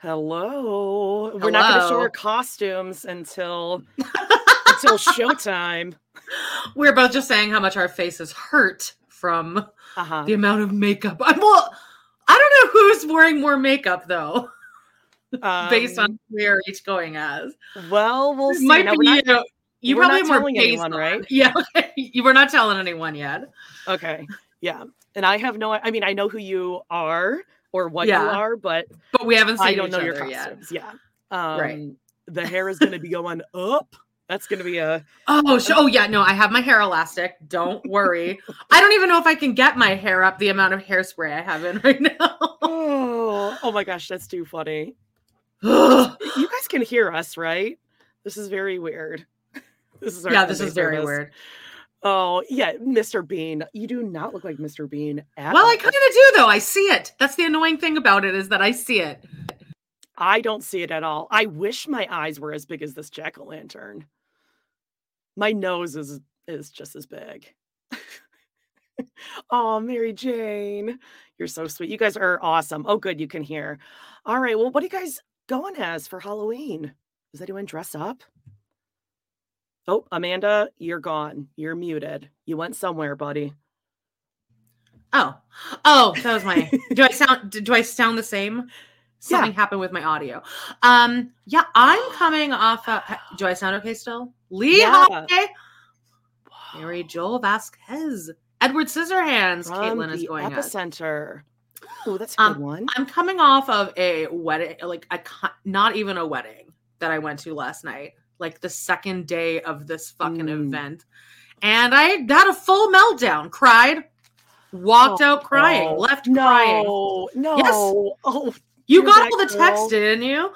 Hello. We're not going to show our costumes until until showtime. We're both just saying how much our faces hurt from Uh-huh. the amount of makeup. I'm well, I don't know who's wearing more makeup though, based on Um, are each going as. well, we'll see. might be not- you. You we're probably not have more telling anyone, on. right? Yeah, you were not telling anyone yet. Okay. Yeah. And I have no I mean I know who you are or what you are, but But we haven't seen I don't each know your other yet. costumes. Yeah. Um Right. the hair is going to be going up. That's going to be a Oh, sh- oh yeah, no, I have my hair elastic. Don't worry. I don't even know if I can get my hair up the amount of hairspray I have in right now. Oh, oh my gosh, that's too funny. You guys can hear us, right? This is very weird. This is yeah, this is very weird. Oh, yeah, Mr. Bean. You do not look like Mr. Bean at Well, I all. kind of do though. I see it. That's the annoying thing about it is that I see it. I don't see it at all. I wish my eyes were as big as this jack o' lantern. My nose is is just as big. oh, Mary Jane, you're so sweet. You guys are awesome. Oh, good, you can hear. All right, well, what are you guys going as for Halloween? Does anyone dress up? Oh, Amanda, you're gone. You're muted. You went somewhere, buddy. Oh, oh, that was my. do I sound? Do I sound the same? Something happened with my audio. Um, yeah, I'm coming off. Of, do I sound okay still? Lee Yeah. Holiday, Mary Joel Vasquez, Edward Scissorhands. From Caitlin is going epicenter. Oh, that's a good Um, one. I'm coming off of a wedding, like a not even a wedding that I went to last night, like the second day of this fucking Mm. event, and I had a full meltdown, cried, walked out crying, Oh, left no, crying. No. Oh, You got all the text, girl. didn't you?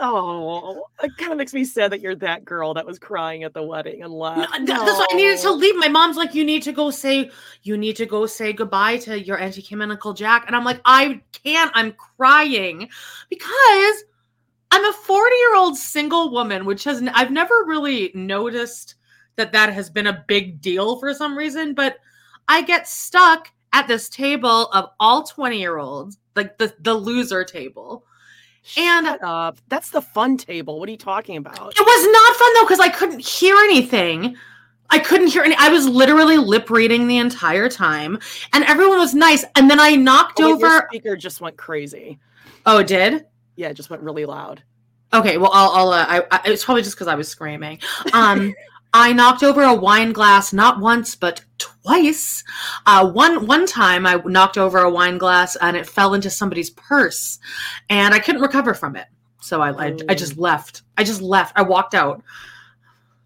oh, it kind of makes me sad that you're that girl that was crying at the wedding and No, left. That's why I needed to leave. My mom's like, "You need to go say, you need to go say goodbye to your auntie Kim and Uncle Jack," and I'm like, "I can't. I'm crying because I'm a 40 year old single woman, which has n- I've never really noticed that that has been a big deal for some reason, but I get stuck at this table of all 20 year olds, like the the loser table." And- Shut up. That's the fun table. What are you talking about? It was not fun though because I couldn't hear anything. I couldn't hear any. I was literally lip reading the entire time, and everyone was nice. And then I knocked Oh, over. speaker just went crazy. Oh, it did. Yeah, it just went really loud. Okay, well, I'll. I'll uh, I, I, it's probably just because I was screaming. Um, I knocked over a wine glass not once but twice. Uh, one one time I knocked over a wine glass and it fell into somebody's purse, and I couldn't recover from it. So I I, I just left. I just left. I walked out.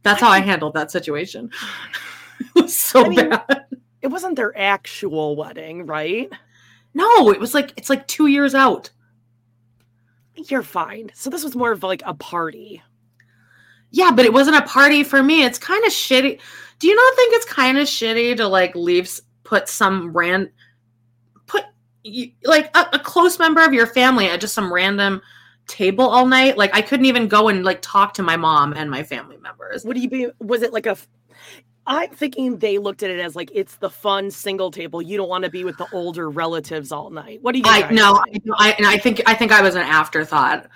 That's how I handled that situation. it was so mean- bad. It wasn't their actual wedding, right? No, it was like it's like two years out. You're fine. So this was more of like a party. Yeah, but it wasn't a party for me. It's kind of shitty. Do you not think it's kind of shitty to like leave put some rand put like a, a close member of your family at just some random table all night? Like I couldn't even go and like talk to my mom and my family members. Would you be? Was it like a? I'm thinking they looked at it as like it's the fun single table. You don't want to be with the older relatives all night. What do you? I guys no. I, I and I think I think I was an afterthought.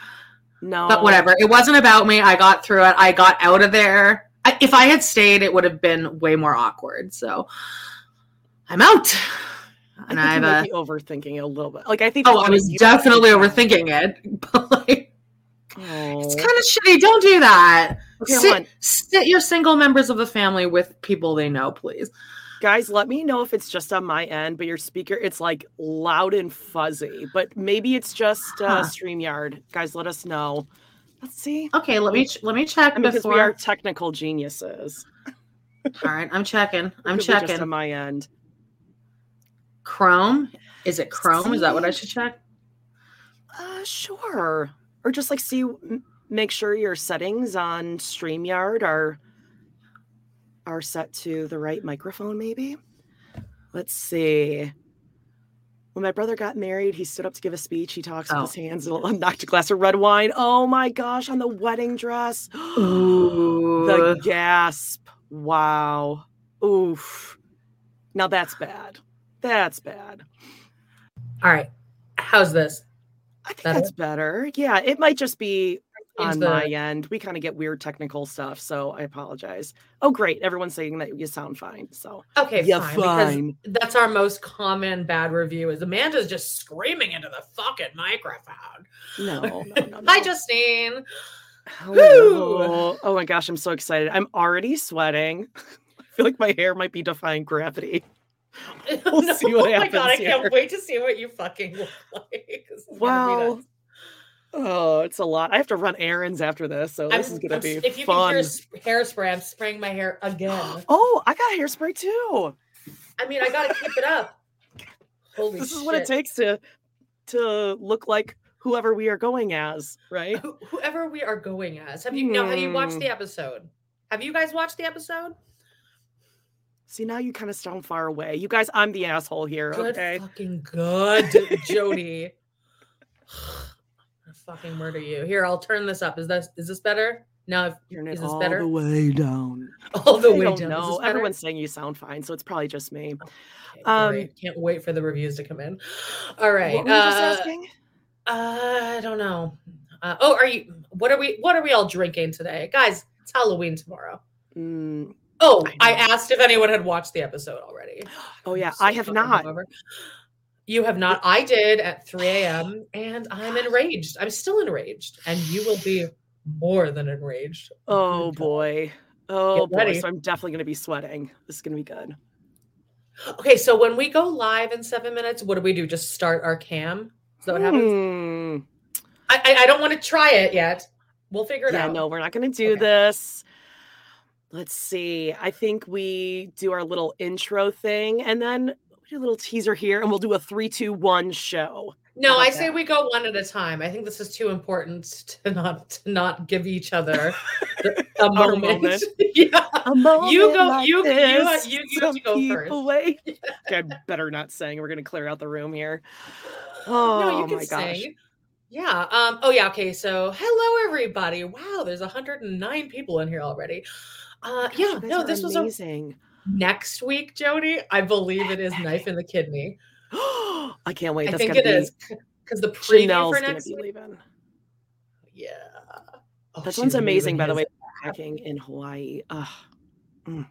No. But whatever. It wasn't about me. I got through it. I got out of there. I, if I had stayed, it would have been way more awkward. So I'm out. I And I you have a. Uh, overthinking it a little bit. Like I think. Oh, I was definitely overthinking it. But like, Oh. it's kind of shitty. Don't do that. Okay, sit, sit your single members of the family with people they know, please. Guys, let me know if it's just on my end, but your speaker, it's like loud and fuzzy. But maybe it's just uh, Huh. StreamYard. Guys, let us know. Let's see. Okay, let me let me check I mean, because before. we are technical geniuses. All right, I'm checking. I'm be Just checking. on my end. Chrome. Is it Chrome? Is that what I should check? Uh, sure. Or just like see, m- make sure your settings on StreamYard are are set to the right microphone. Maybe. Let's see. When my brother got married, he stood up to give a speech. He talks Oh. with his hands and knocked a glass of red wine. Oh my gosh, on the wedding dress. Ooh. the gasp. Wow. Oof. Now that's bad. That's bad. All right. How's this? I think Better? that's better. Yeah, it might just be on the- my end. We kind of get weird technical stuff, so I apologize. Oh, great. Everyone's saying that you sound fine. So Okay, Yeah, fine, fine. Because that's our most common bad review is Amanda's just screaming into the fucking microphone. no, no, no, no. Hi, Justine. Hello. Oh my gosh, I'm so excited. I'm already sweating. I feel like my hair might be defying gravity. We'll see what oh my god, I can't wait to see what you fucking look like. This is gonna be Wow. nuts. Oh, it's a lot. I have to run errands after this, so this I'm- is gonna I'm- be if you fun. can hear hairspray, I'm spraying my hair again. Oh, I got hairspray too. I mean, I gotta keep it up. Holy This shit. is what it takes to to look like whoever we are going as, right? Who- Whoever we are going as. Have you no, have you watched Hmm. the episode? Have you guys watched the episode? See, now you kind of sound far away. You guys, I'm the asshole here, Good okay? fucking good, Jody. Fucking murder you. Here, I'll turn this up. Is this is this better? No, if- Turn it is this all better? the way down. all the I way down. Everyone's saying you sound fine, so it's probably just me. Okay, um. Can't wait for the reviews to come in. All right. What were you just uh, asking? I don't know. Uh, oh, are you? What are we? What are we all drinking today, guys? It's Halloween tomorrow. Mm, Oh, I I, asked if anyone had watched the episode already. oh yeah, so I have not. You have not. I did at 3 a.m. and I'm enraged. I'm still enraged, and you will be more than enraged. Oh boy. Oh boy. So I'm definitely gonna be sweating. This is gonna be good. Okay, so when we go live in seven minutes, what do we do? Just start our cam? Is that what happens? Hmm. I, I, I don't want to try it yet. We'll figure it Yeah, out. no, we're not going to do Okay. this. Let's see. I think we do our little intro thing and then a little teaser here and we'll do a three, two, one show. No, I say that? we go one at a time. I think this is too important to not to not give each other a moment. moment. yeah. A moment you go- like you- you- this, you- you some to go first. wait. Okay, I better not sing. We're going to clear out the room here. Oh no, you can my gosh. sing. Yeah. Um. Oh yeah. Okay. So hello everybody. Wow. There's 109 people in here already. Uh. Gosh, Yeah. No. This was a, amazing. Next week, Jody. I believe it is knife in the kidney. I can't wait. I think it be, is because the preview Janelle's for next be week. leaving. Yeah. Oh, That amazing, by the way. Hacking in Hawaii. Ugh. Mm.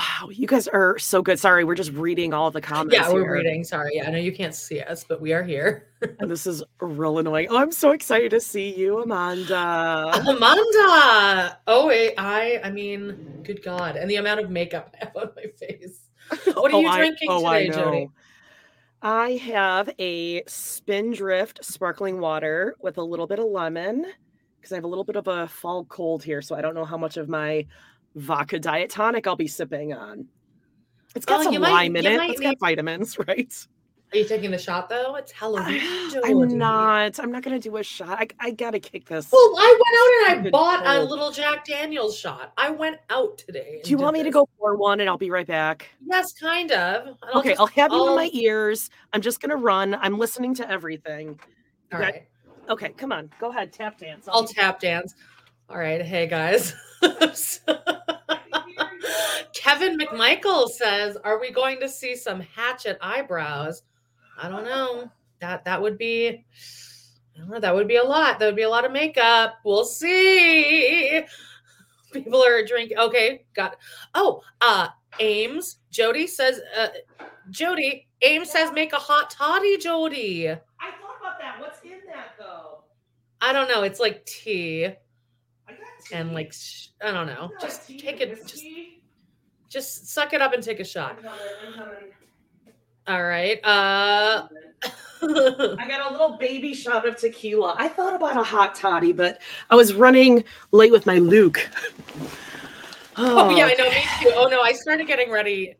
Wow, you guys are so good. Sorry, we're just reading all the comments. Yeah, we're here, reading. Sorry. Yeah, I know you can't see us, but we are here. And this is real annoying. Oh, I'm so excited to see you, Amanda. Amanda. Oh wait, I. I mean, good God, and the amount of makeup I have on my face. What are Oh, you I- drinking oh, I today, Jody? I have a Spindrift sparkling water with a little bit of lemon because I have a little bit of a fall cold here, so I don't know how much of my vodka diet tonic I'll be sipping on. It's got Oh, some you might- lime in it. It's got vitamins, right? Are you taking the shot though? It's Halloween. Jody. I'm not. I'm not gonna do a shot. I, I gotta kick this. Well, I went out and I bought a little Jack Daniels shot. I went out today. do you want me to go pour one and I'll be right back? Yes, kind of. I'll okay, just- I'll have you in I'll- my ears. I'm just gonna run. I'm listening to everything. All Okay. right. Okay, come on. Go ahead. Tap dance. I'll tap dance. All right. Hey guys. Kevin McMichael says, "Are we going to see some hatchet eyebrows?" I don't know. That that would be I don't know. that would be a lot. That would be a lot of makeup. We'll see. People are drinking. Okay, got. It. Oh, uh, Ames. Jody says. Uh, Jody. Ames says make a hot toddy, Jody. I thought about that. What's in that though? I don't know. It's like tea and like sh- I don't know. Just take it. Just just suck it up and take a shot. All right. Uh. I got a little baby shot of tequila. I thought about a hot toddy, but I was running late with my Luke. Oh yeah, I know. Me too. Oh no, I started getting ready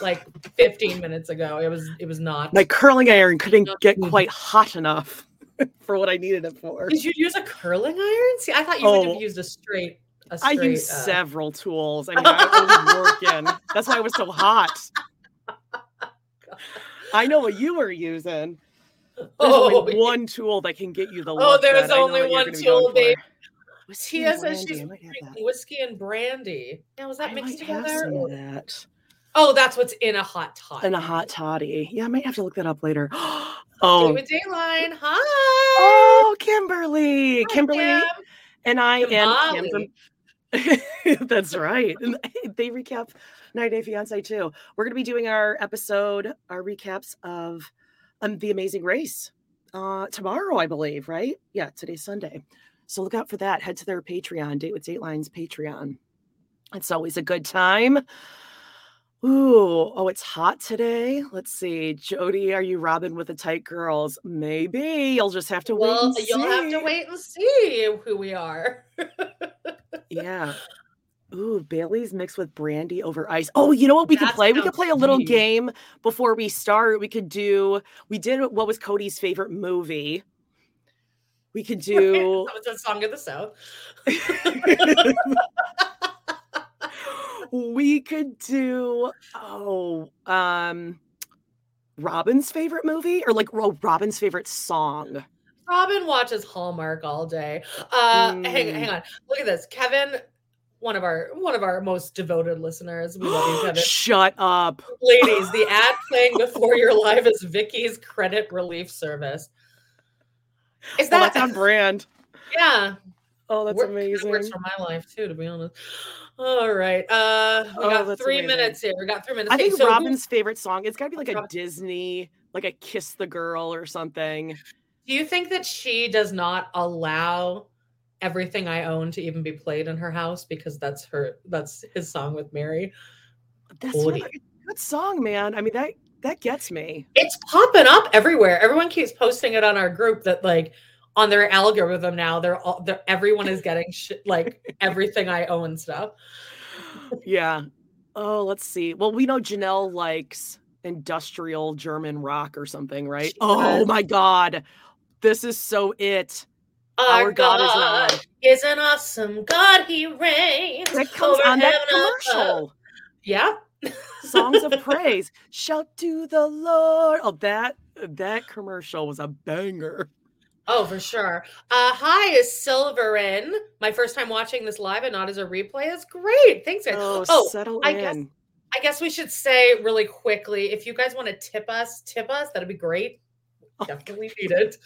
like 15 minutes ago. It was it was not. My curling iron couldn't get quite hot enough for what I needed it for. Did you use a curling iron? See, I thought you would Oh. have used a straight. A I straight, used uh, several tools. I mean, I was working. That's why it was so hot. I know what you were using. There's Oh, only one tool that can get you the. Oh, there's I only one tool, babe. Whiskey Tia and says brandy, she's I drinking whiskey and brandy. Now was that I mixed might have together? some of that. Oh, that's what's in a hot tot. And a hot toddy. Yeah, I might have to look that up later. Oh, David Dayline. Hi. oh, Kimberly. Hi, Kimberly Kim. and I and Kim from That's right. They recap 90 Day Fiance too. We're going to be doing our episode, our recaps of um, The Amazing Race uh, tomorrow, I believe, right? Yeah, today's Sunday. So look out for that. Head to their Patreon, Date with Datelines Patreon. It's always a good time. Ooh, oh, it's hot today. Let's see. Jody, are you Robyn with the tight girls? Maybe. You'll just have to wait. Well, and you'll have to see. wait and see who we are. Yeah. Ooh, Bailey's mixed with brandy over ice. Oh, you know what we could play? We could play a little sweet. game before we start. We could do, we did what was Kody's favorite movie. We could do, That was a song of the South. we could do, oh, um, Robyn's favorite movie or like oh, Robyn's favorite song. Robyn watches Hallmark all day. Uh hang, Mm. hang on. Look at this. Kevin, one of our one of our most devoted listeners. We love you, Kevin. Shut up. Ladies, the ad playing before your live is Vicky's credit relief service. Is Oh, that that's on brand. yeah? Oh, that's kinda amazing. Works for my life too, to be honest. All right. Uh we Oh, got three amazing. minutes here. We got three minutes. I think so who- Robyn's favorite song, it's got to be like a Robyn- Disney, like a Kiss the Girl or something. do you think that she does not allow everything I own to even be played in her house because that's her that's his song with Meri? That's a good song, man. I mean, that that gets me. It's popping up everywhere. Everyone keeps posting it on our group that like on their algorithm now they're all they're, everyone is getting shit like everything I own stuff. Yeah. Oh, let's see. Well, we know Janelle likes industrial German rock or something, right? Oh my God. This is so it. Our God is not. is an awesome God. He reigns. That comes on that commercial. Yeah. Songs of praise. Shout to the Lord. Oh, that that commercial was a banger. Oh, for sure. Uh, hi, is Silverin. My first time watching this live and not as a replay is great. Thanks, guys. Oh, Oh, settle I in. guess- I guess we should say really quickly if you guys want to tip us, tip us. That'd be great. Definitely need it.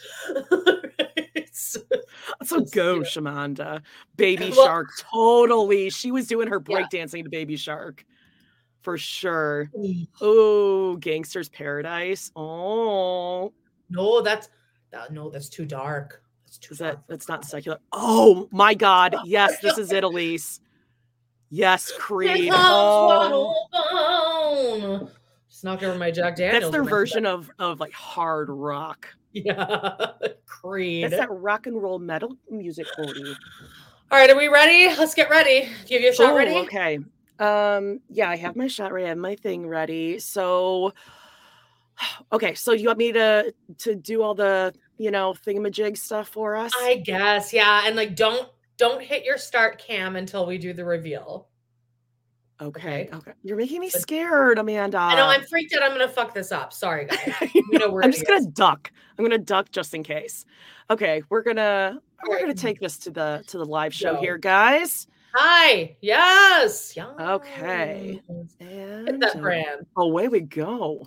So Let's go. Shamanda. Baby Well- Shark. Totally. She was doing her Yeah. breakdancing to Baby Shark. For sure. Oh, Gangster's Paradise. Oh, no, that's that, no, that's too dark. That's too is dark for that's not secular? Oh my God. Yes, this is it, Elise. Yes, Creed. Oh. Just knocked over my Jack Daniels. that's their when I said version that. of of like hard rock. yeah, Creed. That's that rock and roll metal music, Kody. All right, are we ready? Let's get ready. Give you a shot Oh, ready? Okay. Um, yeah, I have my shot ready. I have my thing ready. So okay, so you want me to to do all the, you know, thingamajig stuff for us? I guess, yeah. And like, don't don't hit your start cam until we do the reveal. okay, okay. okay. You're making me scared, Amanda. I know I'm freaked out. I'm gonna fuck this up. Sorry, guys. You know I'm just gonna duck. I'm gonna duck just in case. Okay, we're gonna we're Alright. gonna take this to the to the live show Go. here, guys. Hi. Yes. yes. Okay. Hit that brand. away we go.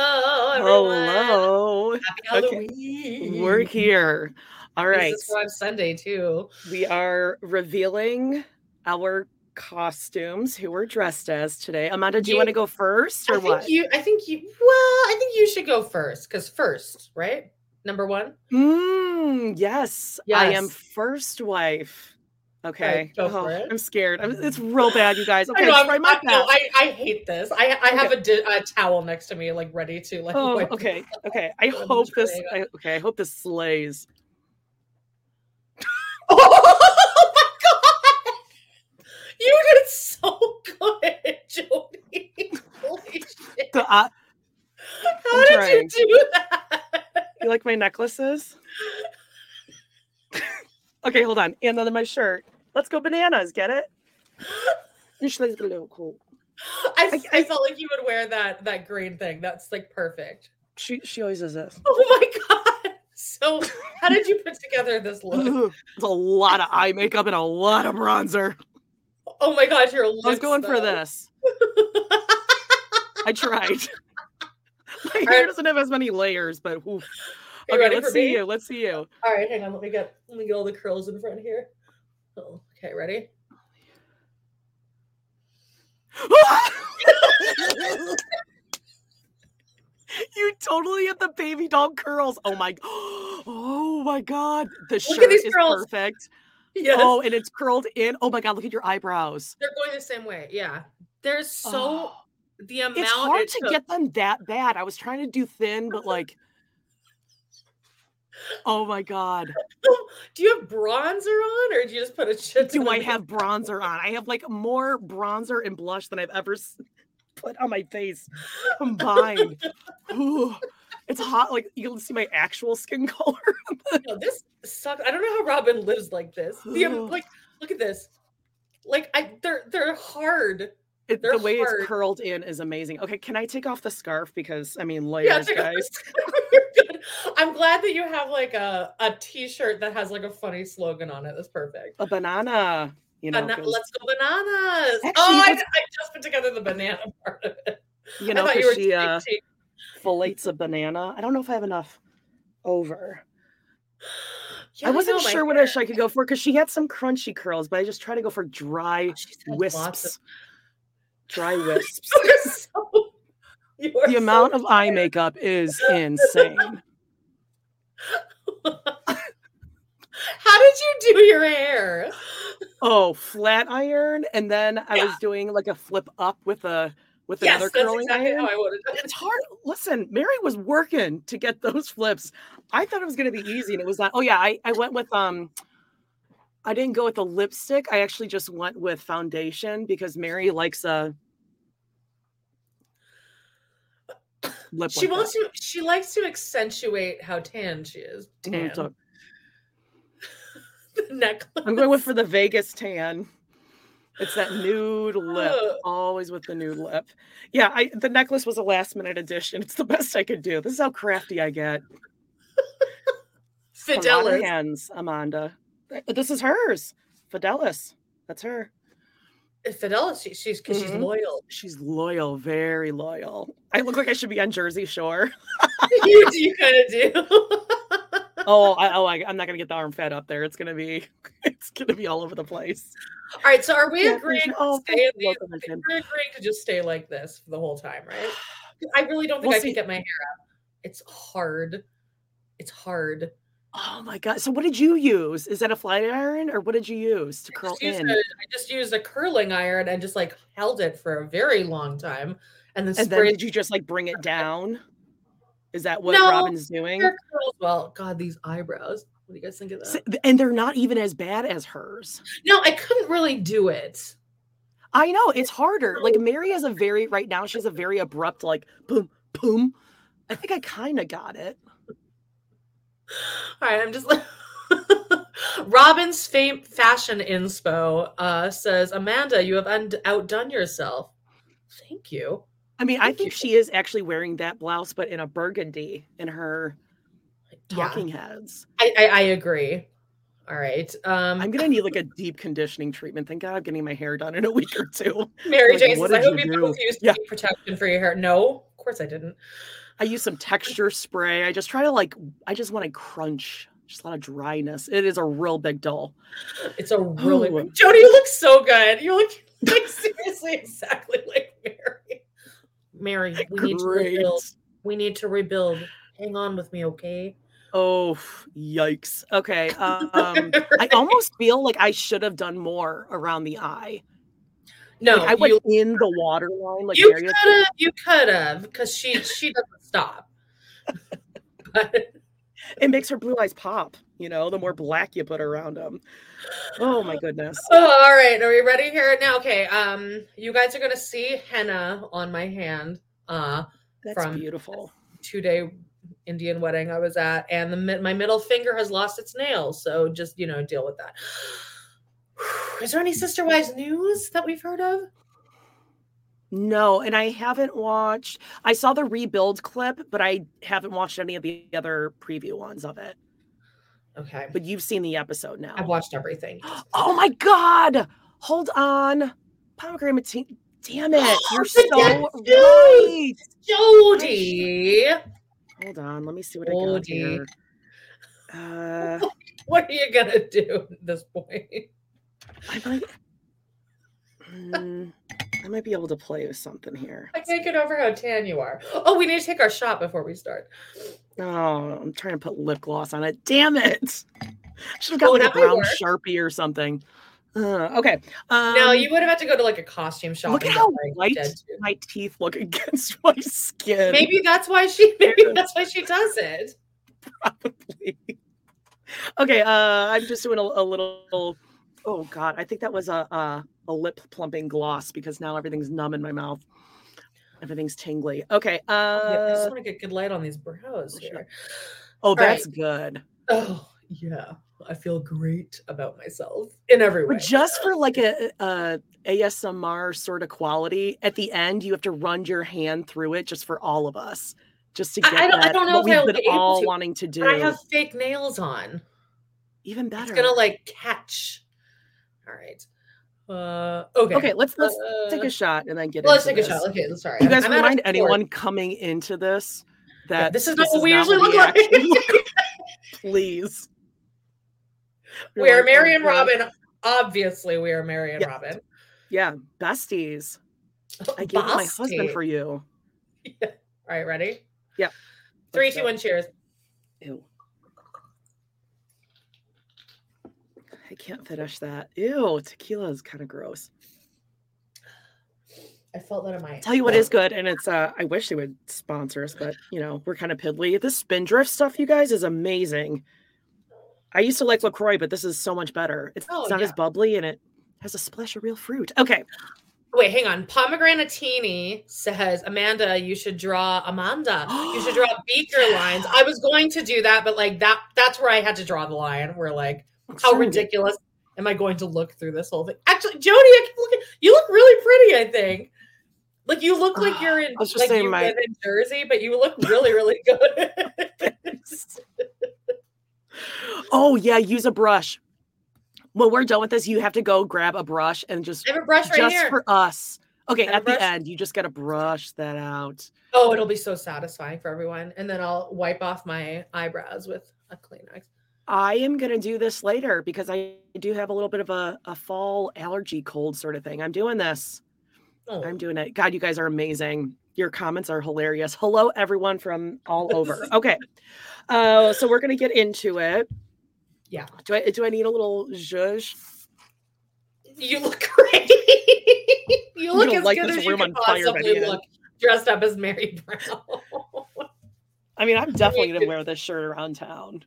Hello. Happy Okay, Halloween. We're here. All right. This is Live Sunday too. We are revealing our costumes, who we're dressed as today. Amanda, do you You- want to go first I or think what? you. I think you. Well, I think you should go first because first, right? Number one. Mm, yes, yes. I am first wife. Okay. go Oh, for it. I'm scared. I'm, it's real bad, you guys. Okay, I know. I'm, try my I, no. I, I hate this. I I have a, di- a towel next to me, like ready to like. Oh, okay. Okay. I hope this. I, okay. I hope this slays. Oh my god! You did so good, Jody. Holy shit! The, uh, How I'm did trying. you do that? you like my necklaces? Okay, hold on. And then my shirt. Let's go bananas. Get it? It's like a little cool. I, I- I felt like you would wear that that green thing. That's like perfect. She she always does this. Oh my god! So, how did you put together this look? It's a lot of eye makeup and a lot of bronzer. Oh my god, your lips. I was going for this. I tried. My hair doesn't have as many layers, but oof. Are okay, let's see me? you. Let's see you. All right, hang on. Let me get let me get all the curls in front here. Oh, okay, ready? you totally have the baby doll curls. Oh my Oh my god. The at shirt these is curls. perfect. Yes. Oh, and it's curled in. Oh my god, look at your eyebrows. They're going the same way. Yeah. There's so Oh, the amount it's hard it to took- get them that bad. I was trying to do thin, but like Oh my god. Do you have bronzer on, or do you just put a shit? Do I have bronzer on? I have like more bronzer and blush than I've ever put on my face combined. Ooh, it's hot. Like you can see my actual skin color. No, this sucks. I don't know how Robyn lives like this. The um, like, look at this. Like, I they're they're hard. It, the way hard. it's curled in is amazing. Okay, can I take off the scarf because I mean Yeah, layers, off guys. the- You're good. I'm glad that you have like a a t-shirt that has like a funny slogan on it. That's perfect. A banana, you know, Bana- let's go bananas. Actually, oh, I, I just put together the banana part of it. you know, you because she uh, fillets a banana. I don't know if I have enough over. Yeah, I wasn't sure what hair- I could go for because she had some crunchy curls, but I just try to go for dry had wisps. Dry wisps. So- the so amount of eye makeup is insane. How did you do your hair? Oh, flat iron, and then I Yeah. was doing like a flip up with a with Yes, another curling exactly iron. how I would done. It's hard. Listen, Meri was working to get those flips. I thought it was going to be easy, and it was not. Oh yeah, I I went with um. I didn't go with the lipstick. I actually just went with foundation because Meri likes a lip. She like wants that. to. She likes to accentuate how tan she is. Mm, Tan. so the necklace. I'm going with for the Vegas tan. It's that nude lip, always with the nude lip. Yeah, I the necklace was a last minute addition. It's the best I could do. This is how crafty I get. Fidelis. hands, Amanda. This is hers. Fidelis. That's her. Fidelis. She, she's because she's Mhm. loyal. She's loyal, very loyal. I look like I should be on Jersey Shore. you you kind of do. Oh, I, oh, I, I'm not gonna get the arm fat up there. It's gonna be, it's gonna be all over the place. All right. So are we Yeah, agreeing? to Oh, stay in the- the. We're agreeing to just stay like this for the whole time, right? I really don't think We'll I see. can get my hair up. It's hard. It's hard. Oh my god! So what did you use? Is that a flat iron or what did you use to I curl in? a, I just used a curling iron and just like held it for a very long time, and then And then did you just like bring it down? Is that what No, Robyn's doing? Well, God, these eyebrows. What do you guys think of that? S- And they're not even as bad as hers. No, I couldn't really do it. I know it's harder. Like Meri has a very right now. She has a very abrupt like boom boom. I think I kind of got it. All right, I'm just like Robin's fame fashion inspo uh, says, Amanda, you have und- outdone yourself. Thank you. I mean, I think you. she is actually wearing that blouse, but in a burgundy in her Yeah, talking heads. I, I, I agree. All right. Um, I'm gonna need like a deep conditioning treatment. Thank God I'm getting my hair done in a week or two. Mary like, Jane says, I hope you you do?" both used Yeah. protection for your hair. No, of course I didn't. I use some texture spray. I just try to like. I just want to crunch. Just a lot of dryness. It is a real big dull. It's a really Ooh. Jody, you look so good. You look like seriously exactly like Meri. Meri, we need to rebuild. We need to rebuild. Hang on with me, okay? Oh, yikes. Okay. Um, I almost feel like I should have done more around the eye. no, Like, I went you, in the water line. Like you Meri could have. You could have because she she doesn't stop. But it makes her blue eyes pop. You know, the more black you put around them. Oh my goodness. oh, all right, are we ready here now? Okay, um, you guys are gonna see henna on my hand. Uh, That's from- beautiful. two day Indian wedding I was at, and the my middle finger has lost its nail. So just you know, deal with that. Is there any Sister Wives news that we've heard of? No, and I haven't watched. I saw the rebuild clip, but I haven't watched any of the other preview ones of it. Okay, But you've seen the episode now. I've watched everything. Oh my god! Hold on, pomegranate. Damn it! You're so right. Jody, Hold on, let me see what I got here. Uh, what are you gonna do at this point? I might. Mm, I might be able to play with something here. I can't get over how tan you are. Oh, we need to take our shot before we start. Oh, I'm trying to put lip gloss on it. Damn it! Should have got Oh, like a brown sharpie or something. Uh, okay. Um, no, you would have had to go to like a costume shop. Look at how white my teeth look against my skin. Maybe that's why she. Maybe that's why she does it. probably. okay, uh, I'm just doing a, a little. Oh God, I think that was a, a a lip plumping gloss because now everything's numb in my mouth. Everything's tingly. Okay. Yeah, I Uh, just want to get good light on these brows sure. oh, right. that's good. Oh yeah, I feel great about myself in every way. But just for like a, a ASMR sort of quality, at the end you have to run your hand through it just for all of us, just to get I don't- I don't know what we've be been all to, wanting to do. I have fake nails on. Even better. It's gonna like catch. All right. Uh, okay. okay, let's let's take Uh, a shot and then get. It. Let's take a shot. Okay, sorry. You guys I'm remind anyone coming into this that this is not what we usually look like. actually look like. Please. You're We are like, Meri "Oh, and God." Robyn. Obviously, we are Meri and Yeah. Robyn. Yeah, besties. I gave my husband for you. All right, ready? Yeah. Three, Let's two, go. one. Cheers. Ew. I can't finish that. Ew, tequila is kind of gross. I felt that in my. Tell you what is good, and it's uh I wish they would sponsor us, but you know, we're kind of piddly. This spindrift stuff, you guys, is amazing. I used to like LaCroix, but this is so much better. It's, Oh, it's not as bubbly and it has a splash of real fruit. Okay. Wait, hang on. Pomegranatini says, Amanda, you should draw Amanda. You should draw beaker lines. I was going to do that, but like that that's where I had to draw the line. Where like, how ridiculous am I going to look through this whole thing? Actually, Jody, I keep looking, you look really pretty, I think. Like you look like you're in I was just like you my- live in Jersey, but you look really, really good. Oh yeah, use a brush. When we're done with this, you have to go grab a brush and just I have a brush right just here. for us. Okay, I have a at the end, you just gotta brush that out. oh, it'll be so satisfying for everyone. And then I'll wipe off my eyebrows with a Kleenex. I am gonna do this later because I do have a little bit of a, a fall allergy cold sort of thing. I'm doing this. Oh, I'm doing it. God, you guys are amazing. Your comments are hilarious. Hello, everyone from all over. Okay. Uh, so we're gonna get into it. Yeah. Do I do I need a little zhuzh? You look great. you look as like good as you room can possibly look dressed up as Meri Brown. I mean, I'm definitely gonna wear this shirt around town.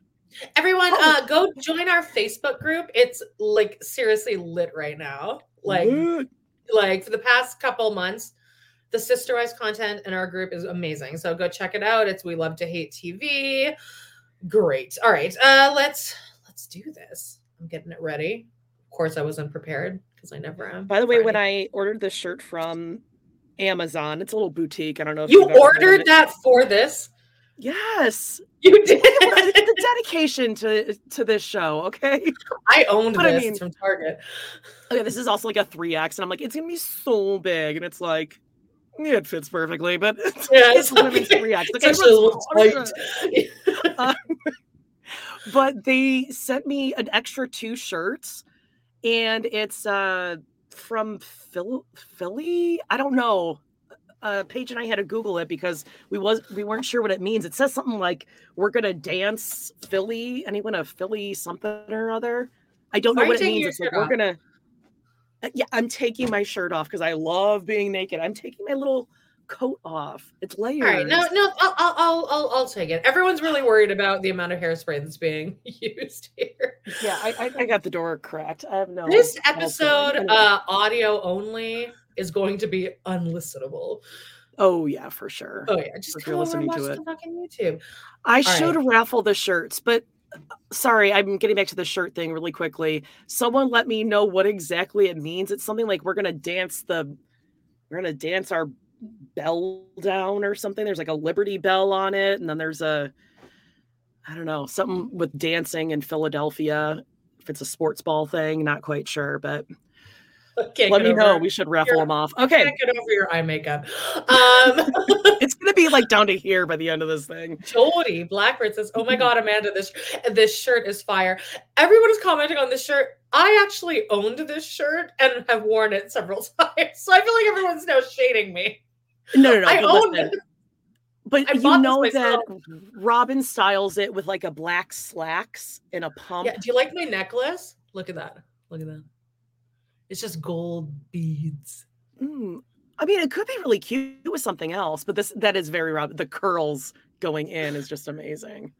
Everyone, Oh. uh, go join our Facebook group. It's like seriously lit right now. Like, What? like for the past couple months, the Sister Wives content in our group is amazing. So go check it out. It's we love to hate TV. Great. All right. Uh, let's let's do this. I'm getting it ready. Of course, I wasn't prepared because I never am. By the way, when I ordered this shirt from Amazon, it's a little boutique. I don't know if you you've ever heard of ordered that for this, Yes, you did. the dedication to to this show. Okay. I owned But I this mean- from Target. Okay, this is also like a 3X, and I'm like, it's gonna be so big. And it's like, yeah, it fits perfectly, but it's, Yeah, it's it's women's okay. 3X. It's Like, actually a. Um, but they sent me an extra two shirts, and it's uh from Phil- Philly. I don't know. Uh, Paige and I had to Google it because we was we weren't sure what it means. It says something like "We're gonna dance Philly." Anyone a Philly something or other? I don't Why know what it means. It's like we're gonna. Uh, Yeah, I'm taking my shirt off because I love being naked. I'm taking my little coat off. It's layers. All right, no, no, I'll, I'll, I'll, I'll, I'll take it. Everyone's really worried about the amount of hairspray that's being used here. Yeah, I, I, I got the door cracked. I have no. This episode, uh, audio only, is going to be unlistenable. oh yeah, for sure. Oh yeah, just If come over and watch to the fucking YouTube. I all should right. raffle the shirts, but uh, sorry, I'm getting back to the shirt thing really quickly. Someone let me know what exactly it means. It's something like we're gonna dance the, we're gonna dance our bell down or something. There's like a Liberty Bell on it, and then there's a, I don't know, something with dancing in Philadelphia. If it's a sports ball thing, not quite sure, but Can't let me know. We should raffle them off. Okay, get over your eye makeup. Um, it's gonna be like down to here by the end of this thing. Jody Blackbird says, "Oh my god, Amanda, this this shirt is fire." Everyone is commenting on this shirt. I actually owned this shirt and have worn it several times, so I feel like everyone's now shading me. No, no, no. I but own it. But I you know that. Robyn styles it with like a black slacks and a pump. Yeah, do you like my necklace? Look at that. Look at that. It's just gold beads. Mm, I mean, it could be really cute with something else, but this that is very Robyn. The curls going in is just amazing.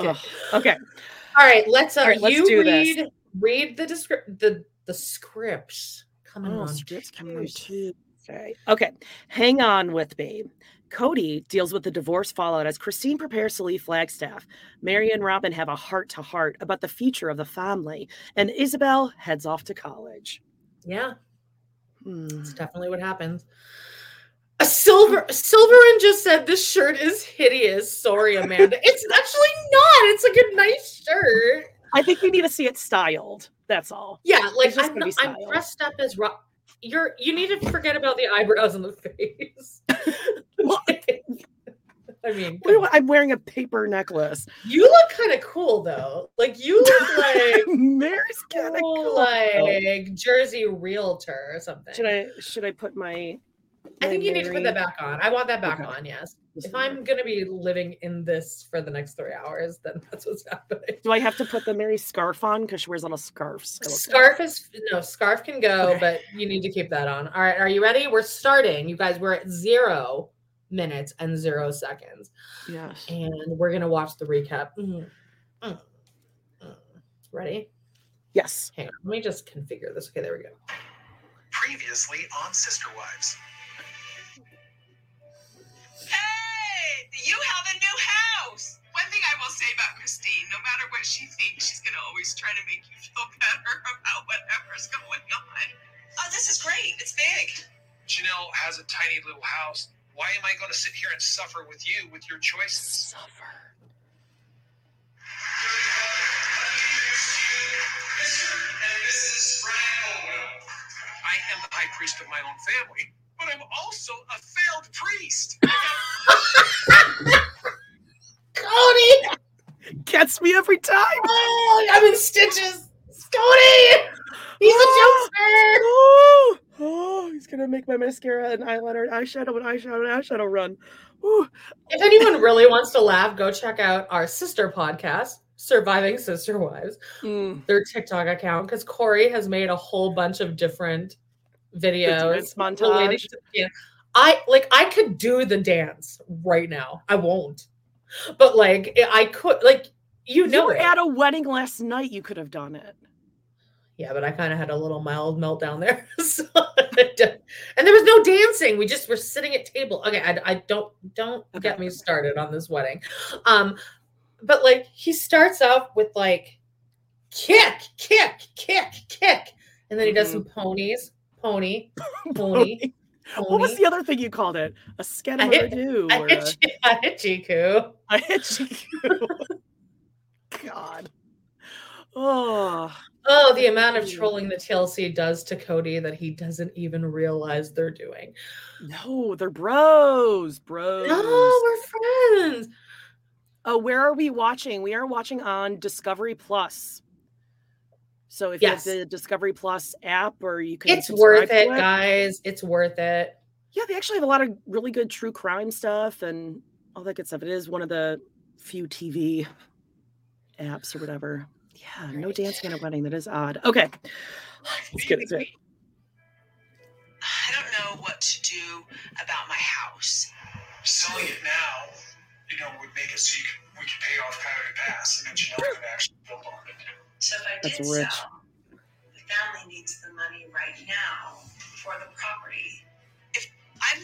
Okay. Ugh, okay. All right, let's uh All right, let's you do this. read read the descript the the scripts coming Oh, on. scripts coming on Tuesday. Tuesday. Okay. Hang on with me. Kody deals with the divorce fallout as Christine prepares to leave Flagstaff. Meri and Robyn have a heart to heart about the future of the family, and Ysabel heads off to college. Yeah, Hmm. that's definitely what happens. A silver Silverin just said this shirt is hideous. Sorry, Amanda. it's actually not. It's like a nice shirt. I think we need to see it styled. That's all. Yeah, like just I'm, not- I'm dressed up as Rob. You're you need to forget about the eyebrows and the face. I mean, I- I'm wearing a paper necklace. you look kind of cool though. Like you look like Meri's kind of cool, like Jersey realtor or something. Should I should I put my? I think my you need to put that back on. I want that back Okay. on. Yes. If. I'm gonna be living in this for the next three hours, then that's what's happening. Do I have to put the Meri scarf on because she wears a little scarves? I look like. Scarf is no scarf can go, Okay. but you need to keep that on. All right, are you ready? We're starting. You guys, we're at zero minutes and zero seconds, Yes. and we're gonna watch the recap. Mm, mm, mm. Ready? Yes. Hang on. Let me just configure this. Okay, there we go. Previously on Sister Wives. Hey, you have a new house. One thing I will say about Christine, no matter what she thinks, she's gonna always try to make you feel better about whatever's going on. Oh, this is great. It's big. Janelle has a tiny little house. Why am I going to sit here and suffer with you with your choices? Suffer. I am the high priest of my own family, but I'm also a failed priest. Kody, Gets me every time. oh, I'm in stitches. Kody, he's a jokester. Oh, oh, he's gonna make my mascara and eyeliner and eyeshadow and eyeshadow and eyeshadow run. Woo. If anyone really wants to laugh, go check out our sister podcast, Surviving Sister Wives, Mm. their TikTok account, because Corey has made a whole bunch of different videos. montage. to. I like I could do the dance right now. I won't. But like I could like you You know were it. at a wedding last night. You could have done it. Yeah, but I kind of had a little mild meltdown there. so, and there was no dancing. We just were sitting at table. Okay, I, I don't don't Okay. get me started on this wedding. Um, but like he starts off with like kick, kick, kick, kick, and then he does some ponies, pony, pony. What was the other thing you called it? A hit- skadamaroo I or hit, a, you- I hit Jiku. a. God. Oh, Oh, the amount of mm. trolling that TLC does to Kody that he doesn't even realize they're doing. no, they're bros, bros. No, we're friends. Oh, where are we watching? We are watching on Discovery Plus. So if Yes. you have the Discovery Plus app, or you can, It's worth to it, guys. It's worth it. Yeah, they actually have a lot of really good true crime stuff and all that good stuff. It is one of the few TV apps or whatever. Yeah, no dancing at a wedding. That is odd. Okay, let's get into it. I don't know what to do about my house. Selling it now, you know, would make it so you could, we could pay off Coyote Pass and then Janelle could actually build on it. So if I That's did rich. sell, the family needs the money right now for the property. If I'm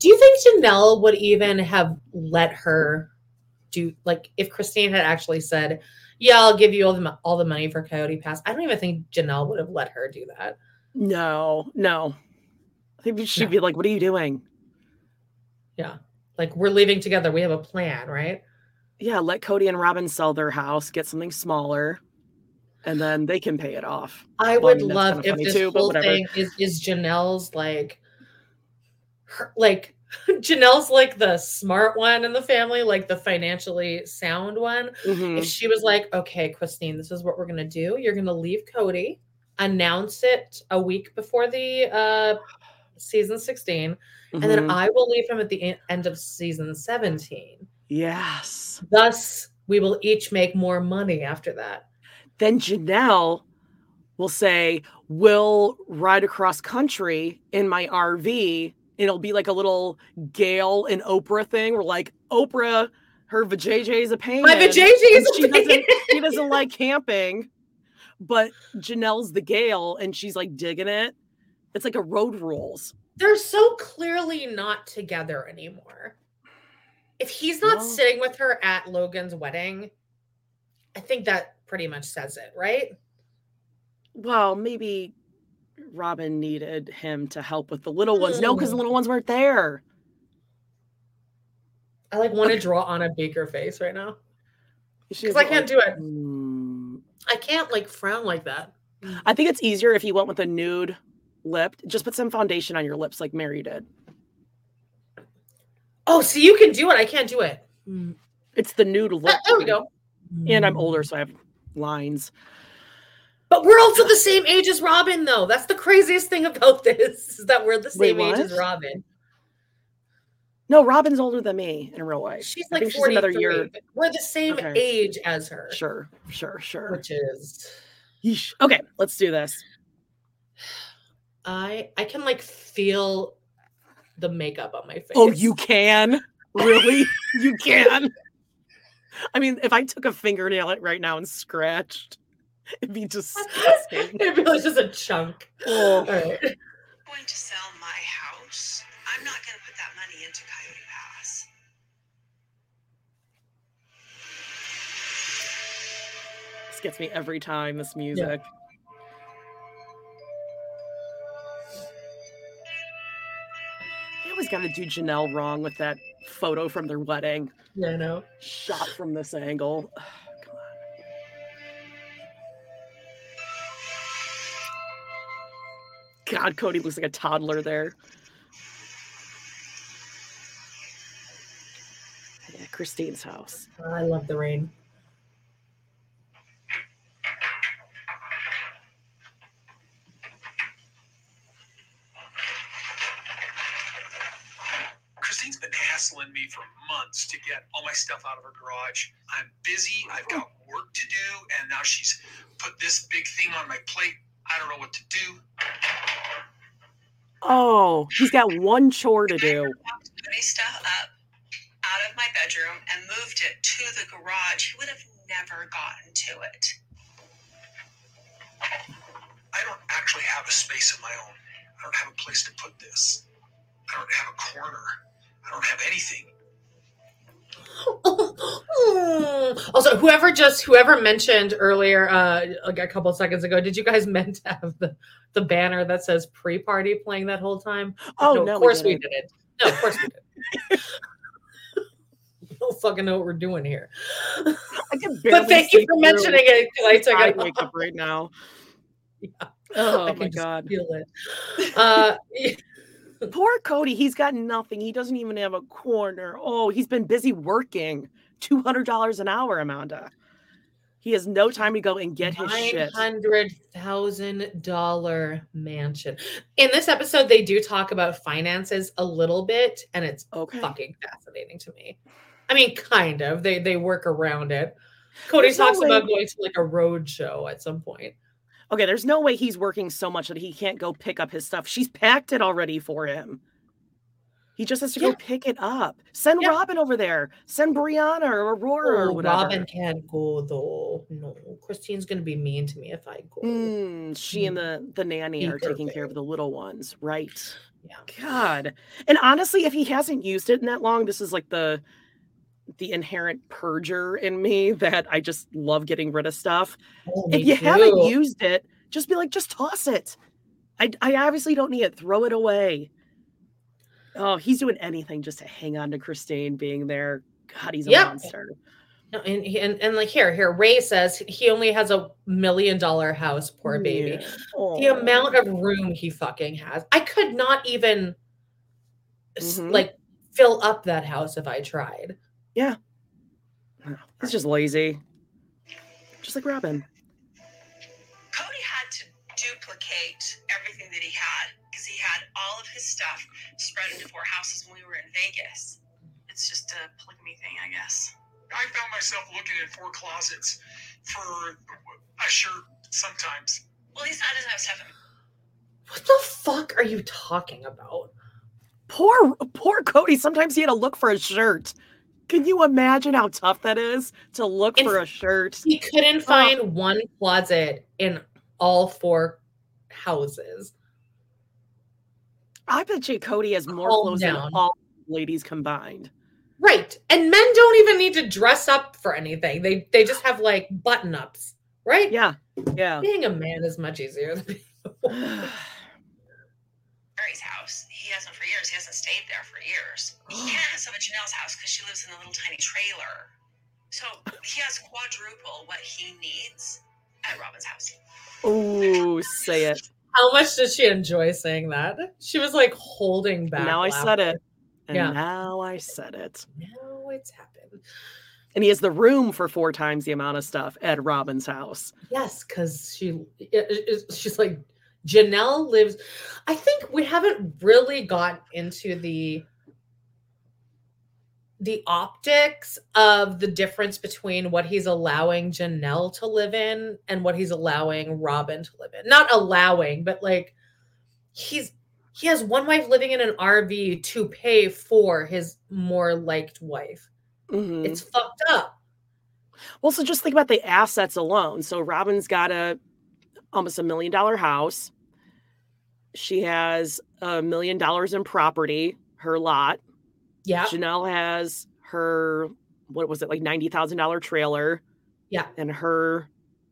Do you think Janelle would even have let her do like if Christine had actually said, "Yeah, I'll give you all the all the money for Coyote Pass"? I don't even think Janelle would have let her do that. No, no. I think she'd No. be like, "What are you doing?" Yeah, like we're leaving together. We have a plan, right? Yeah, let Kody and Robyn sell their house, get something smaller, and then they can pay it off. I would love if this too, whole thing is is Janelle's like, her, like Janelle's like the smart one in the family, like the financially sound one. Mhm. if she was like, okay, Christine, this is what we're gonna do. You're gonna leave Kody, announce it a week before the uh season 16, and then Mhm. I will leave him at the en- end of season 17. yes. Thus, we will each make more money after that. Then Janelle will say, We'll ride across country in my RV. It'll be like a little Gayle and Oprah thing where like Oprah, her vajayjay is a pain. My and vajayjay's she doesn't she doesn't like camping, but Janelle's the Gayle and she's like digging it. It's like a road rules. They're so clearly not together anymore. If he's not Well- sitting with her at Logan's wedding, I think that pretty much says it, right? Well, maybe Robyn needed him to help with the little ones. No, because the Mm. little ones weren't there. I like want to draw on a baker face right now. Because I can't like, do it. "Mm." I can't like frown like that. I think it's easier if you went with a nude lip. Just put some foundation on your lips like Meri did. Oh, so you can do it. I can't do it. It's the nude lip. Ah, there we go. And I'm older, so I have lines. But we're also the same age as Robyn, though. That's the craziest thing about this is that we're the Wait, same age as? Robyn. No, Robyn's older than me in real life. She's like think she's another year. We're the same Okay. age as her, Sure, sure, sure. which is Yeesh. Okay, let's do this. I I can like feel the makeup on my oh, face. Oh, you can? Really? you can? I mean, if I took a fingernail it right now and scratched, it'd be disgusting. It'd be like just a chunk. Oh. All right. going to sell my house, I'm not going to put that money into Coyote Pass. This gets me every time, this music. They always got to do Janelle wrong with that photo from their wedding, Yeah, I know. shot from this angle. God, Kody looks like a toddler there. Yeah, Christine's house. I love the rain. Christine's been hassling me for months to get all my stuff out of her garage. I'm busy. I've got work to do, and now she's put this big thing on my plate I don't know what to do. Oh, he's got one chore to If I do. ever walked Kody's stuff up out of my bedroom and moved it to the garage, he would have never gotten to it. I don't actually have a space of my own. I don't have a place to put this. I don't have a corner. I don't have anything. also, whoever just whoever mentioned earlier, uh, like a couple of seconds ago, did you guys meant to have the the banner that says pre-party playing that whole time? Oh no, of course we, didn't. didn't. No, of course we we don't fucking know what we're doing here. I can But thank you for mentioning it I took it makeup off. right now. Yeah. Oh I my god. feel it. Uh, Poor Kody, he's got nothing. He doesn't even have a corner. Oh, he's been busy working. Two hundred dollars an hour, Amanda. He has no time to go and get his Nine shit. hundred thousand dollar mansion. In this episode, they do talk about finances a little bit, and it's Okay. fucking fascinating to me. I mean, kind of. They they work around it. Kody There's no talks about going to like a road show at some point. Okay, there's no way he's working so much that he can't go pick up his stuff. She's packed it already for him. He just has to Yeah. go pick it up. Send Yeah. Robyn over there. Send Breanna or Aurora or Oh, whatever. Robyn can't go though. No, Christine's gonna be mean to me if I go. Mm, she and the the nanny Keep are her taking care of the little ones, right? Yeah. God. And honestly, if he hasn't used it in that long, this is like the the inherent purger in me that I just love getting rid of stuff. Oh, if you haven't used it, just be like, just toss it. I I obviously don't need it. Throw it away. Oh, he's doing anything just to hang on to Christine being there. God, he's a Yep. monster. No, and, and and like here, here, Ray says he only has a million dollar house. Poor baby. Yeah. The amount of room he fucking has, I could not even Mhm. like fill up that house if I tried. He's just lazy. Just like Robyn. Kody had to duplicate everything that he had because he had all of his stuff spread into four houses when we were in Vegas. It's just a polygamy thing, I guess. I found myself looking in four closets for a shirt sometimes. Well, he's not doesn't have stuff. What the fuck are you talking about? Poor poor Kody. Sometimes he had to look for a shirt. Can you imagine how tough that is to look And for a shirt? He couldn't find one closet in all four houses. I bet you Kody has more clothes down. than all ladies combined. Right. And men don't even need to dress up for anything. They they just have like button ups, right? Yeah, yeah. Being a man is much easier than being a house. He hasn't for years. He hasn't stayed there for years. He can't have some at Janelle's house because she lives in a little tiny trailer. So he has quadruple what he needs at Robyn's house. Ooh, say it. How much did she enjoy saying that? She was like holding back. now I said it. And Yeah. now I said it. Now it's happened. And he has the room for four times the amount of stuff at Robyn's house. Yes, because she she's like Janelle lives. I think we haven't really got into the the optics of the difference between what he's allowing Janelle to live in and what he's allowing Robyn to live in. Not allowing, but like he's he has one wife living in an RV to pay for his more liked wife. Mhm. It's fucked up. Well, so just think about the assets alone. So Robyn's got a almost a million dollar house. She has a million dollars in property, her lot. Yeah. Janelle has her what was it like ninety thousand dollar trailer Yeah. and her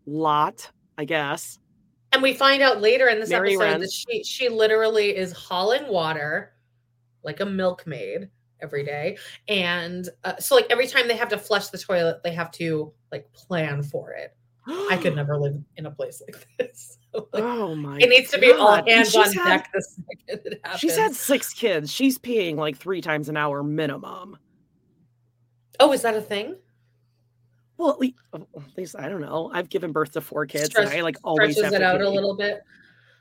lot, I guess. And we find out later in this Mary episode that she she literally is hauling water like a milkmaid every day. And uh, so like every time they have to flush the toilet, they have to like plan for it. I could never live in a place like this. Like, Oh my! it needs to be all God. And hands on had- deck the second it happens. She's had six kids. She's peeing like three times an hour minimum. Oh, is that a thing? Well, at least, at least I don't know. I've given birth to four kids, Stretch- and I like always Stretches it out a little bit.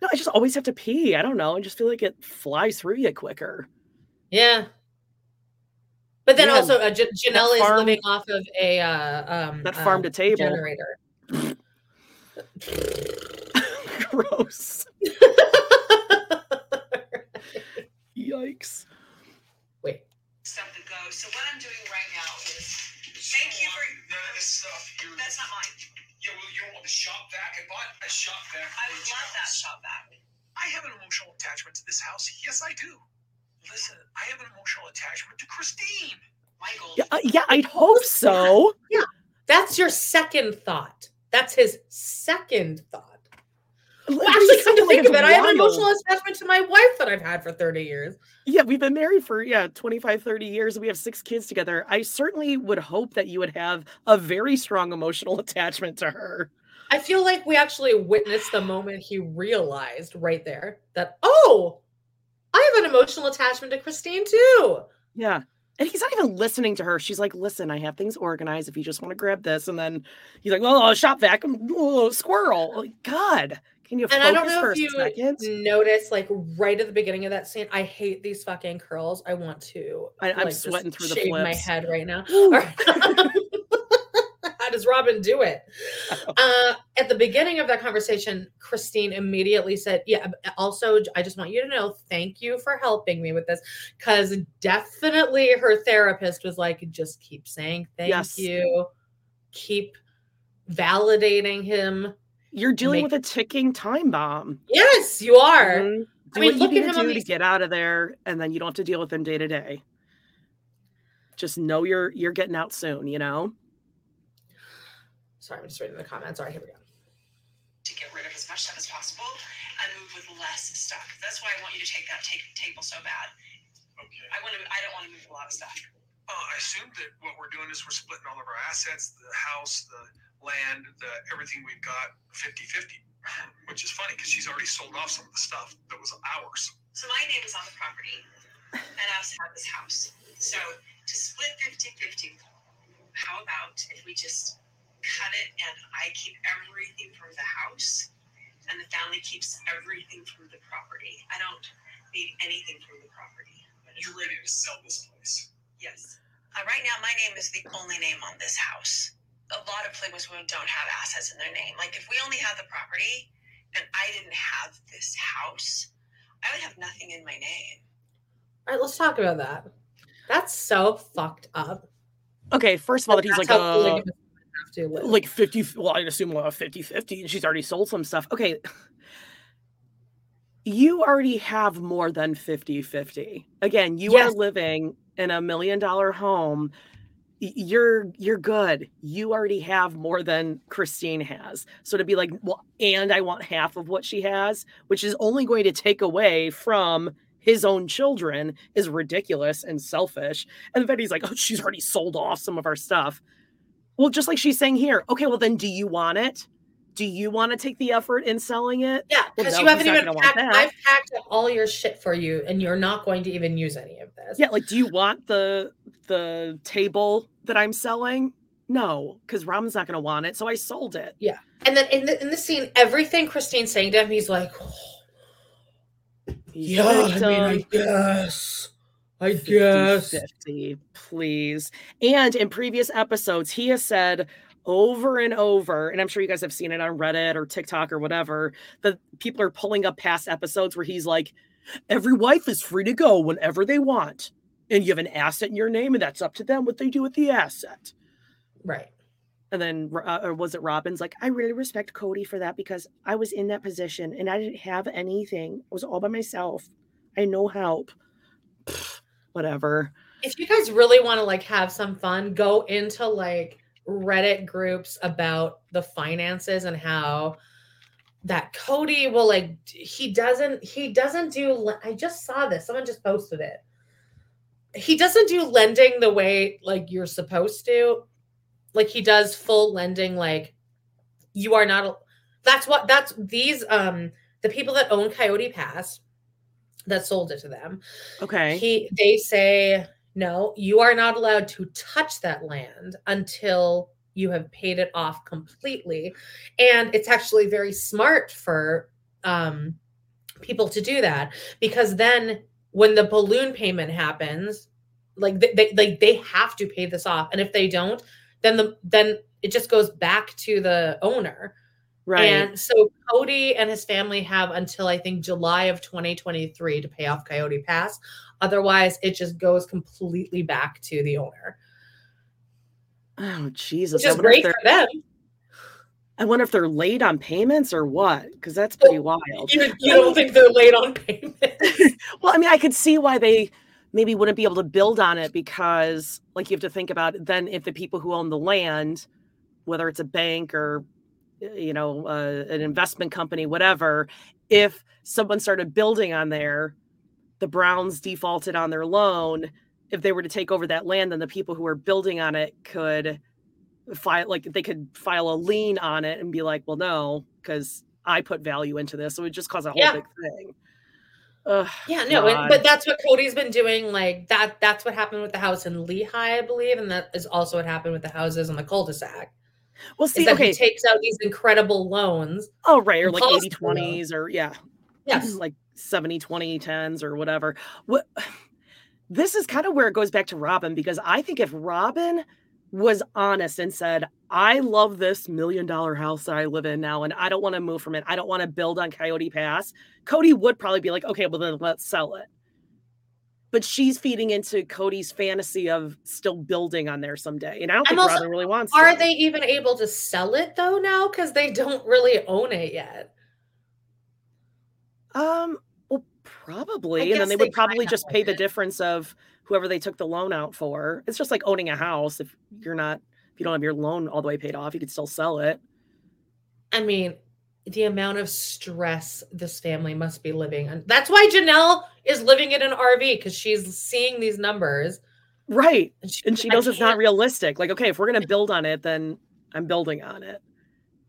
No, I just always have to pee. I don't know. I just feel like it flies through you quicker. Yeah. But then Yeah, also, uh, J- Janelle is farm- living off of a uh, um, That uh, farm to table. generator. Gross. Yikes. Wait, Stuff that goes. So what I'm doing right now is thank you for. None of this stuff. You're, That's not mine. Yeah, well, you want the shop back? I bought a shop vac. I would each love that house. shop back. I have an emotional attachment to this house. Yes, I do. Listen, I have an emotional attachment to Christine. Michael. Yeah, uh, yeah, I'd hope so. Yeah. That's your second thought. That's his second thought. Well, actually, come to think of it, I have an emotional attachment to my wife that I've had for 30 years. Yeah, we've been married for yeah, 25 30 years. We have 6 kids together. I certainly would hope that you would have a very strong emotional attachment to her. I feel like we actually witnessed the moment he realized right there that, oh, I have an emotional attachment to Christine too. Yeah. And he's not even listening to her. She's like, listen, I have things organized if you just want to grab this. And then he's like, oh, shop vac, oh, squirrel. Like, God, can you And focus I don't know if you second? noticed, like right at the beginning of that scene, I hate these fucking curls. I want to. I- I'm like, sweating through the shave my head right now. does Robyn do it? Uh, at the beginning of that conversation, Christine immediately said, Yeah, also, I just want you to know, thank you for helping me with this. Because definitely her therapist was like, Just keep saying thank Yes. you, keep validating him. You're dealing Make- with a ticking time bomb. Yes, you are. Mhm. I mean, look you at him do to get out of there, and then you don't have to deal with them day to day. Just know you're you're getting out soon, you know? Sorry, I'm just reading the comments. All right, here we go. to get rid of as much stuff as possible and move with less stuff. That's why I want you to take that ta- table so bad. Okay. I want to. I don't want to move a lot of stuff. Uh, I assume that what we're doing is we're splitting all of our assets, the house, the land, the everything we've got 50-50, which is funny because she's already sold off some of the stuff that was ours. So my name is on the property, and I also have this house. So to split 50-50, how about if we just cut it and I keep everything from the house, and the family keeps everything from the property. I don't need anything from the property. You're ready to sell this place. Yes. Uh, right now, my name is the only name on this house. A lot of Playboys women don't have assets in their name. Like, if we only had the property and I didn't have this house, I would have nothing in my name. All right, let's talk about that. That's so fucked up. Okay, first of all, that he's like how uh, polygamous women have to live. like 50 well i'd assume uh, 50 50 and she's already sold some stuff. Okay. You already have more than 50 50 again you Yes. are living in a million dollar home. You're you're good. You already have more than christine has. So to be like well and i want half of what she has which is only going to take away from his own children is ridiculous and selfish. And then he's like oh she's already sold off some of our stuff well, just like she's saying here, okay, well, then do you want it? Do you want to take the effort in selling it? yeah, Well, because no, you haven't even packed. I've packed up all your shit for you, and you're not going to even use any of this. Yeah, like, do you want the the table that I'm selling? No, because Robyn's not going to want it, so I sold it. Yeah. And then in the in the scene, everything Christine's saying to him, he's like, oh, He's victim. guess, I 50, please. And in previous episodes, he has said over and over, and I'm sure you guys have seen it on Reddit or TikTok or whatever, that people are pulling up past episodes where he's like, every wife is free to go whenever they want. And you have an asset in your name, and that's up to them what they do with the asset. Right. And then, uh, or was it Robyn's like, I really respect Kody for that because I was in that position and I didn't have anything. I was all by myself. I had no help. Pfft, whatever. If you guys really want to like have some fun, go into like Reddit groups about the finances and how that Kody will like he doesn't he doesn't do I just saw this someone just posted it. He doesn't do lending the way like you're supposed to. Like he does full lending like you are not that's what that's these um the people that own Coyote Pass that sold it to them. Okay. he they say no you are not allowed to touch that land until you have paid it off completely. And it's actually very smart for um people to do that because then when the balloon payment happens like they, they like they have to pay this off. And if they don't then the then it just goes back to the owner Right. and so kody and his family have until i think july of 2023 to pay off coyote pass otherwise it just goes completely back to the owner oh Jesus. which I is wonder if great they're- for them I wonder if they're late on payments or what, because that's pretty wild. you, you don't think they're late on payments Well, I mean, I could see why they maybe wouldn't be able to build on it because, like, you have to think about then if the people who own the land, whether it's a bank or, you know, uh, an investment company, whatever, if someone started building on there, the Browns defaulted on their loan. If they were to take over that land, then the people who are building on it could file, like, they could file a lien on it and be like, well, no, because I put value into this. So it just cause a whole Yeah. big thing. Ugh, Yeah, no, and, but that's what Kody's been doing. Like that, that's what happened with the house in Lehi, I believe, and that is also what happened with the houses on the cul-de-sac. Well, see, okay. he takes out these incredible loans. oh, right. Or like Impossible 80 20s or, yeah, Yes, like 70 20 10s or whatever. What this is kind of where it goes back to Robyn because I think if Robyn was honest and said, I love this million dollar house that I live in now and I don't want to move from it, I don't want to build on Coyote Pass, Kody would probably be like, okay, well, then let's sell it. But she's feeding into Kody's fantasy of still building on there someday. And I don't think also- Robyn really wants are to. they even able to sell it though now? Because they don't really own it yet. Um, well, probably, and then they they would probably just pay the it. difference of whoever they took the loan out for. It's just like owning a house. If you're not, if you don't have your loan all the way paid off, you could still sell it. I mean, the amount of stress this family must be living on. That's why Janelle is living in an RV because she's seeing these numbers. Right, And she, and she knows it's not realistic. Like, okay, if we're gonna build on it, then I'm building on it.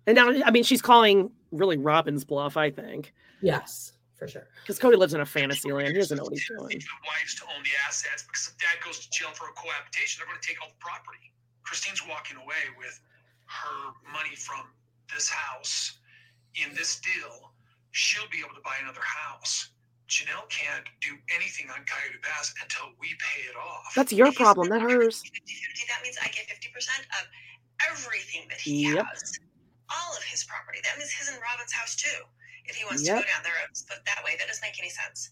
And now, I mean, she's calling really Robyn's bluff, I think, Yes, for sure. because Kody lives in a fantasy land. He doesn't know what he's The doing. wives to own the assets because if dad goes to jail for a cohabitation, they're going to take all the property. Christine's walking away with her money from this house in this deal. She'll be able to buy another house. Janelle can't do anything on Coyote Pass until we pay it off. That's your problem, not hers. 50-50, that means I get 50% of everything that he Yep. has. All of his property. That means his and Robyn's house too. If he wants to go down there and split that way, that doesn't make any sense.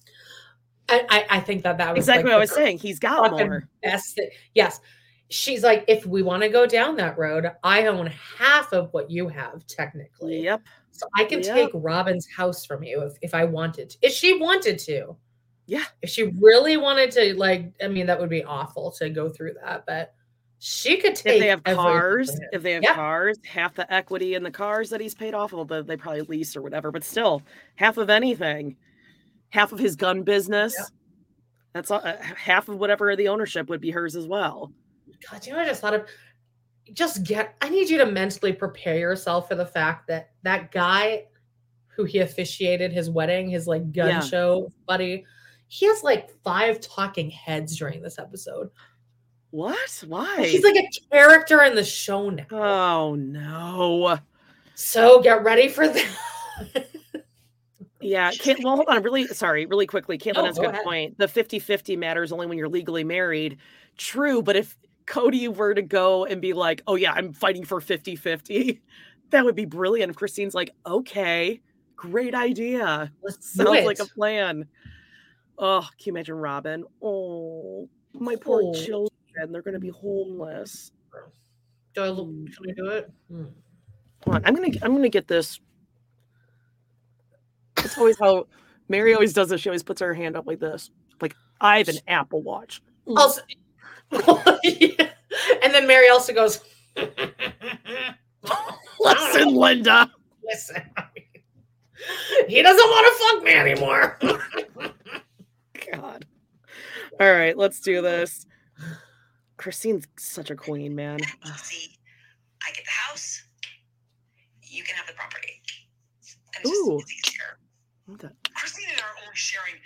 I, I, I think that that was Exactly like what I was saying. He's got more. best thi- Yes. She's like, if we want to go down that road, I own half of what you have, technically. Yep. So I can Yep. take Robyn's house from you if, if I wanted to. If she wanted to. Yeah. If she really wanted to, like, I mean, that would be awful to go through that, but she could take if they have cars, if they have cars, half the equity in the cars that he's paid off, although they they probably lease or whatever, but still, half of anything, half of his gun business, that's all, uh, half of whatever the ownership would be hers as well. God, you know, I just thought of just get. I need you to mentally prepare yourself for the fact that that guy who he officiated his wedding, his like gun Yeah. show buddy, he has like five talking heads during this episode. What? Why? He's like a character in the show now. oh no. So get ready for that. Yeah. Can't, well, hold on. Really, sorry, really quickly. Caitlin No, has a go good ahead. point. The 50 50 matters only when you're legally married. True. But if Kody were to go and be like, oh, yeah, I'm fighting for 50 50, that would be brilliant. If Christine's like, okay, great idea. Let's Sounds like a plan. Oh, can you imagine Robyn? Oh, my poor Oh. children. They're going to be homeless. Do I look? Can we do it? Hmm. Hold on. I'm gonna I'm gonna get this. It's always how Meri always does this. She always puts her hand up like this. Like I have an Apple Watch. Also, Yeah. and then Meri also goes. Listen, Linda. Listen, he doesn't want to fuck me anymore. God. All right, let's do this. Christine's such a queen, man. See, I get the house, you can have the property. And it's Ooh. just it's easier. Christine and I are only sharing our,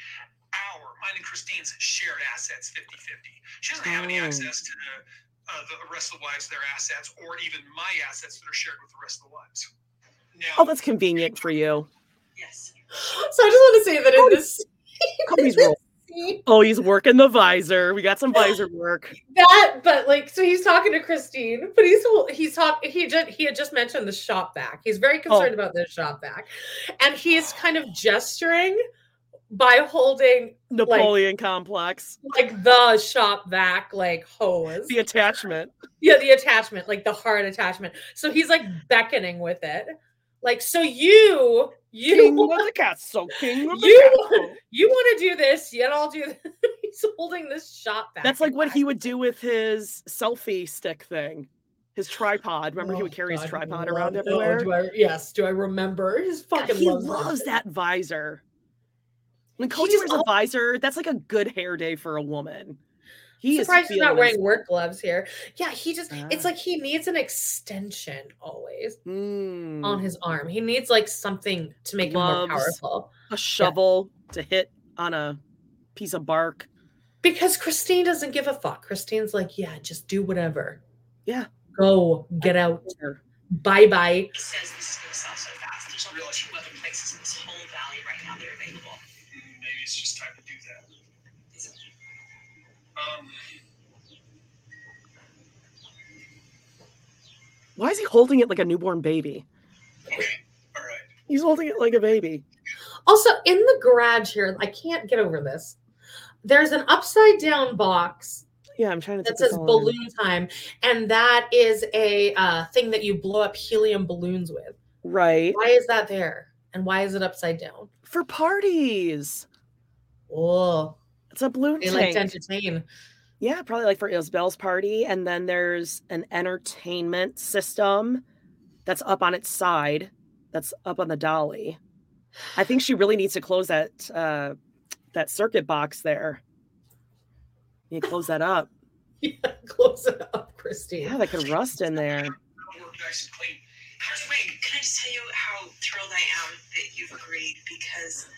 mine and Christine's shared assets 50 50. She doesn't have any Oh. access to the, uh, the rest of the wives, their assets, or even my assets that are shared with the rest of the wives. Now, Oh, that's convenient for you. Yes. So I just want to say that in this Kody's rule. Christine. Oh, he's working the visor. We got some visor work. That, but like, so he's talking to Christine, but he's he's talking. He just he had just mentioned the shop back. He's very concerned about this shop back, and he's kind of gesturing by holding Napoleon complex. like the shop vac like hose. The attachment. Yeah, the attachment, like the hard attachment. So he's like beckoning with it. Like, so you, you, King of the castle. King of the you, castle. you want to do this, yet I'll do this. he's holding this shop vac. That's like what he would do with his selfie stick thing. His tripod. Remember, he would oh, carry his Oh, tripod around oh, everywhere. do I, yes, do I remember? His God, fucking he loves, loves that visor. When Kody just wears a al- visor, that's like a good hair day for a woman. He is Surprised he's not wearing work gloves here. Yeah, he just, it's Ah. like he needs an extension always Mm, on his arm. He needs like something to make him more powerful. a shovel to hit on a piece of bark. Because Christine doesn't give a fuck. Christine's like, yeah, just do whatever. Yeah. Go, get out. Bye bye. Why is he holding it like a newborn baby? okay, all right. He's holding it like a baby. Also, in the garage here, I can't get over this. There's an upside down box Yeah, I'm trying to. that says all in. balloon time, and that is a uh, thing that you blow up helium balloons with. Right Why is that there? And why is it upside down? for parties. Oh, It's a balloon they like to entertain. Yeah, probably like for Ysabel's party. And then there's an entertainment system that's up on its side, that's up on the dolly. I think she really needs to close that uh that circuit box there. You close that up. Yeah, close it up, Christine. Yeah, that could rust in there. It'll nice and clean. Wait, can I just tell you how thrilled I am that you've agreed? Because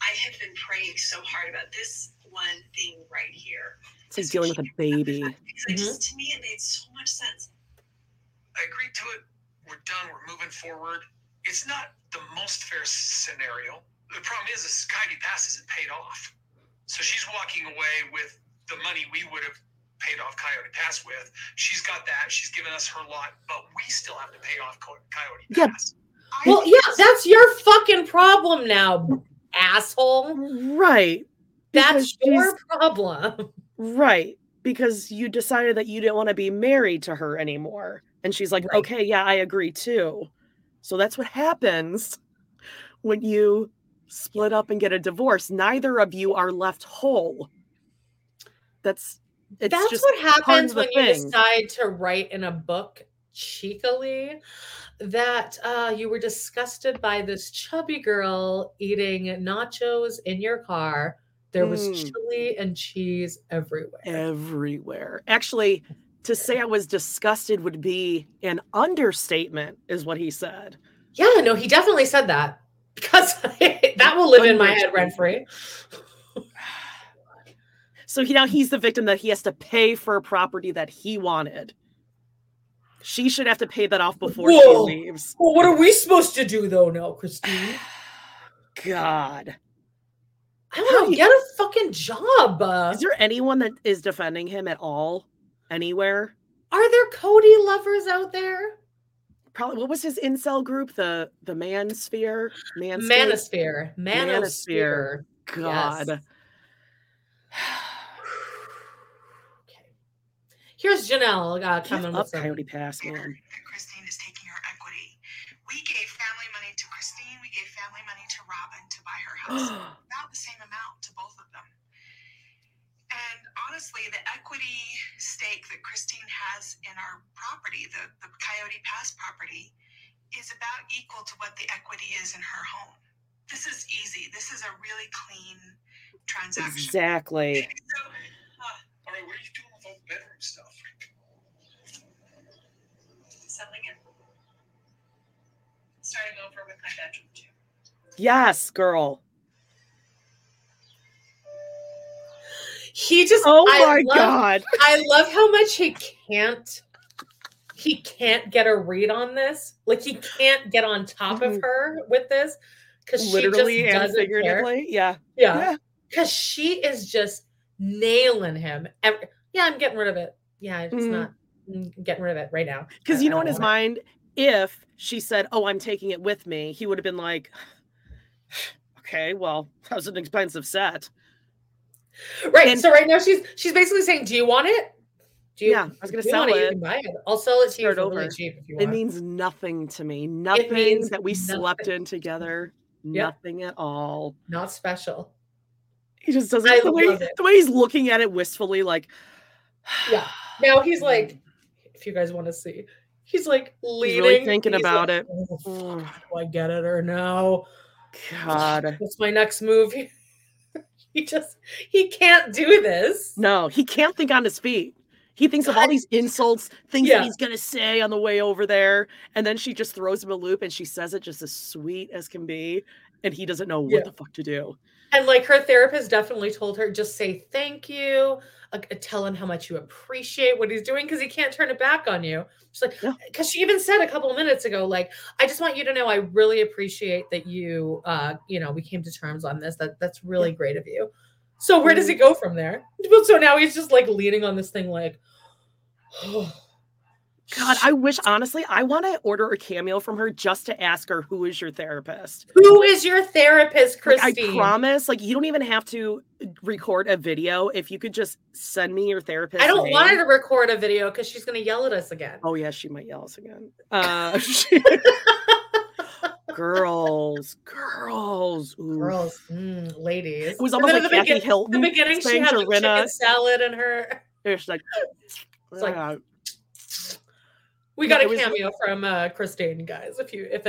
I have been praying so hard about this one thing right here. It's like dealing with a baby. Because I just, to me, it made so much sense. I agreed to it. We're done. We're moving forward. It's not the most fair scenario. The problem is, is Coyote Pass isn't paid off. So she's walking away with the money we would have paid off Coyote Pass with. She's got that. She's given us her lot, but we still have to pay off Co- Coyote Yeah. Pass. I Well, yeah, that's your fucking problem now, asshole. Right. That's your problem. Right. Because you decided that you didn't want to be married to her anymore. And she's like, Right. okay, yeah, I agree too. So that's what happens when you split up and get a divorce. Neither of you are left whole. That's it's That's what happens when you thing. decide to write in a book cheekily that uh, you were disgusted by this chubby girl eating nachos in your car. There was Mm. chili and cheese everywhere. everywhere. Actually, to say I was disgusted would be an understatement, is what he said. yeah, no, he definitely said that because that will live in my head rent free. So he now he's the victim that he has to pay for a property that he wanted. She should have to pay that off before Whoa. she leaves. Well, what are we supposed to do though, now, Christine? God. I want do to you- get a fucking job. Is there anyone that is defending him at all? Anywhere? are there Kody lovers out there? Probably what was his incel group? The the mansphere? Manscape? Manosphere. Manosphere. Manosphere. God. Yes. Okay. Here's Janelle uh, coming up with some. Coyote Pass, man. Christine is taking her equity. We gave family money to Christine. We gave family money to Robin to buy her house. about the same amount to both of them. And honestly, the equity stake that Christine has in our property, the, the Coyote Pass property, is about equal to what the equity is in her home. This is easy. This is a really clean transaction. exactly. So, uh, All right, what are you doing with all the bedroom stuff? selling it. Starting over with my bedroom too. Yes, girl. He just. Oh I my love- god. I love how much he can't. He can't get a read on this. Like he can't get on top of Mhm. her with this because she Literally just and doesn't care. figuratively. Yeah. Yeah. Yeah. because she is just nailing him. Every, yeah, I'm getting rid of it. Yeah, it's Mhm. not. I'm getting rid of it right now. Because you know, in his it. mind, if she said, "Oh, I'm taking it with me," he would have been like, "Okay, well, that was an expensive set." Right. and- so right now she's she's basically saying, "Do you want it? Do you? Yeah, I was gonna do sell it. can buy it. I'll sell it to you Start over. really cheap if you It means nothing to me. Nothing means that we nothing. slept in together. Yeah. Nothing at all. not special. He just doesn't. I the way it. the way he's looking at it wistfully, like, Yeah. Now he's mm. like, if you guys want to see, he's like leaning. really thinking about like, it. "Oh, "Oh, do I get it or no? God, What's my next move? he just he can't do this. no, he can't think on his feet. He thinks of all these insults, things Yeah. that he's gonna say on the way over there, and then she just throws him a loop, and she says it just as sweet as can be, and he doesn't know what Yeah. the fuck to do. And like her therapist definitely told her, just say thank you, uh, tell him how much you appreciate what he's doing because he can't turn it back on you. She's like, Yeah. because she even said a couple of minutes ago, like, I just want you to know I really appreciate that you, uh, you know, we came to terms on this. That that's really great of you. So where does Mm-hmm. he go from there? But So now he's just like leaning on this thing, like, oh, God, I wish honestly, I want to order a cameo from her just to ask her who is your therapist. who is your therapist, Like, Christine? I promise, like you don't even have to record a video. If you could just send me your therapist. I don't want her to record a video because she's gonna yell at us again. Oh yeah, she might yell at us again. Uh, girls, girls, ooh. Girls, mm, ladies. It was almost like the Kathy begin- Hilton the beginning, she had the chicken salad in her. It's like, It's like-. We got it a was- cameo from uh, Christine, guys. If you, if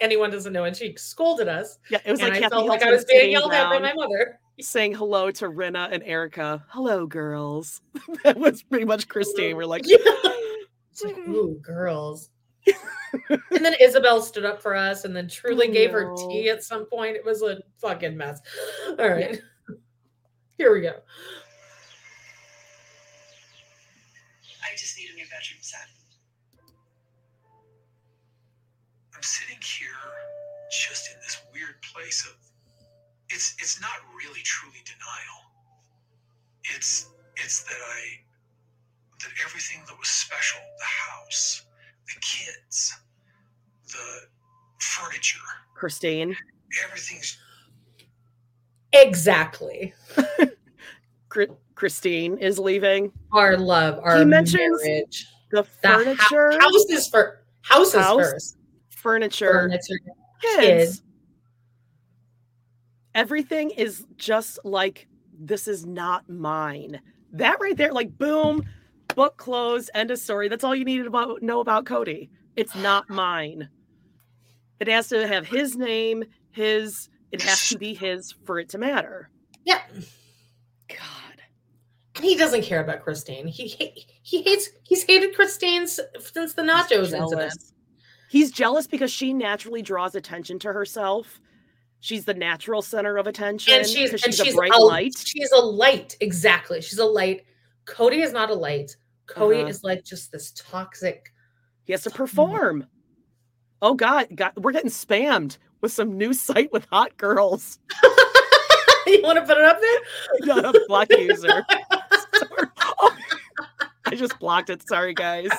anyone doesn't know, and she scolded us, yeah, it was and like I Kathy felt like I was being yelled at by my mother. saying hello to Rinna and Erika. Hello, girls. that was pretty much Christine. We're like, Yeah. It's like, ooh, girls. and then Ysabel stood up for us, and then truly I gave her tea at some point. It was a fucking mess. All right, here we go. I just need a new bedroom set. Sitting here just in this weird place of it's it's not really truly denial. It's it's that I that everything that was special, the house, the kids, the furniture, Christine. everything's Exactly. Christine is leaving. Our love, our mentions marriage. The The hou- furniture, house is for houses House, first. Furniture, Furniture, kids. kids. Everything is just like this is not mine. That right there, like boom, book closed, end of story. That's all you needed to know about Kody. It's not mine. It has to have his name, his. It has to be his for it to matter. Yeah. God. And he doesn't care about Christine. He he, he hates he's hated Christine since the nachos incident. He's jealous because she naturally draws attention to herself. She's the natural center of attention. And she's and she's, she's a bright a, light. She's a light. Exactly. She's a light. Kody is not a light. Kody Uh-huh. is like just this toxic. He has to perform. Oh God, God, we're getting spammed with some new site with hot girls. you want to put it up there? Yeah, block user. I just blocked it. Sorry, guys.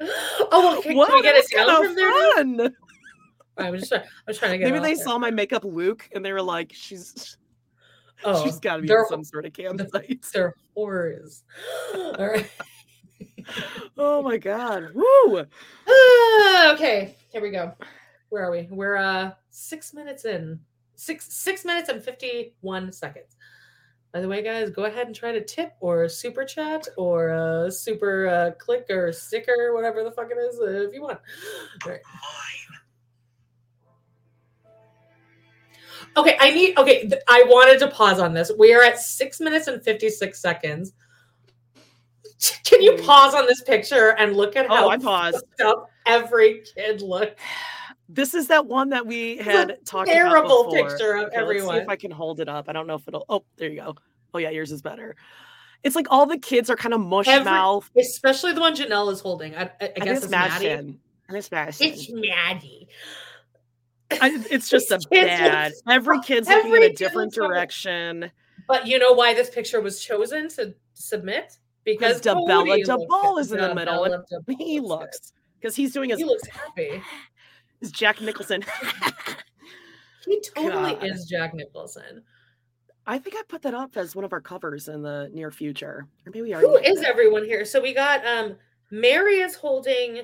Oh, well, can, What? can we get It down from there? now? fun. I was just trying, I was trying to get. Maybe they there. saw my makeup Luke and they were like, "She's Oh, she's got to be on some sort of campsite." They're whores. All right. Oh my God! Woo! Ah, okay, here we go. Where are we? We're uh six minutes in. Six six minutes and fifty one seconds. By the way, guys, go ahead and try to tip or super chat or uh, super uh, click or sticker, whatever the fuck it is, uh, if you want. All right. Okay, I need. Okay, th- I wanted to pause on this. We are at six minutes and fifty six seconds. Can you Mm. pause on this picture and look at how Oh, I paused. up every kid looks? This is that one that we had talked terrible about Terrible picture of Okay, Let's see everyone. if I can hold it up. I don't know if it'll. Oh, there you go. Oh yeah, yours is better. It's like all the kids are kind of mush Every- mouth. especially the one Janelle is holding. I, I, I I guess it's Maddie. And it's Madison. It's Maddie. I, it's just a These kids look bad. Every kid's looking in a different direction. But you know why this picture was chosen to submit? Because Duvall looks is in the middle, and he looks looks because he's doing his, He looks happy. His Jack Nicholson. He totally God. is Jack Nicholson. I think I put that up as one of our covers in the near future. Or maybe we Who already is that. everyone here? So we got um Meri is holding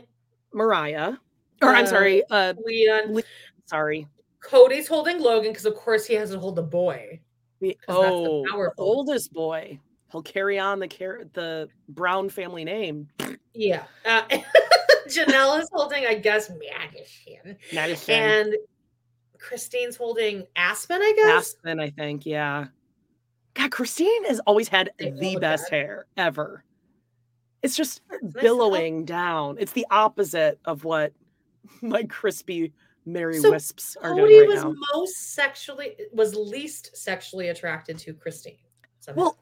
Mariah. Or I'm Uh, sorry, uh Leon. Le- sorry. Kody's holding Logan because of course he has to hold the boy. The, 'Cause that's the oh, the oldest boy. He'll carry on the car- the Brown family name. Yeah. Uh, Janelle is holding, I guess, Madison. Madison. And Christine's holding Aspyn, I guess. Aspyn, I think. Yeah. God, Christine has always had They the best bad. hair ever. It's just nice to billowing down. It's the opposite of what my crispy Meri So Wisps are Kody doing right was now. most sexually was least sexually attracted to Christine. somehow. Well,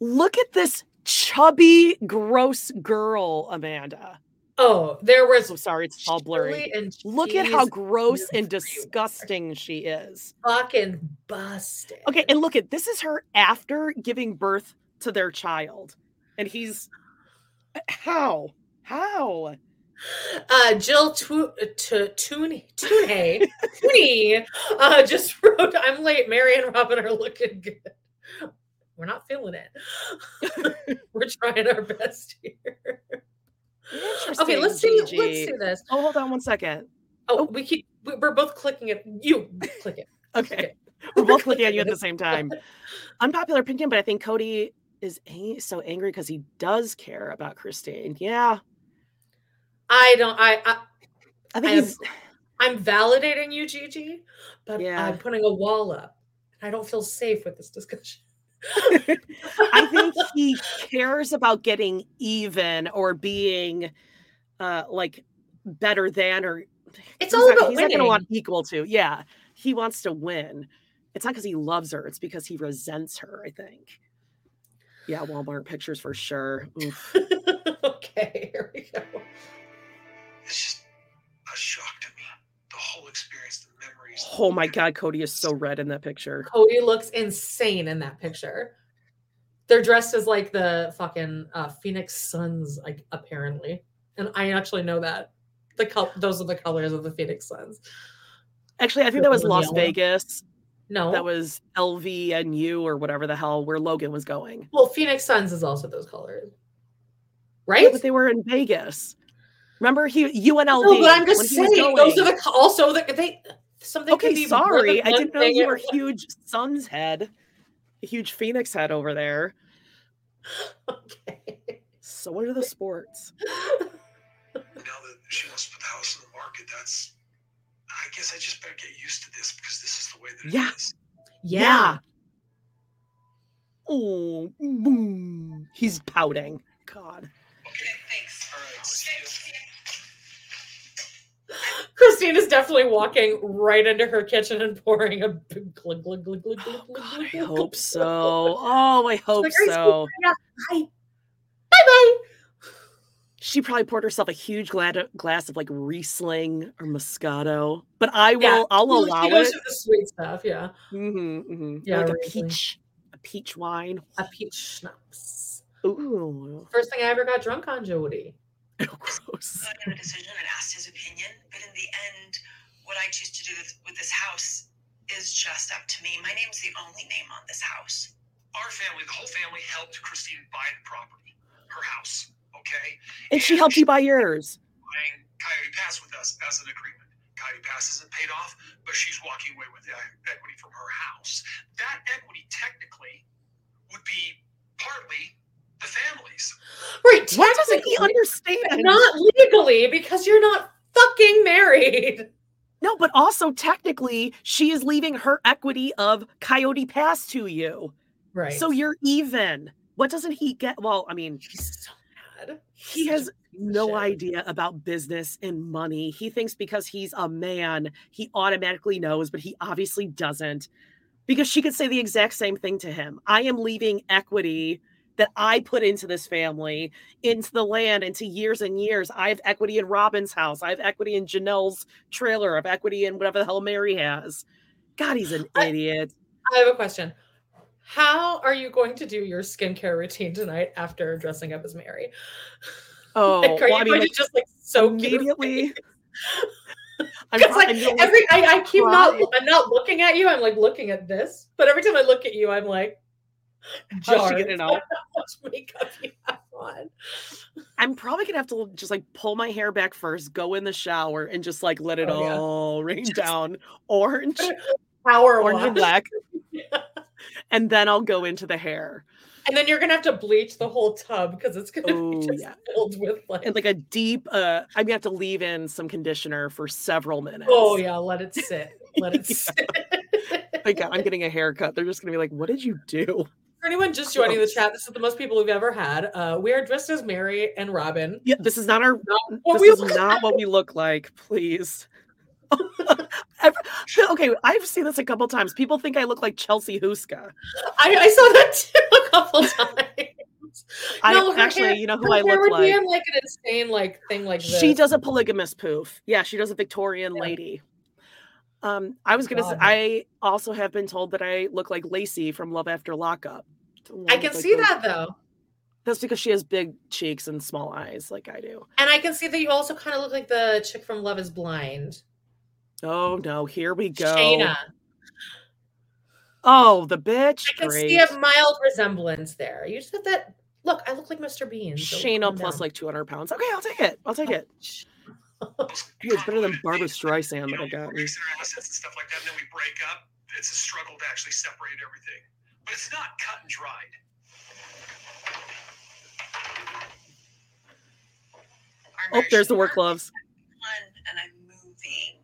look at this chubby, gross girl, Amanda. Oh, there was So sorry, it's all blurry. Look at how gross and disgusting she is. fucking busted. Okay, and look at this is her after giving birth to their child. And he's how? How? Uh, Jill to Tooney Tooney Tooney uh, just wrote, "I'm late. Meri and Robyn are looking good. We're not feeling it. We're trying our best here. Okay, let's see. Interesting, Let's Gigi. see this. Oh, hold on one second. Oh, oh, we keep. we- We're both clicking it. You click it. Okay. We're both clicking at you at the same time. Unpopular opinion, but I think Kody is a- so angry because he does care about Christine. Yeah. I don't. I. I I think I he's I'm validating you, Gigi, but Yeah. I'm putting a wall up. I don't feel safe with this discussion. I think he cares about getting even or being uh like better than or It's all not, about he's not gonna want equal to. Yeah. He wants to win. It's not because he loves her, it's because he resents her, I think. Yeah, Walmart pictures for sure. Okay, here we go. It's just a shock to me. The whole experience, the Oh my god, Kody is so red in that picture. Kody looks insane in that picture. They're dressed as like the fucking uh, Phoenix Suns, like apparently, and I actually know that. The col- those are the colors of the Phoenix Suns. Actually, I think that was Las. Vegas. No, That was LVNU or whatever the hell where Logan was going. well, Phoenix Suns is also those colors, right? Yeah, but they were in Vegas. Remember he UNLV. No, but I'm just saying those are the also the they something. could Okay, be sorry. I didn't know you were huge Suns head. A huge Phoenix head over there. Okay. So what are the sports? Now that she wants to put the house on the market, that's. I guess I just better get used to this because this is the way that Yeah. it is. yeah. Oh, boom. He's pouting. God. Okay, Thanks. Christine is definitely walking right into her kitchen and pouring a big glug glug glug glug glug glug. God, I hope glug. so. Oh, I hope like, so. Yeah, bye. Bye bye. She probably poured herself a huge gla- glass of like Riesling or Moscato. But I will. Yeah, I'll She- allow she goes it. to the sweet stuff. Yeah, Mm-hmm, mm-hmm. Yeah, like a peach, a peach wine. a peach schnapps. Ooh, First thing I ever got drunk on, Jody. oh, gross. I made a decision and asked his opinion, but in the end, what I choose to do with, with this house is just up to me. My name's the only name on this house. Our family, the whole family, helped Christine buy the property, her house. Okay. And she helped you buy yours. buying Coyote Pass with us as an agreement. Coyote Pass isn't paid off, but she's walking away with the equity from her house. That equity technically would be partly the family's. Right. Why doesn't he understand? Not legally because you're not fucking married. No, but also technically, she is leaving her equity of Coyote Pass to you. Right. So you're even. What doesn't he get? Well, I mean, he's so mad. he Such has no shit. idea about business and money. He thinks because he's a man, he automatically knows, but he obviously doesn't. Because she could say the exact same thing to him. I am leaving equity that I put into this family, into the land, into years and years. I have equity in Robyn's house. I have equity in Janelle's trailer. I have equity in whatever the hell Meri has. God, he's an I- idiot. I have a question. How are you going to do your skincare routine tonight after dressing up as Meri? Oh, like, are well, you I mean, going like, to just like so immediately. I'm Because like every I, I keep not. I'm not looking at you. I'm like looking at this, but every time I look at you, I'm like, How's she getting out? How much makeup you have on? I'm probably gonna have to just like pull my hair back first, go in the shower, and just like let it Oh, yeah. all rain down, orange, Power orange and wash. black, and then I'll go into the hair And then you're gonna have to bleach the whole tub because it's gonna Oh, be just yeah. filled with like, and like a deep. uh I'm gonna have to leave in some conditioner for several minutes. oh yeah, let it sit. Let it Yeah. sit. I'm getting a haircut. They're just gonna be like, "What did you do?" For anyone just joining the chat, this is the most people we've ever had. Uh, we are dressed as Meri and Robyn. Yeah, this is not our. Not what This we is look not what we look like. Please. Okay, I've seen this a couple times. People think I look like Chelsea Houska. I, I saw that too a couple times. I No, actually, hair- you know who I look like. Like an insane like thing like this. She does a polygamous poof. Yeah, she does a Victorian Yeah. lady. Um, I was gonna say I also have been told that I look like Lacey from Love After Lockup. I can like, see that though, That's because she has big cheeks and small eyes, like I do. and I can see that you also kind of look like the chick from Love Is Blind, Oh no, here we go. Shaina. Oh, the bitch. I can Great. see a mild resemblance there. You just have that look. I look like Mr. Bean. so Shaina plus down. like 200 pounds. Okay, I'll take it. I'll take it. Hey, it's better than Barbara Streisand that I got. Increase assets and stuff like that, and then we break up. It's a struggle to actually separate everything, but it's not cut and dried. Oh, there's the work gloves. And I'm moving.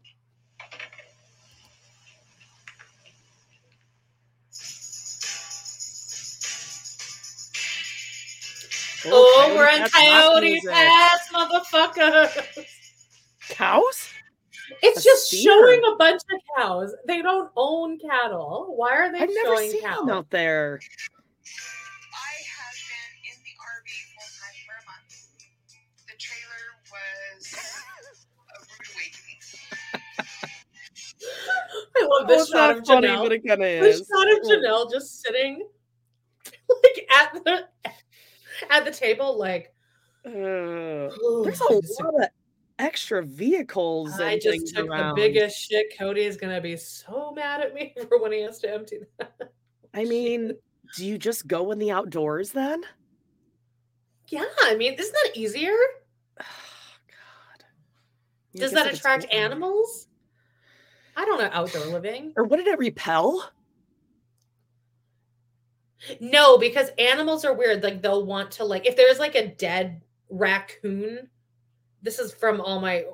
Oh, oh we're in Pass rock Coyote. Pass, motherfucker. Cows? It's A just steer. showing a bunch of cows. They don't own cattle. Why are they I've never showing seen cows? them out there. I have been in the RV full time for a month. The trailer was a rude awakening. I love Oh, this it's shot of funny, Janelle. but it kind of This shot of Oh. Janelle just sitting like at the at the table, like Uh, "Oh, there's I a just lot of extra vehicles. I just took around. the biggest shit. Kody is gonna be so mad at me for when he has to empty that. I mean, do you just go in the outdoors then? Yeah, I mean, isn't that easier? Oh, God. I Does that attract animals? I don't know outdoor living. Or what did it repel? No, because animals are weird. Like they'll want to like if there's like a dead raccoon. This is from all my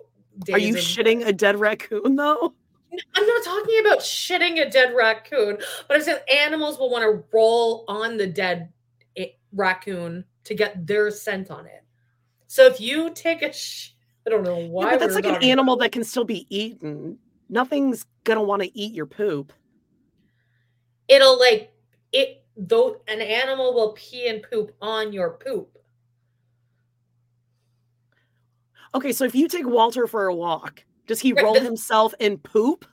days. Are you of- shitting a dead raccoon though? I'm not talking about shitting a dead raccoon, but I said animals will want to roll on the dead eh, raccoon to get their scent on it. So if you take a sh- I don't know Yeah, why. but that's like an animal about- that can still be eaten. Nothing's gonna want to eat your poop. It'll like it though an animal will pee and poop on your poop. Okay, so if you take Walter for a walk, does he roll himself in poop?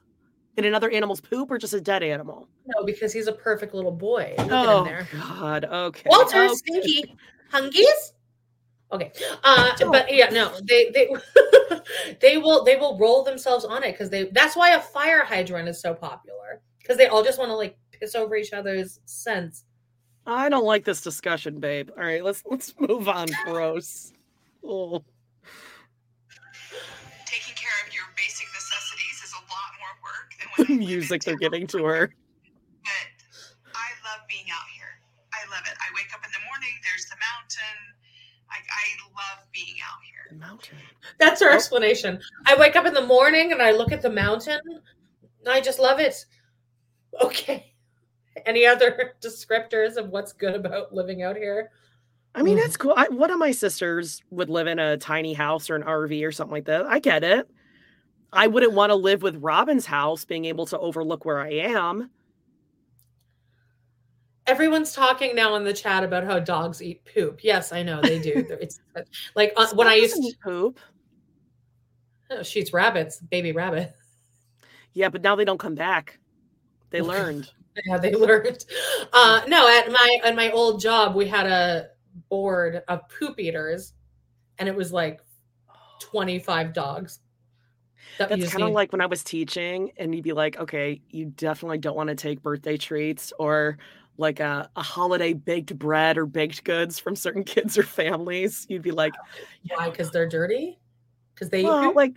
In another animal's poop or just a dead animal? No, because he's a perfect little boy. Look Oh there. God. Okay. Walter okay. Stinky Hungies. Okay. Uh but yeah, no, they they they will they will roll themselves on it because they that's why a fire hydrant is so popular. Because they all just want to like piss over each other's scents. I don't like this discussion, babe. All right, let's let's move on. Gross. Oh. music they're giving to her. But I love being out here. I love it. I wake up in the morning. There's the mountain. I, I love being out here. The mountain. That's her Oh. explanation. I wake up in the morning and I look at the mountain. I just love it. Okay. Any other descriptors of what's good about living out here? I mean, Mm. it's cool. I, one of my sisters would live in a tiny house or an RV or something like that. I get it. I wouldn't want to live with Robyn's house, being able to overlook where I am. Everyone's talking now in the chat about how dogs eat poop. Yes, I know they do. It's like uh, when I used to, poop. oh, she eats rabbits, baby rabbit. Yeah, but now they don't come back. They learned. Yeah, they learned. Uh, no, at my at my old job, we had a board of poop eaters, and it was like twenty five dogs. That That's kind of like when I was teaching, and you'd be like, okay, you definitely don't want to take birthday treats or like a, a holiday baked bread or baked goods from certain kids or families. You'd be like, why? Because they're dirty. Because they eat well, poop? like,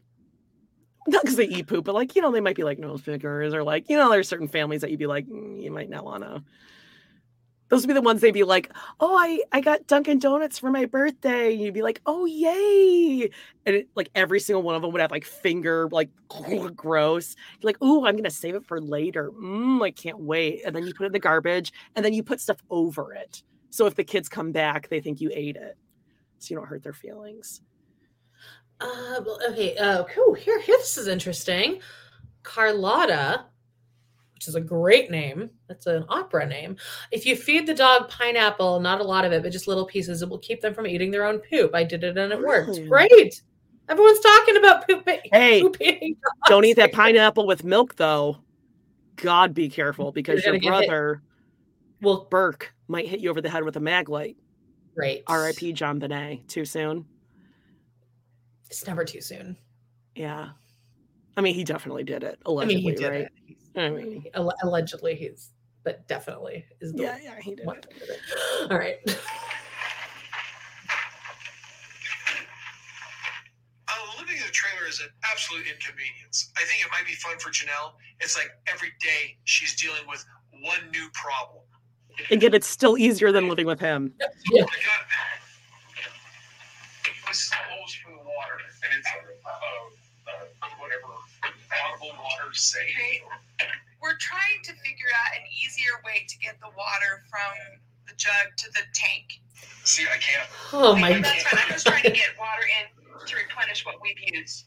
not because they eat poop, but like, you know, they might be like nose pickers or like, you know, there's certain families that you'd be like, "Mm, you might not want to. Those would be the ones they'd be like, oh, I, I got Dunkin' Donuts for my birthday. And you'd be like, oh, yay. And it, like every single one of them would have like finger, like gross. You're like, ooh, I'm to save it for later. Mm, I can't wait. And then you put it in the garbage and then you put stuff over it. So if the kids come back, they think you ate it. So you don't hurt their feelings. Uh, well, okay. Uh, cool. Here, here. This is interesting. Carlotta, which is a great name. That's an opera name. If you feed the dog pineapple, not a lot of it, but just little pieces, it will keep them from eating their own poop. I did it and it worked. Really? Great. Everyone's talking about poop. Hey, poop eating Don't eat that pineapple with milk, though. God, be careful because your gonna get hit. brother, Well, Burke, might hit you over the head with a mag light. great. R.I.P. JonBenét. Too soon. It's never too soon. Yeah. I mean, he definitely did it. I mean, Allegedly, did right? it. He's- I mean, Alle- allegedly, he's, but definitely is the yeah, yeah, he did one it. that did it. All right. Uh, living in a trailer is an absolute inconvenience. I think it might be fun for Janelle. It's like every day she's dealing with one new problem. And yet, it's still easier than living with him. Yeah. I got this is the hose for the water, and it's uh, uh, whatever potable water say. Okay. We're trying to figure out an easier way to get the water from the jug to the tank. See, I can't. Oh my That's god. fine. I'm just trying to get water in to replenish what we've used.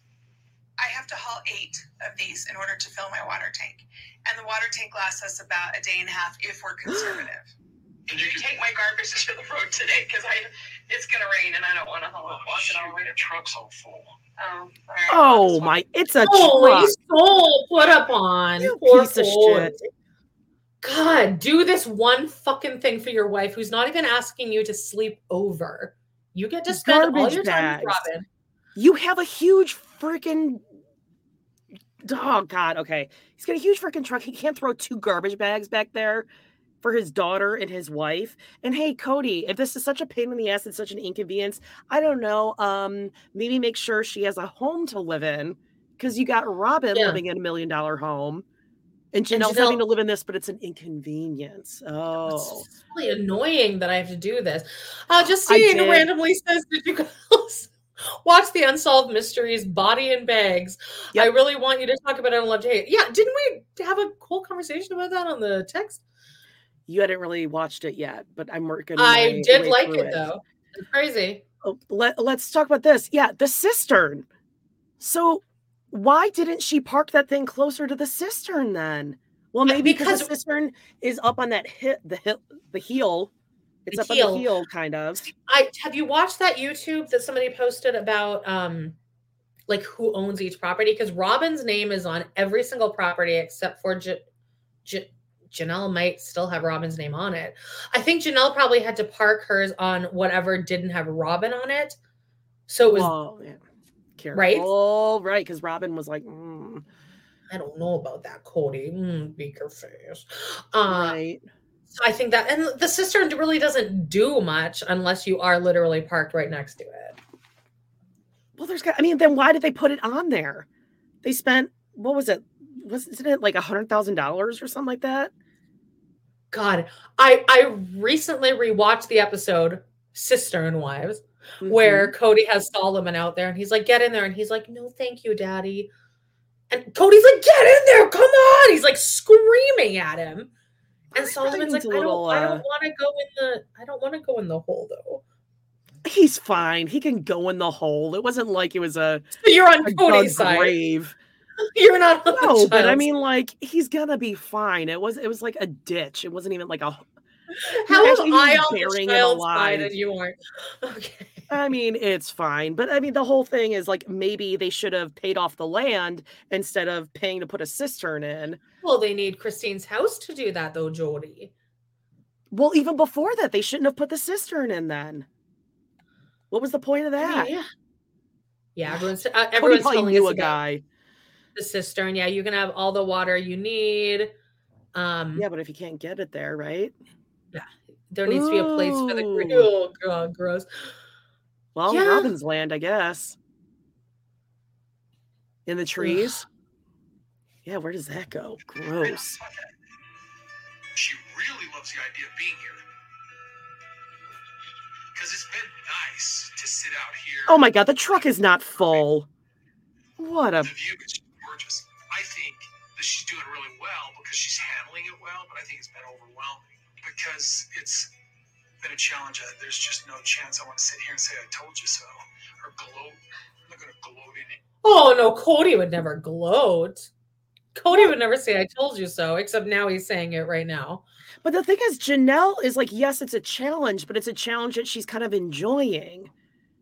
I have to haul eight of these in order to fill my water tank. And the water tank lasts us about a day and a half if we're conservative. And You you can can take my garbage to the road today because I it's gonna rain and I don't want to haul it. Oh, Walk it shoot, all the way the to truck's all full. Oh, all right. Oh, my. It's a Holy truck. soul, put up on. You piece of shit. God, do this one fucking thing for your wife who's not even asking you to sleep over. You get to spend all Garbage your time with. Robyn. You have a huge freaking. Oh, God. Okay. He's got a huge freaking truck. He can't throw two garbage bags back there for his daughter and his wife. And hey, Kody, if this is such a pain in the ass and such an inconvenience, I don't know. Um, maybe make sure she has a home to live in because you got Robyn Yeah. living in a million dollar home. And And Janelle's Janelle- having to live in this, but it's an inconvenience. Oh, It's really annoying that I have to do this. Uh, just I seeing randomly says, Did you guys watch the Unsolved Mysteries Body and Bags? I really want you to talk about it on Love to Hate. Yeah, didn't we have a cool conversation about that on the text? You hadn't really watched it yet, but I'm working. I did like through it though. It's crazy. Oh, let, let's talk about this. Yeah, the cistern. So why didn't she park that thing closer to the cistern then? Well, Yeah, maybe because because- the cistern is up on that hit the hit the heel. It's The up on heel. the heel, kind of. I have you watched that YouTube that somebody posted about um like who owns each property? Because Robyn's name is on every single property except for J- J- Janelle might still have Robyn's name on it. I think Janelle probably had to park hers on whatever didn't have Robyn on it. So it was Well, yeah. Right? Careful, right? Because Robyn was like, mm, I don't know about that, Kody. Mm, beaker face. Uh, right. So I think that, and the cistern really doesn't do much unless you are literally parked right next to it. Well, there's got. I mean, then why did they put it on there? They spent what was it? Wasn't it like a hundred thousand dollars or something like that? God, I I recently rewatched the episode Sister and Wives where Mm-hmm. Kody has Solomon out there and he's like, get in there. And he's like, no, thank you, daddy. And Kody's like, get in there. Come on. He's like screaming at him. And Solomon's like, I don't, little, I uh, don't want to go in the, I don't want to go in the hole though. he's fine. He can go in the hole. It wasn't like it was a, So you're on a Kody's side. grave. You're not No, but I mean, like he's gonna be fine. It was it was like a ditch. It wasn't even like a. how am I on the child's side and you aren't? Okay. I mean, it's fine. But I mean, the whole thing is like maybe they should have paid off the land instead of paying to put a cistern in. Well, they need Christine's house to do that, though, Jody. Well, even before that, they shouldn't have put the cistern in then. What was the point of that? Yeah, yeah. Everyone's uh, Kody everyone's probably telling knew a guy. The cistern. Yeah, you can have all the water you need. Um, Yeah, but if you can't get it there, right? Yeah, there needs to be a place for the Ooh. oh god, gross. Well, Yeah. Robyn's land, I guess. In the trees. yeah, where does that go? Gross. She really loves the idea of being here. Because it's been nice to sit out here. Oh my god, the truck is not full. What a The view is gorgeous. I think that she's doing really well because she's handling it well, but I think it's been overwhelming because it's been a challenge. Uh, There's just no chance I want to sit here and say I told you so or gloat. I'm not going to gloat in it. Oh no, Kody would never gloat. Kody would never say "I told you so," except now he's saying it right now. But the thing is, Janelle is like, yes, it's a challenge, but it's a challenge that she's kind of enjoying.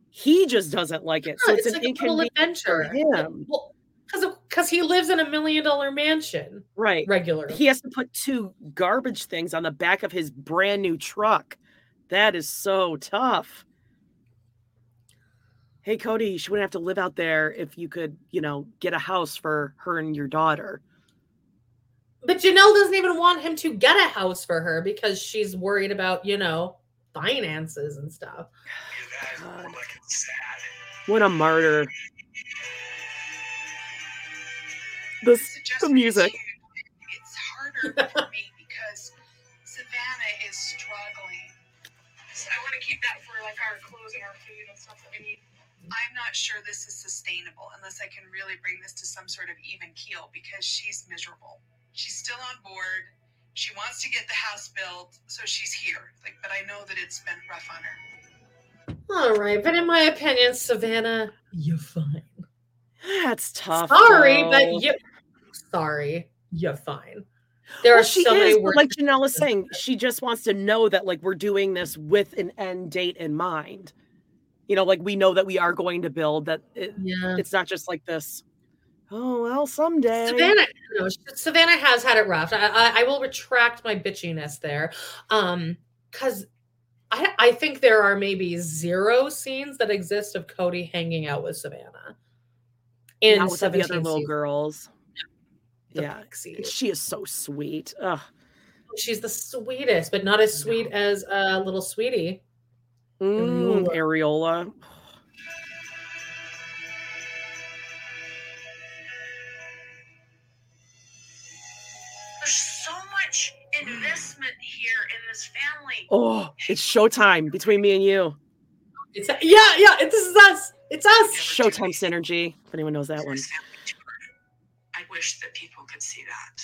He just doesn't like it. So Yeah, it's, an like a little inconvenience for adventure. him. Well, because because he lives in a million dollar mansion Right. regularly. He has to put two garbage things on the back of his brand new truck. That is so tough. Hey, Kody, she wouldn't have to live out there if you could, you know, get a house for her and your daughter. But Janelle doesn't even want him to get a house for her because she's worried about, you know, finances and stuff. Either that or like sad. What a martyr. The, Suggest the music. you- It's harder for me because Savanah is struggling. So I want to keep that for like our clothes and our food and stuff that we need. I'm not sure this is sustainable unless I can really bring this to some sort of even keel because she's miserable. She's still on board. She wants to get the house built, so she's here. Like, but I know that it's been rough on her. All right, but in my opinion, Savanah, you're fine. That's tough. sorry, though. but you sorry, you're fine. There Well, are she so many is, but words. like Janelle is saying, she just wants to know that like we're doing this with an end date in mind. You know, like we know that we are going to build that it, yeah. it's not just like this. Oh well, someday. Savanah, no, Savanah has had it rough. I, I, I will retract my bitchiness there, um, because I, I think there are maybe zero scenes that exist of Kody hanging out with Savanah in Not with the other 17 little seasons. girls. The yeah, Pixies. she is so sweet. Ugh. She's the sweetest, but not as sweet as uh, little sweetie. Mm, Areola. There's so much investment here in this family. Oh, it's showtime between me and you. It's yeah, yeah. It, this is us. It's us. Showtime synergy. If anyone knows that one. This family toured. I wish that people could see that.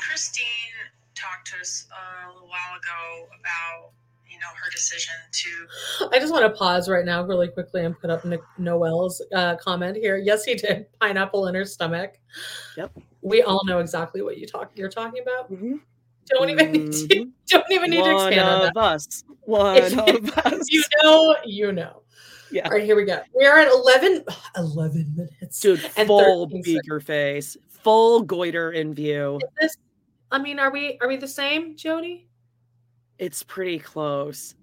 Christine talked to us uh, a little while ago about, you know, her decision to I just want to pause right now, really quickly, and put up Nick Noel's uh, comment here. Yes, he did. Pineapple in her stomach. Yep. We all know exactly what you talk. You're talking about. Mhm. Don't even need to. Mhm. Don't even need to One expand on that. us. One If- of us. You know. You know. Yeah. All right, here we go. We are at 11, 11 minutes. Dude, full 13 seconds. beaker face, full goiter in view. Is this- I mean, are we are we the same, Jody? It's pretty close.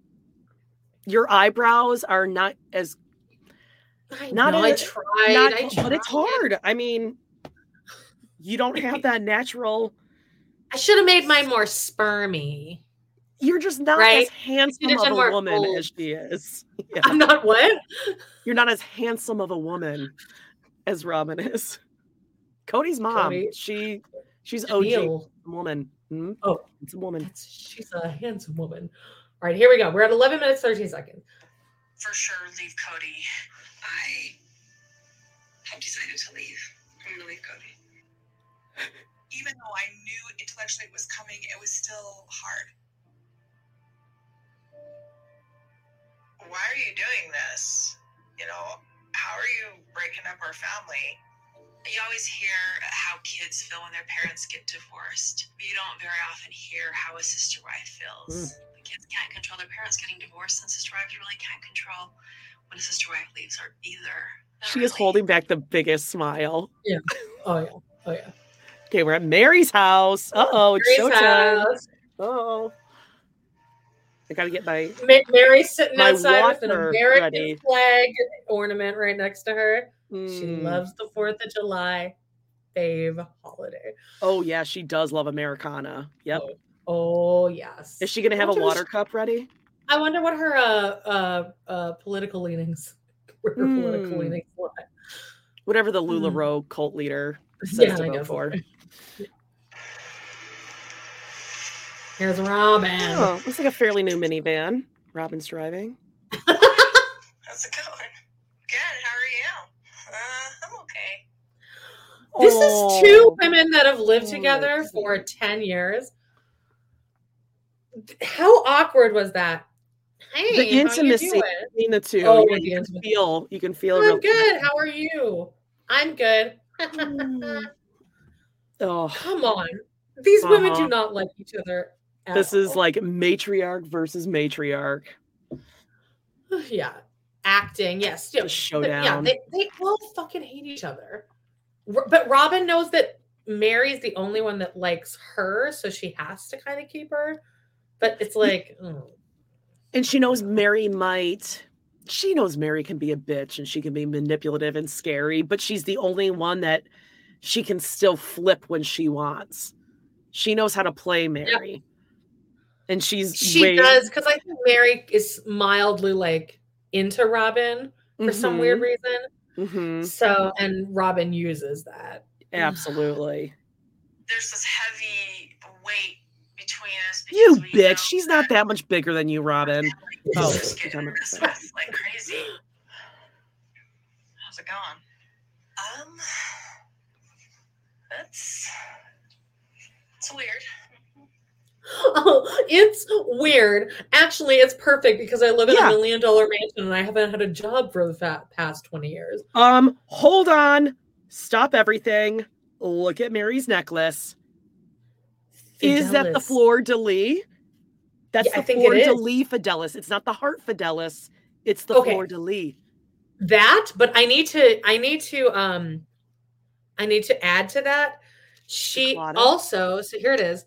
Your eyebrows are not as I Not know, a- I tried. not, I but it's hard. I mean, you don't have that natural. I should have made mine more spermy. You're just not Right? as handsome of a woman full- as she is. Yeah. I'm not what? You're not as handsome of a woman as Robyn is. Kody's mom, Kody. she she's OG Neil. woman. Hmm? Oh. It's a woman. She's a handsome woman. All right, here we go. We're at 11 minutes, 13 seconds. for sure leave Kody. I have decided to leave. I'm gonna leave Kody. Even though I knew intellectually it was coming, it was still hard. Why are you doing this? You know, how are you breaking up our family? You always hear how kids feel when their parents get divorced, but you don't very often hear how a sister wife feels. Hmm. The kids can't control their parents getting divorced, and sister wives really can't control when a Sister Wife leaves her either. Not She is holding back the biggest smile. Yeah. Oh yeah. Oh yeah. Okay, we're at Meri's house. Uh oh, it's showtime. Oh, I gotta get my. Ma- Meri's sitting My outside with an American ready. flag ornament right next to her. She Mm. loves the Fourth of July, fave holiday. Oh yeah, she does love Americana. Yep. Oh yes. Is she gonna have a water she- cup ready? I wonder what her uh uh uh political leanings. Where her political Hmm. leanings lie. Whatever the Mm. LuLaRoe cult leader says Yeah, to I vote for. Here's Robyn. Oh, looks like a fairly new minivan. Robyn's driving. How's it going? Good. How are you? Uh, I'm okay. This Oh. is two women that have lived Oh, together that's for 10 years. How awkward was that? Hey, The intimacy between the two. Oh, you, can feel. You can feel. I'm real good. How are you? I'm good. Oh, Come on. These women Uh-huh. do not like each other. at this is like matriarch versus matriarch. yeah, acting. Yes, yeah, showdown. Yeah, they, they all fucking hate each other. But Robyn knows that Meri's the only one that likes her, so she has to kind of keep her. But it's like, mm. And she knows Meri might. She knows Meri can be a bitch and she can be manipulative and scary, but she's the only one that she can still flip when she wants. She knows how to play Meri. And she's she way- does because I think Meri is mildly like into Robyn for some weird reason. Mhm. So, and Robyn uses that. Absolutely. There's this heavy weight between us. You because know bitch. She's not that much bigger than you, Robyn. Oh, Just she's getting on this the- with like crazy. How's it going? Um, that's it's weird. Oh, it's weird. Actually, it's perfect because I live in Yeah. a million dollar mansion and I haven't had a job for the fa- past 20 years. Um, hold on. Stop everything. Look at Meri's necklace. Is that the Fidelis. fleur de lis? That's Yeah, I the think it fleur de is. lis fidelis. It's not the heart fidelis. It's the Okay. fleur de lis. that but i need to i need to um i need to add to that she Claudia? also so here it is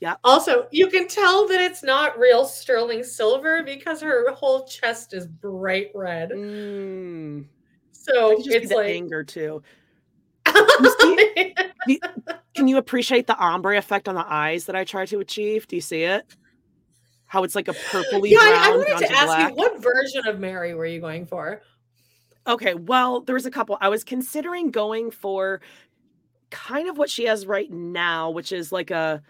Yeah. also you can tell that it's not real sterling silver because her whole chest is bright red Mm. so It could be it's the like anger too. Can you appreciate the ombre effect on the eyes that I try to achieve? Do you see it? How it's like a purpley yeah brown I, I wanted to to ask black. you what version of meri were you going for Okay, well, there was a couple. I was considering going for kind of what she has right now, which is like a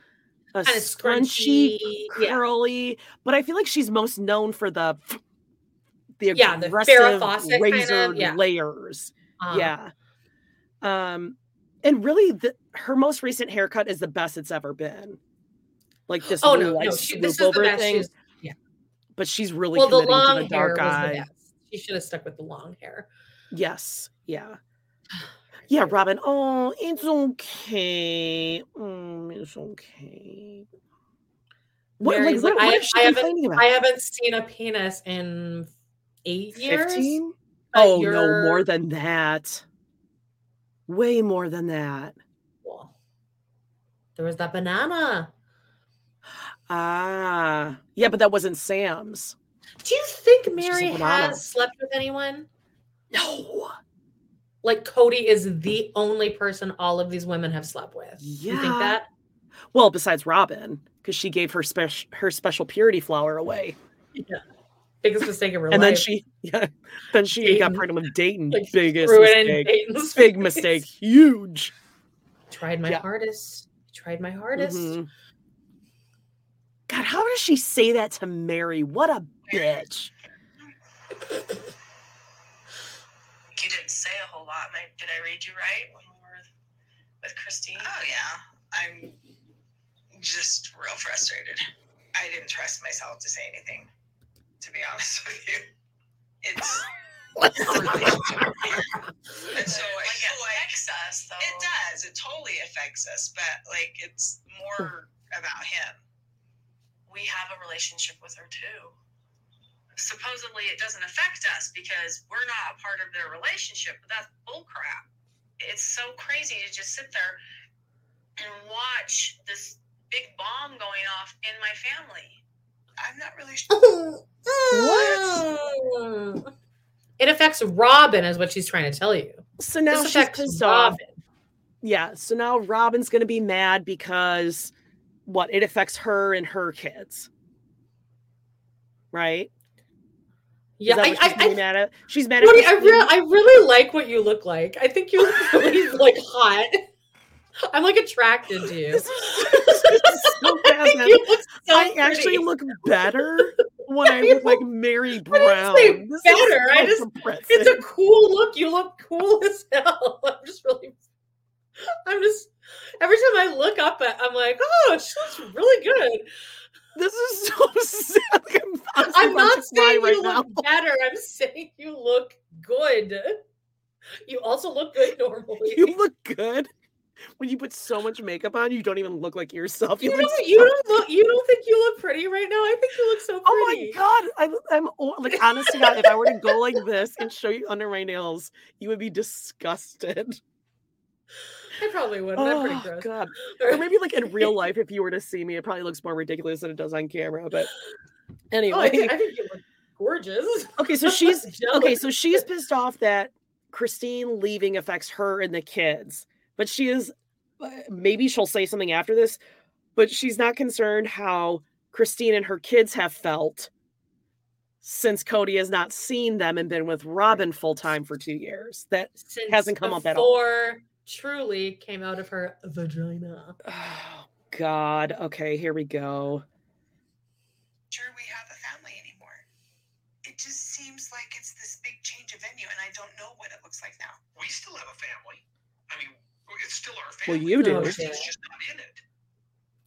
a kind of scrunchy, scrunchy yeah curly. But I feel like she's most known for the the Yeah, the aggressive Fawcett kind of, razor yeah. layers. uh, Yeah. Um, and really, the, her most recent haircut is the best it's ever been. Like this, oh no like no she, this is the best thing. she's- But she's really well the long the hair dark was eye. the best she should have stuck with the long hair Yes. Yeah. Yeah, Robyn. Oh, it's okay. Mm, it's okay. What, like, what, like, what I- is she I haven't- complaining about? I haven't seen a penis in eight years. 15? Oh, no, you're- more than that. Way more than that. Well, there was that banana. Ah. Yeah, but that wasn't Sam's. Do you think was just a Meri has slept with anyone? No. Like Kody is the only person all of these women have slept with. You think Yeah. that? Well, besides Robyn, because she gave her special her special purity flower away. Yeah. Biggest mistake of her and life. then she yeah, then she got pregnant with Dayton. Like, Biggest mistake. Dayton's Big face. mistake. Huge. Tried my Yeah. hardest. Tried my hardest. Mhm. God, how does she say that to Meri? What a bitch. You didn't say a whole lot. Am I- Did I read you right when we were with Christine? Oh yeah, I'm just real frustrated. I didn't trust myself to say anything. To be honest with you, it's and so I Like, feel it like affects us, though. it does. It totally affects us, but like it's more about him. We have a relationship with her too. Supposedly it doesn't affect us because we're not a part of their relationship. But that's bullcrap. It's so crazy to just sit there and watch this big bomb going off in my family. I'm not really sure. What? It affects Robyn, is what she's trying to tell you. So now This she's affects pissed off. Yeah. So now Robyn's going to be mad because what? It affects her and her kids. Right? Yeah, I, she's I, being I, mad at? She's mad at I, Christine? re- I really like what you look like. I think you look really like hot. I'm like attracted to you. This is- this is so I you look so I actually look better when I look like Meri Brown. say This is better. I just it's a cool look. You look cool as hell. I'm just really. I'm just. Every time I look up at, I'm like, oh, she looks really good. This is so sad. Like, I'm, I'm not saying right you now. look better. I'm saying you look good. You also look good normally. You look good. When you put so much makeup on, you don't even look like yourself. You You, don't, so you don't look. You don't think you look pretty right now. I think you look so Pretty. Oh my god, I'm, I'm like honest to God, if I were to go like this and show you under my nails, you would be disgusted. I probably would. I'm pretty Oh gross. god. Or maybe like in real life, if you were to see me, it probably looks more ridiculous than it does on camera. But Oh, anyway, I, think, I think you look gorgeous. okay, so she's okay, so she's pissed off that Christine leaving affects her and the kids, but she is uh, maybe she'll say something after this, but she's not concerned how Christine and her kids have felt since Kody has not seen them and been with Robyn full time for two years. That Since hasn't come up at all. before truly came out of her vagina. oh God. Okay, here we go. sure we have a family anymore. It just seems like it's this big change of venue, and I don't know what it looks like now. We still have a family. I mean, it's still our family. Well, you do. Oh, Christine's yeah. just not in it.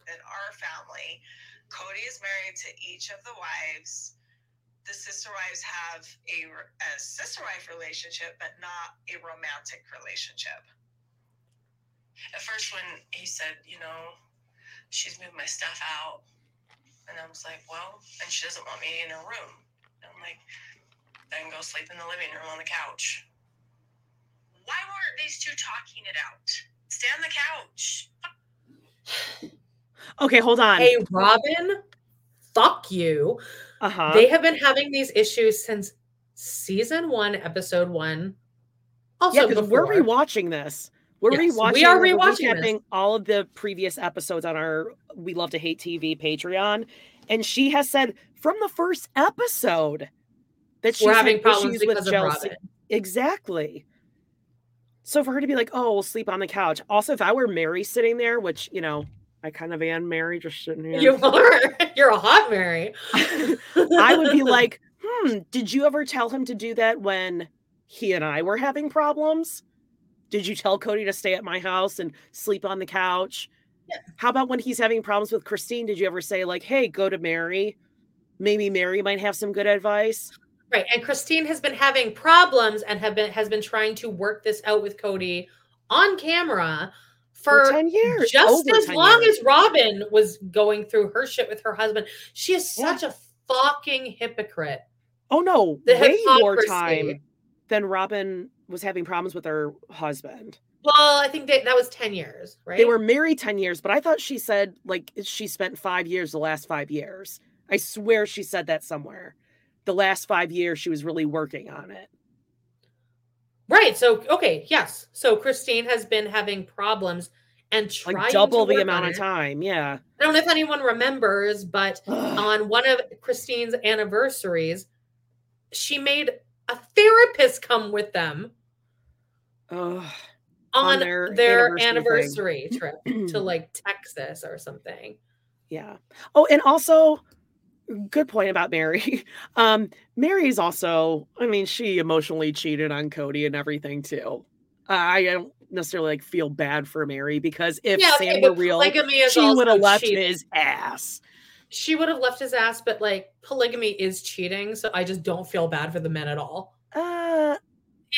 In our family, Kody is married to each of the wives. The sister wives have a, a sister wife relationship, but not a romantic relationship. At first, when he said, you know, she's moved my stuff out, and I was like, well, and she doesn't want me in her room. And I'm like, then go sleep in the living room on the couch. Why weren't these two talking it out? Stay on the couch. Okay, hold on. Hey, Robyn, fuck you. uh-huh. They have been having these issues since season one, episode one. Also, yeah, because we're rewatching this. We're Yes, rewatching. we are we're rewatching this. recapping all of the previous episodes on our We Love to Hate TV Patreon, and she has said from the first episode that she's We're having problems issues because with of jealousy. Robyn. Exactly. So for her to be like, "Oh, we'll sleep on the couch." Also, if I were Meri sitting there, which you know, I kind of am Meri, just sitting here. You are. You're a hot Meri. I would be like, hmm, did you ever tell him to do that when he and I were having problems? Did you tell Kody to stay at my house and sleep on the couch? Yeah. How about when he's having problems with Christine? Did you ever say, like, hey, go to Meri? Maybe Meri might have some good advice. Right. And Christine has been having problems and have been has been trying to work this out with Kody on camera For for, 10 years. just over as long years. as Robyn was going through her shit with her husband. She is Yeah. such a fucking hypocrite. Oh no, The way more time than Robyn was having problems with her husband. Well, I think that that was 10 years, right? They were married 10 years, but I thought she said like she spent five years the last five years. I swear she said that somewhere. The last five years she was really working on it. right. So, okay, yes. So Christine has been having problems and trying Like double the amount of time. Yeah. I don't know if anyone remembers, but on one of Christine's anniversaries, she made a therapist come with them Ugh. on, their their, anniversary anniversary trip to like Texas or something. Yeah. Oh, and also good point about Meri. Um, Meri's also, I mean, she emotionally cheated on Kody and everything too. I don't necessarily like feel bad for Meri because if Yeah, okay, Sam were but real, is she would have left his ass. She would have left his ass, but like polygamy is cheating, so I just don't feel bad for the men at all. Uh,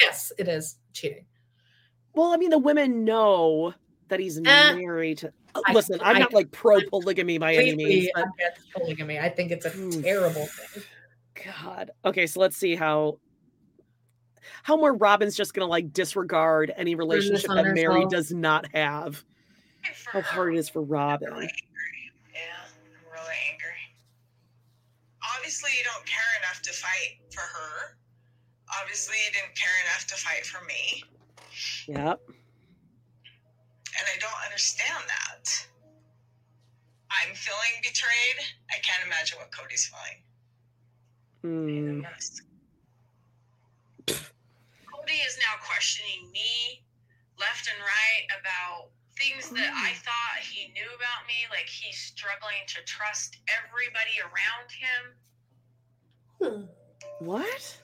Yes, it is cheating. well, I mean, the women know that he's Eh, married to. uh, I- Listen, I'm I not like pro polygamy by any means, but polygamy. I think it's a Oof. terrible thing. God. Okay, so let's see how how more Robyn's just gonna like disregard any relationship that Meri herself. does not have. How hard it is for Robyn. really angry. Yeah, I'm really angry. Obviously, you don't care enough to fight for her. Obviously, you didn't care enough to fight for me. Yep. And I don't understand that. I'm feeling betrayed. I can't imagine what Kody's feeling. Hmm. Kody is now questioning me left and right about things that I thought he knew about me. Like he's struggling to trust everybody around him. What?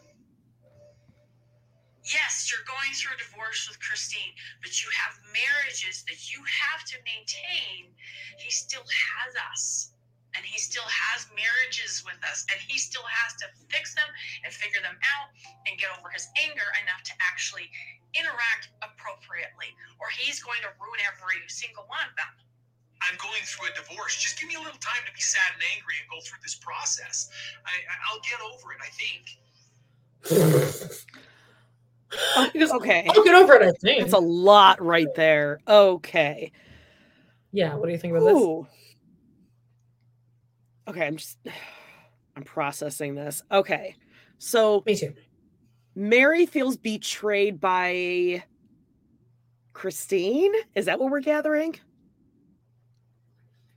Yes, you're going through a divorce with Christine, but you have marriages that you have to maintain. He still has us. And he still has marriages with us. And he still has to fix them and figure them out and get over his anger enough to actually interact appropriately. Or he's going to ruin every single one of them. I'm going through a divorce. Just give me a little time to be sad and angry and go through this process. I, I- I'll get over it, I think. He goes, Okay. I'll get over it, I think. It's a lot right there. Okay. yeah, what do you think about this? Okay, I'm just I'm processing this. Okay. So Me too. Meri feels betrayed by Christine. Is that what we're gathering?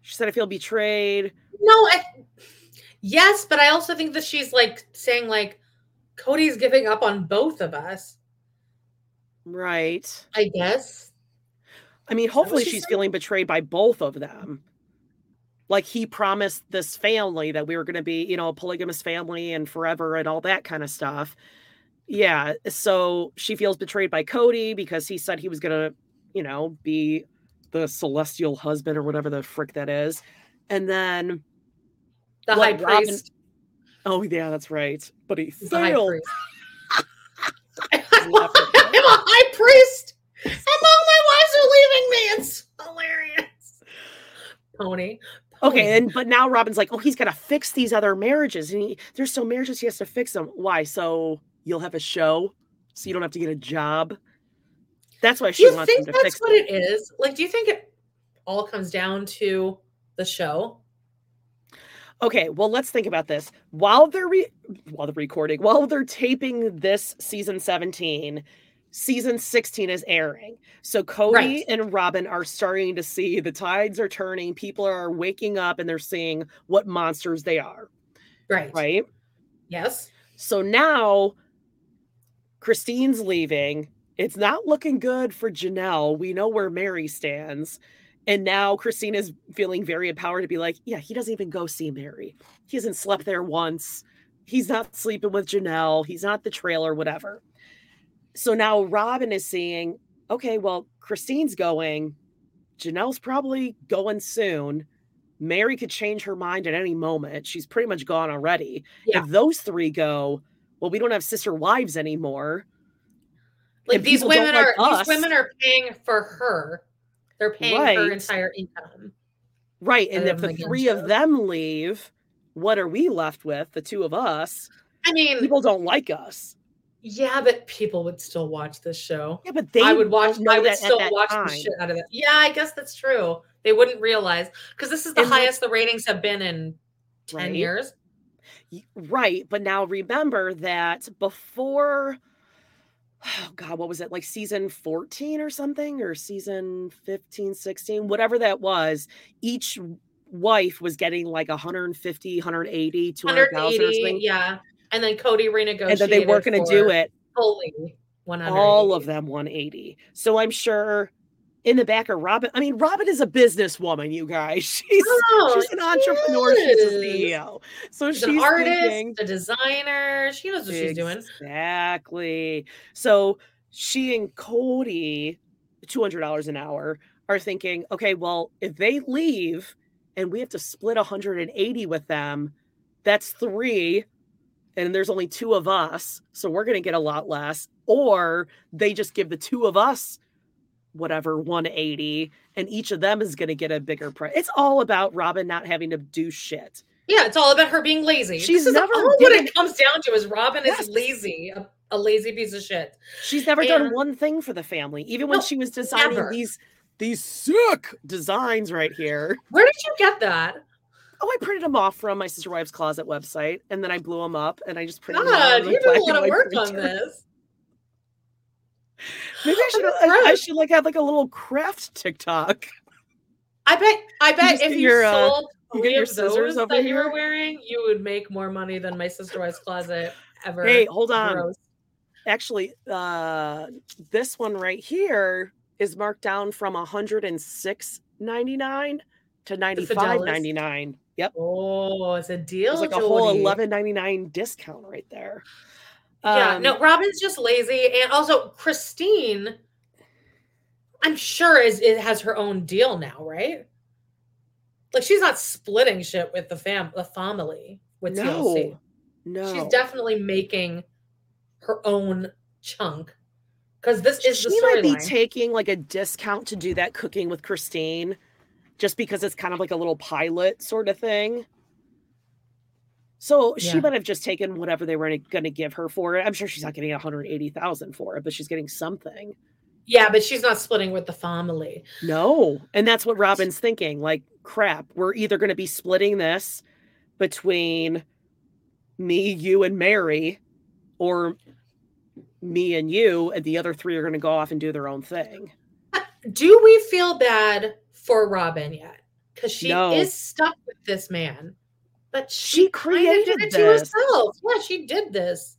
She said I feel betrayed. No, I, yes, but I also think that she's like saying like Kody's giving up on both of us. Right. I guess. I mean, hopefully she she's said? feeling betrayed by both of them. Like he promised this family that we were going to be, you know, a polygamous family and forever and all that kind of stuff. Yeah. So she feels betrayed by Kody because he said he was going to, you know, be the celestial husband or whatever the frick that is. And then, The high priest. oh, yeah, that's right. But he The failed. I'm a high priest, and all my wives are leaving me. It's hilarious. Pony. Okay, and but now Robyn's like, oh, he's got to fix these other marriages, and he, there's so marriages he has to fix them. Why? So you'll have a show, so you don't have to get a job. That's why she you wants think that's what it is? Like, do you think it all comes down to the show? Okay, well, let's think about this. While they're re- while they're recording, while they're taping this season 17, season 16 is airing. So Kody Right. and Robyn are starting to see the tides are turning, people are waking up and they're seeing what monsters they are, Right. right? Yes. So now Christine's leaving. It's not looking good for Janelle. We know where Meri stands. And now Christine is feeling very empowered to be like, yeah, he doesn't even go see Meri. He hasn't slept there once. He's not sleeping with Janelle. He's not the trailer, whatever. So now Robyn is seeing, okay, well, Christine's going. Janelle's probably going soon. Meri could change her mind at any moment. She's pretty much gone already. Yeah. If those three go, well, we don't have sister wives anymore. Like And these women are these women are paying for her. They're paying her Right. entire income. Right. And if the three of them leave, what are we left with? The two of us. I mean, People don't like us. yeah, but people would still watch this show. Yeah, but they I would watch. I would still watch time. the shit out of it. Yeah, I guess that's true. They wouldn't realize because this is the And highest the ratings have been in ten Right. years. Right. But now remember that before, oh God, what was it? Like season 14 or something, or season 15, 16, whatever that was, each wife was getting like 150, 180, 200,000 or something. yeah. And then Kody renegotiated. And then they weren't going to do it. fully. 100. all of them 180. So I'm sure in the back of Robyn, I mean, Robyn is a businesswoman, you guys. She's Oh, she's an entrepreneur, she's a. CEO. So She's, she's, an artist, thinking, a designer. She knows what she's doing. Exactly. So she and Kody, $200 an hour, are thinking, okay, well, if they leave and we have to split 180 with them, that's three. And there's only two of us. So we're going to get a lot less. Or they just give the two of us whatever 180 and each of them is going to get a bigger price. It's all about Robyn not having to do shit. Yeah, it's all about her being lazy. She's never all what it comes down to is Robyn Yes. is lazy, a, a lazy piece of shit. She's never done one thing for the family, even when No, she was designing never. these these sick designs right here. Where did you get that? Oh, I printed them off from my sister wife's closet website, and then I blew them up, and I just printed them God, out. you did a lot of work on this. Maybe I should. I, I should like have like a little craft TikTok. I bet. I bet just if you your, uh, you get your scissors that you here? were wearing, you would make more money than my sister wife's closet ever. Hey, hold on. gross. Actually, uh, this one right here is marked down from 106.99 to 95.99. Yep. Oh, it's a deal. It's like a whole 11.99 discount right there. Yeah, Um, no, Robyn's just lazy, and also Christine. I'm sure is it has her own deal now, right? Like she's not splitting shit with the fam, the family with TLC. No, no. She's definitely making her own chunk because this is the she might be storyline. taking like a discount to do that cooking with Christine, just because it's kind of like a little pilot sort of thing. So she might have just taken whatever they were going to give her for it. I'm sure she's not getting 180,000 for it, but she's getting something. yeah, but she's not splitting with the family. No, and that's what Robyn's thinking. Like, crap, we're either going to be splitting this between me, you, and Meri, or me and you, and the other three are going to go off and do their own thing. Do we feel bad for Robyn yet? Because she No. is stuck with this man, but She she, created it to this. herself. Yeah, she did this.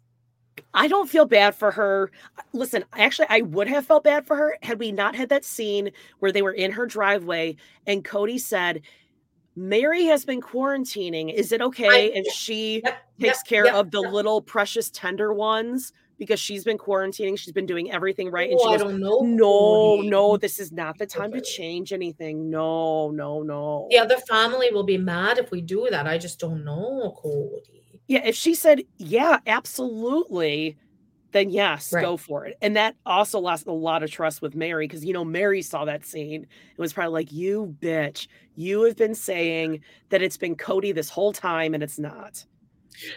I don't feel bad for her. Listen, actually, I would have felt bad for her had we not had that scene where they were in her driveway and Kody said, Meri has been quarantining. Is it okay if she Yep, takes yep, care yep, of the little precious tender ones because she's been quarantining? She's been doing everything right. And Oh, she I goes, don't know. No, no, this is not the time to change anything. No, no, no. Yeah, the other family will be mad if we do that. I just don't know, Kody. Yeah, if she said, yeah, absolutely, then yes, Right. go for it. And that also lost a lot of trust with Meri because, you know, Meri saw that scene and was probably like, you bitch, you have been saying that it's been Kody this whole time and it's not.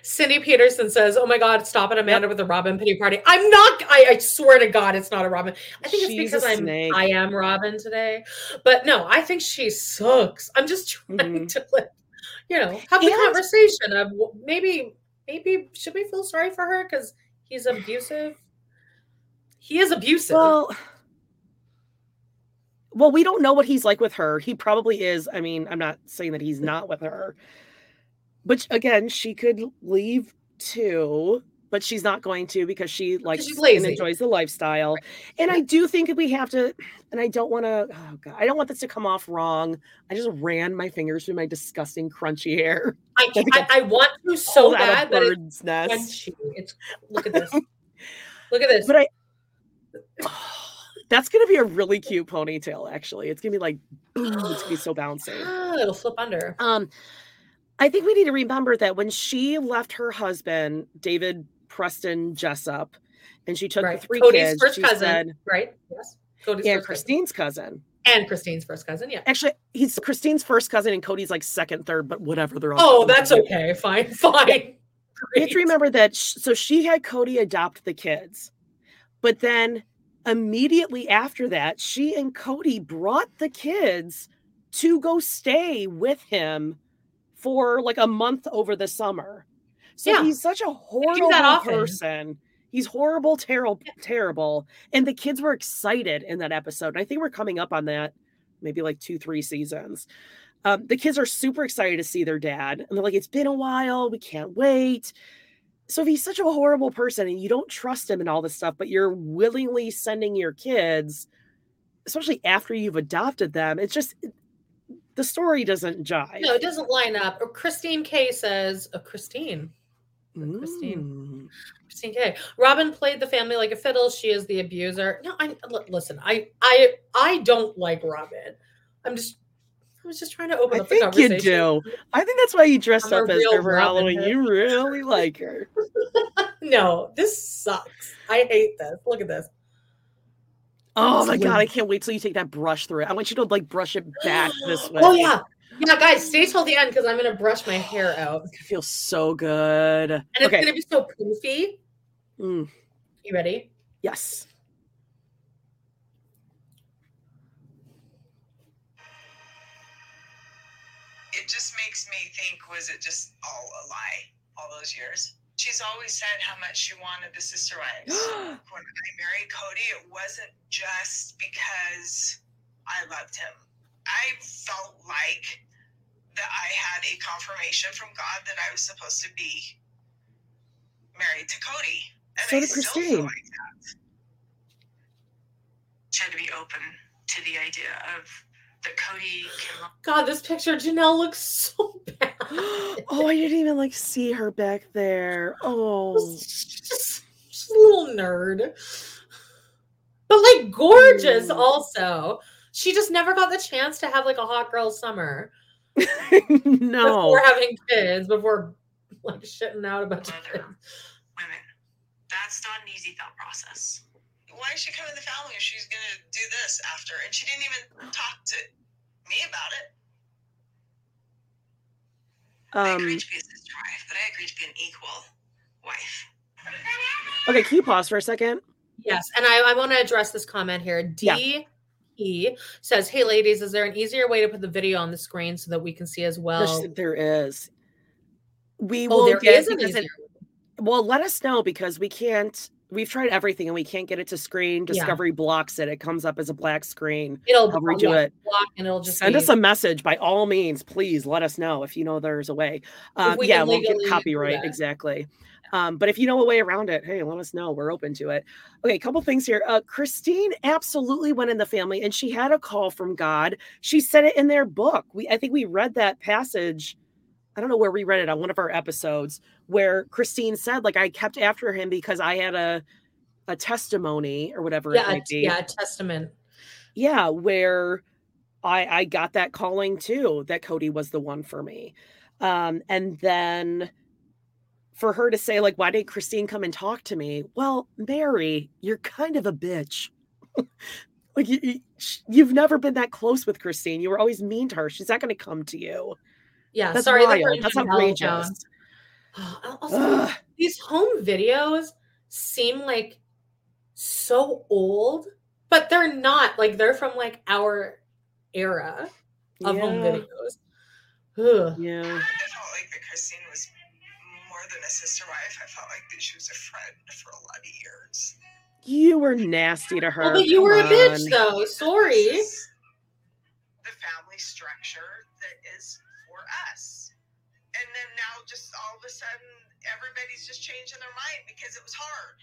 Cindy Peterson says, "Oh my God, stop it, Amanda, with the Robyn pity party." I'm not. I, I swear to God, it's not a Robyn. I think it's because I'm. snake. I am Robyn today, but no, I think she sucks. I'm just trying Mhm. to, like, you know, have the And- conversation of maybe, maybe should we feel sorry for her because he's abusive? He is abusive. Well, well, we don't know what he's like with her. He probably is. I mean, I'm not saying that he's not with her. But again, she could leave too, but she's not going to because she likes she's and enjoys the lifestyle. And I do think that we have to, and I don't want to, oh God, I don't want this to come off wrong. I just ran my fingers through my disgusting crunchy hair. I, I I, want to so bad that it's nest. crunchy. It's look at this. look at this. But I, that's going to be a really cute ponytail, actually. It's going to be like, boom, it's going to be so bouncy. Ah, it'll flip under. Um, I think we need to remember that when she left her husband, David Preston Jessop, and she took right. the three Kody's kids, first cousin, said, right? Yes. Kody's and first Christine's cousin. cousin. and Christine's first cousin. Yeah. Actually, he's Christine's first cousin, and Kody's like second, third, but whatever. They're all. Oh, that's okay. Fine. Fine. You have to remember that. sh- So she had Kody adopt the kids, but then immediately after that, she and Kody brought the kids to go stay with him for like a month over the summer. So Yeah. he's such a horrible person. He's horrible, terrible, terrible. And the kids were excited in that episode. And I think we're coming up on that maybe like two, three seasons. Um, the kids are super excited to see their dad. And they're like, it's been a while. We can't wait. So if he's such a horrible person and you don't trust him and all this stuff, but you're willingly sending your kids, especially after you've adopted them, it's just the story doesn't jive. No, it doesn't line up. Or Christine K says, oh, Christine. Christine. Mm. Christine K. Robyn played the family like a fiddle. She is the abuser. No, I listen. I I I don't like Robyn. I'm just. I was just trying to open I up the think you do. I think that's why you dressed I'm up as her for Halloween. You really like her. No, this sucks. I hate this. Look at this. Oh It's my god, I can't wait till you take that brush through it. I want you to like brush it back this way. Oh yeah. Yeah, guys, stay till the end because I'm gonna brush my hair out, It feels so good. and it's okay. gonna be so poofy. Mm, You ready? yes. It just makes me think was it just all a lie all those years? She's always said how much she wanted the sister wives. when I married Kody, it wasn't just because I loved him. I felt like that I had a confirmation from God that I was supposed to be married to Kody. And So I did Christine. like that. She had to be open to the idea of that Kody can God, this picture, Janelle looks so bad. oh, I didn't even like see her back there. Oh. She's just, she's a little nerd, but like gorgeous. Mm. Also, she just never got the chance to have like a hot girl summer no. before having kids, before like shitting out a bunch of kids. women. That's not an easy thought process. Why is she coming to the family if she's going to do this after? And she didn't even talk to me about it. I Um agreed to be a sister wife, but I agreed to be an equal wife. okay, can you pause for a second? Yes, and I, I want to address this comment here. D Yeah. E says, "Hey ladies, is there an easier way to put the video on the screen so that we can see as well?" There's- there is. We oh, will there get is an because it- easier. well, let us know because we can't we've tried everything and we can't get it to screen. Yeah. Discovery blocks it. It comes up as a black screen. It'll redo yeah, it. block and it'll just Send be- us a message by all means. Please let us know if you know there's a way. Um, we yeah, we'll get copyright exactly. Um, but if you know a way around it, hey, let us know. We're open to it. Okay, a couple things here. Uh, Christine absolutely went in the family, and she had a call from God. She said it in their book. We, I think we read that passage. I don't know where we read it on one of our episodes where Christine said, like, I kept after him because I had a a testimony or whatever it yeah, might a- be. yeah, a testament. yeah where i i got that calling too that kody was the one for me. Um and then for her to say like why didn't christine come and talk to me? Well meri you're kind of a bitch. Like you, you you've never been that close with christine. You were always mean to her. She's not going to come to you Yeah, that's sorry, wild. that's Janelle outrageous. Also, these home videos seem like so old, but they're not. Like they're from like our era of home videos. Ugh. yeah I felt like that Christine was more than a sister wife. I felt like that she was a friend for a lot of years. you were nasty to her Well, but you Come were a bitch though. Sorry. The family structure that is for us. And then now just all of a sudden everybody's just changing their mind because it was hard.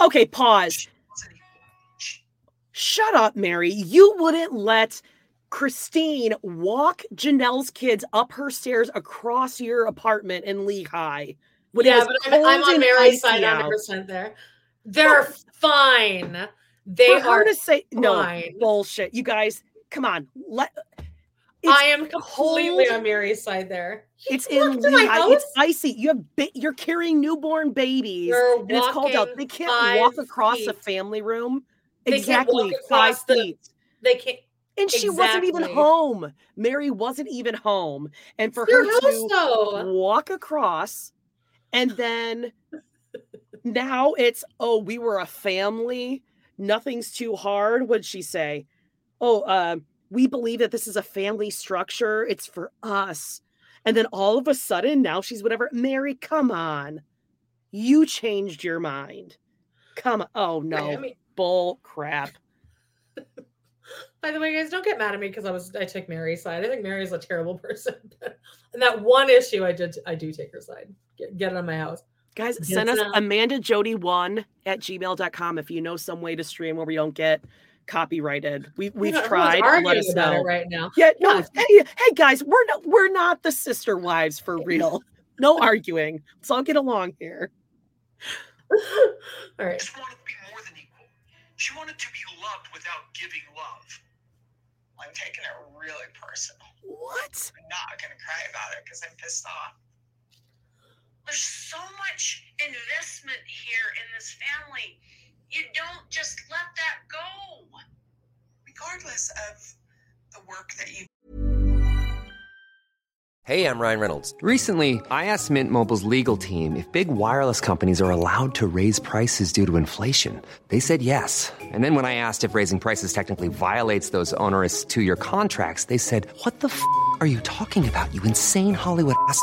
okay pause Shut up, Meri. You wouldn't let Christine walk Janelle's kids up her stairs across your apartment in Lehi. when it yeah, was but I'm, I'm cold on Meri's side out. 100 percent there. They're fine. They For are. her to say no bullshit. You guys, come on. Let I am completely cold. on Meri's side there. It's in walked my Lehi. It's icy. You have ba- you're carrying newborn babies, You're and it's cold out. They can't walk across a family room. They exactly five the- feet. They can't. And she wasn't even home. Meri wasn't even home. And for It's her to though. walk across and then now it's, oh, we were a family. Nothing's too hard. What'd she say? Oh, uh, we believe that this is a family structure. It's for us. And then all of a sudden, now she's whatever. Meri, come on. You changed your mind. Come on. Oh, no. I mean, Bull crap. by the way, guys, don't get mad at me because I was I took Meri's side. I think Meri's a terrible person. and that one issue, I did I do take her side. Get, get it on my house. Guys, Yes, send us. Amanda Jody one at gmail.com if you know some way to stream where we don't get copyrighted. We we've Everyone's tried. Let arguing us about know. it right now. Yeah, no, Yeah. hey, hey guys, we're not we're not the sister wives for real. No arguing. Let's all get along here. All right. She wanted to be more than equal. She wanted to be loved without giving love. I'm taking it really personal. What? I'm not going to cry about it because I'm pissed off. There's so much investment here in this family. You don't just let that go. Regardless of the work that you Hey, I'm Ryan Reynolds. Recently, I asked Mint Mobile's legal team if big wireless companies are allowed to raise prices due to inflation. They said yes. And then when I asked if raising prices technically violates those onerous two year contracts, they said, What the f are you talking about, you insane Hollywood ass?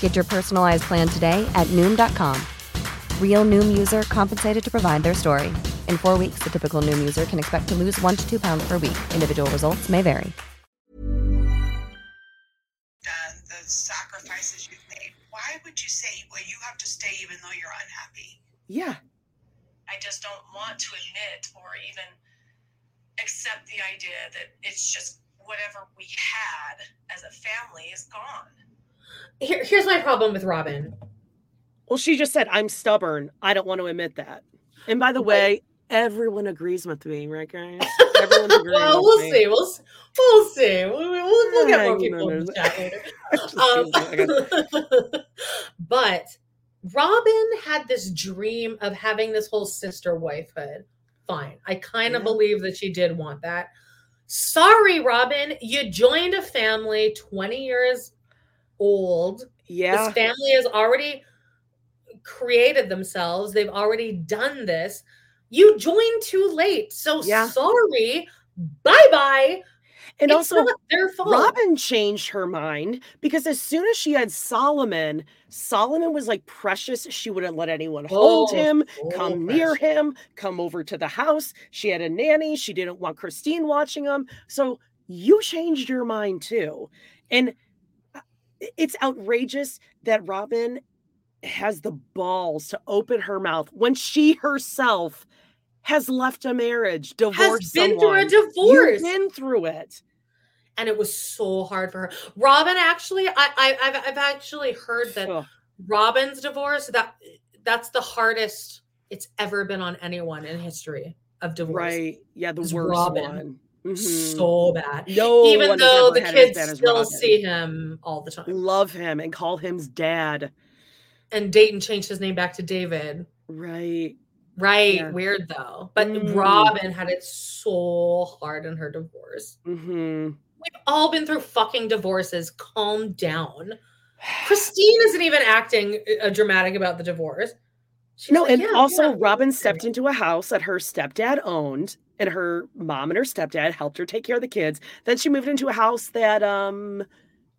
Get your personalized plan today at Noom.com. Real Noom user compensated to provide their story. In four weeks, the typical Noom user can expect to lose one to two pounds per week. Individual results may vary. done, the sacrifices you've made, why would you say, well, you have to stay even though you're unhappy? Yeah. I just don't want to admit or even accept the idea that it's just whatever we had as a family is gone. Here, here's my problem with Robyn. Well, she just said, I'm stubborn. I don't want to admit that. And by the way, everyone agrees with me, right, guys? Everyone's agreeing well, we'll me. see. We'll we'll see. We'll, we'll, we'll get more people in the chat later. Um, feels like I- but Robyn had this dream of having this whole sister wifehood. Fine. I kind of Yeah. believe that she did want that. Sorry, Robyn. You joined a family 20 years old. yeah. This family has already created themselves. They've already done this. You joined too late. So Yeah. sorry. Bye bye. And It's also, their fault. Robyn changed her mind because as soon as she had Solomon, Solomon was like precious. She wouldn't let anyone hold Oh, him, so come near him, come over to the house. She had a nanny. She didn't want Christine watching him. So you changed your mind too. And it's outrageous that Robyn has the balls to open her mouth when she herself has left a marriage, divorced been through a divorce. You've been through it. and it was so hard for her. Robyn actually, I, I I've I've actually heard that. Robyn's divorce that that's the hardest it's ever been on anyone in history of divorce. Right. Yeah, the worst Robyn. one. Mhm. So bad. No Even though the had it as kids still see him all the time. Love him and call him dad. And Dayton changed his name back to David. Right. Right. Yeah. Weird though. But Mm. Robyn had it so hard in her divorce. hmm We've all been through fucking divorces. Calm down. Christine isn't even acting uh, dramatic about the divorce. She's No, like, and "Yeah, also yeah, Robyn stepped into a house that her stepdad owned, and her mom and her stepdad helped her take care of the kids. Then she moved into a house that um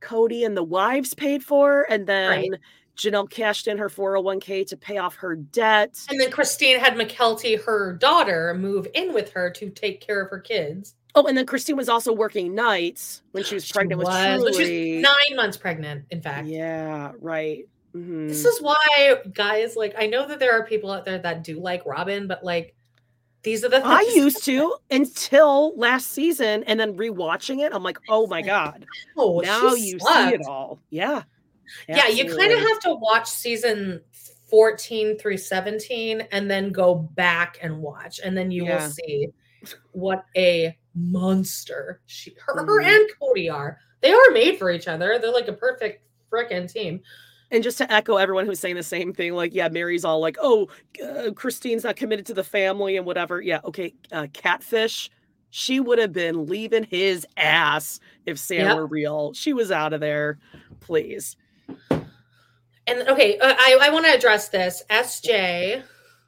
Kody and the wives paid for, and then Right. Janelle cashed in her 401k to pay off her debt. And then Christine had Mykelti, her daughter, move in with her to take care of her kids. Oh, and then Christine was also working nights when she was She pregnant was, with Truly. was nine months pregnant, in fact. Yeah, right. Mhm. This is why, guys, like, I know that there are people out there that do like Robyn, but like, these are the I used to until last season, and then rewatching it, I'm like, oh my god! Oh, now you see it all. Yeah, Yeah, you kind of have to watch season 14 through 17 and then go back and watch, and then you Yeah. will see what a monster she, her, her Mhm. and Kody are. They are made for each other. They're like a perfect freaking team. And just to echo everyone who's saying the same thing, like, yeah, Meri's all like, oh, uh, Christine's not committed to the family and whatever. Yeah, okay. Uh, catfish, she would have been leaving his ass if Sam Yep. were real. She was out of there. Please. And okay, uh, I, I want to address this. SJ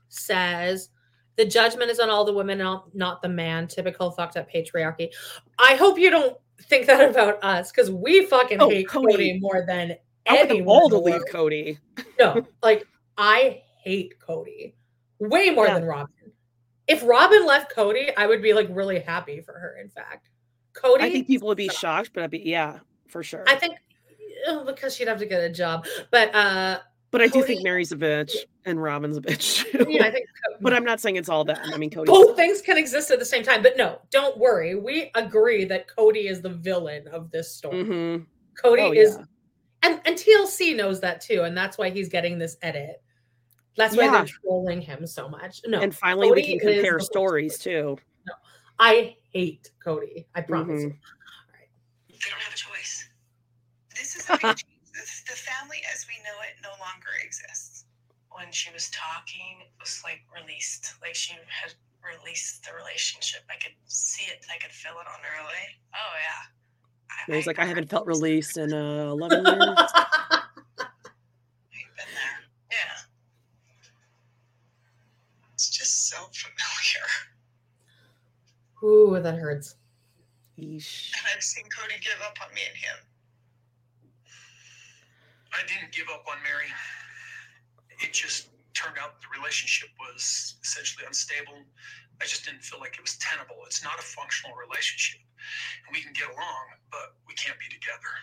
says the judgment is on all the women, not, not the man. Typical fucked up patriarchy. I hope you don't think that about us because we fucking Oh, hate Kody. Kody. more than I want them all to leave. Kody. No, like I hate Kody way more Yeah. than Robyn. If Robyn left Kody, I would be like really happy for her. In fact, Kody, I think people would be shocked, but I'd be, yeah, for sure. I think uh, because she'd have to get a job, but uh, but I do think Meri's a bitch and Robyn's a bitch. yeah, I think. but I'm not saying it's all that. I mean, Kody. both things can exist at the same time. But no, don't worry. We agree that Kody is the villain of this story. Mhm. Kody Oh, is, yeah. And and TLC knows that too, and that's why he's getting this edit. That's why Yeah. they're trolling him so much. No, and finally, we can compare the- stories too. No, I hate Kody. I promise. Mhm. you. They don't have a choice. This is a big change. The family as we know it no longer exists. When she was talking, it was like released, like she had released the relationship. I could see it. I could feel it on her. Like, oh yeah. I, And he's like, I haven't felt released. released in uh, 11 years. We've been there. Yeah. It's just so familiar. Ooh, that hurts. Yeesh. And I've seen Kody give up on me and him. I didn't give up on Meri. It just turned out the relationship was essentially unstable. I just didn't feel like it was tenable. It's not a functional relationship. And we can get along, but we can't be together.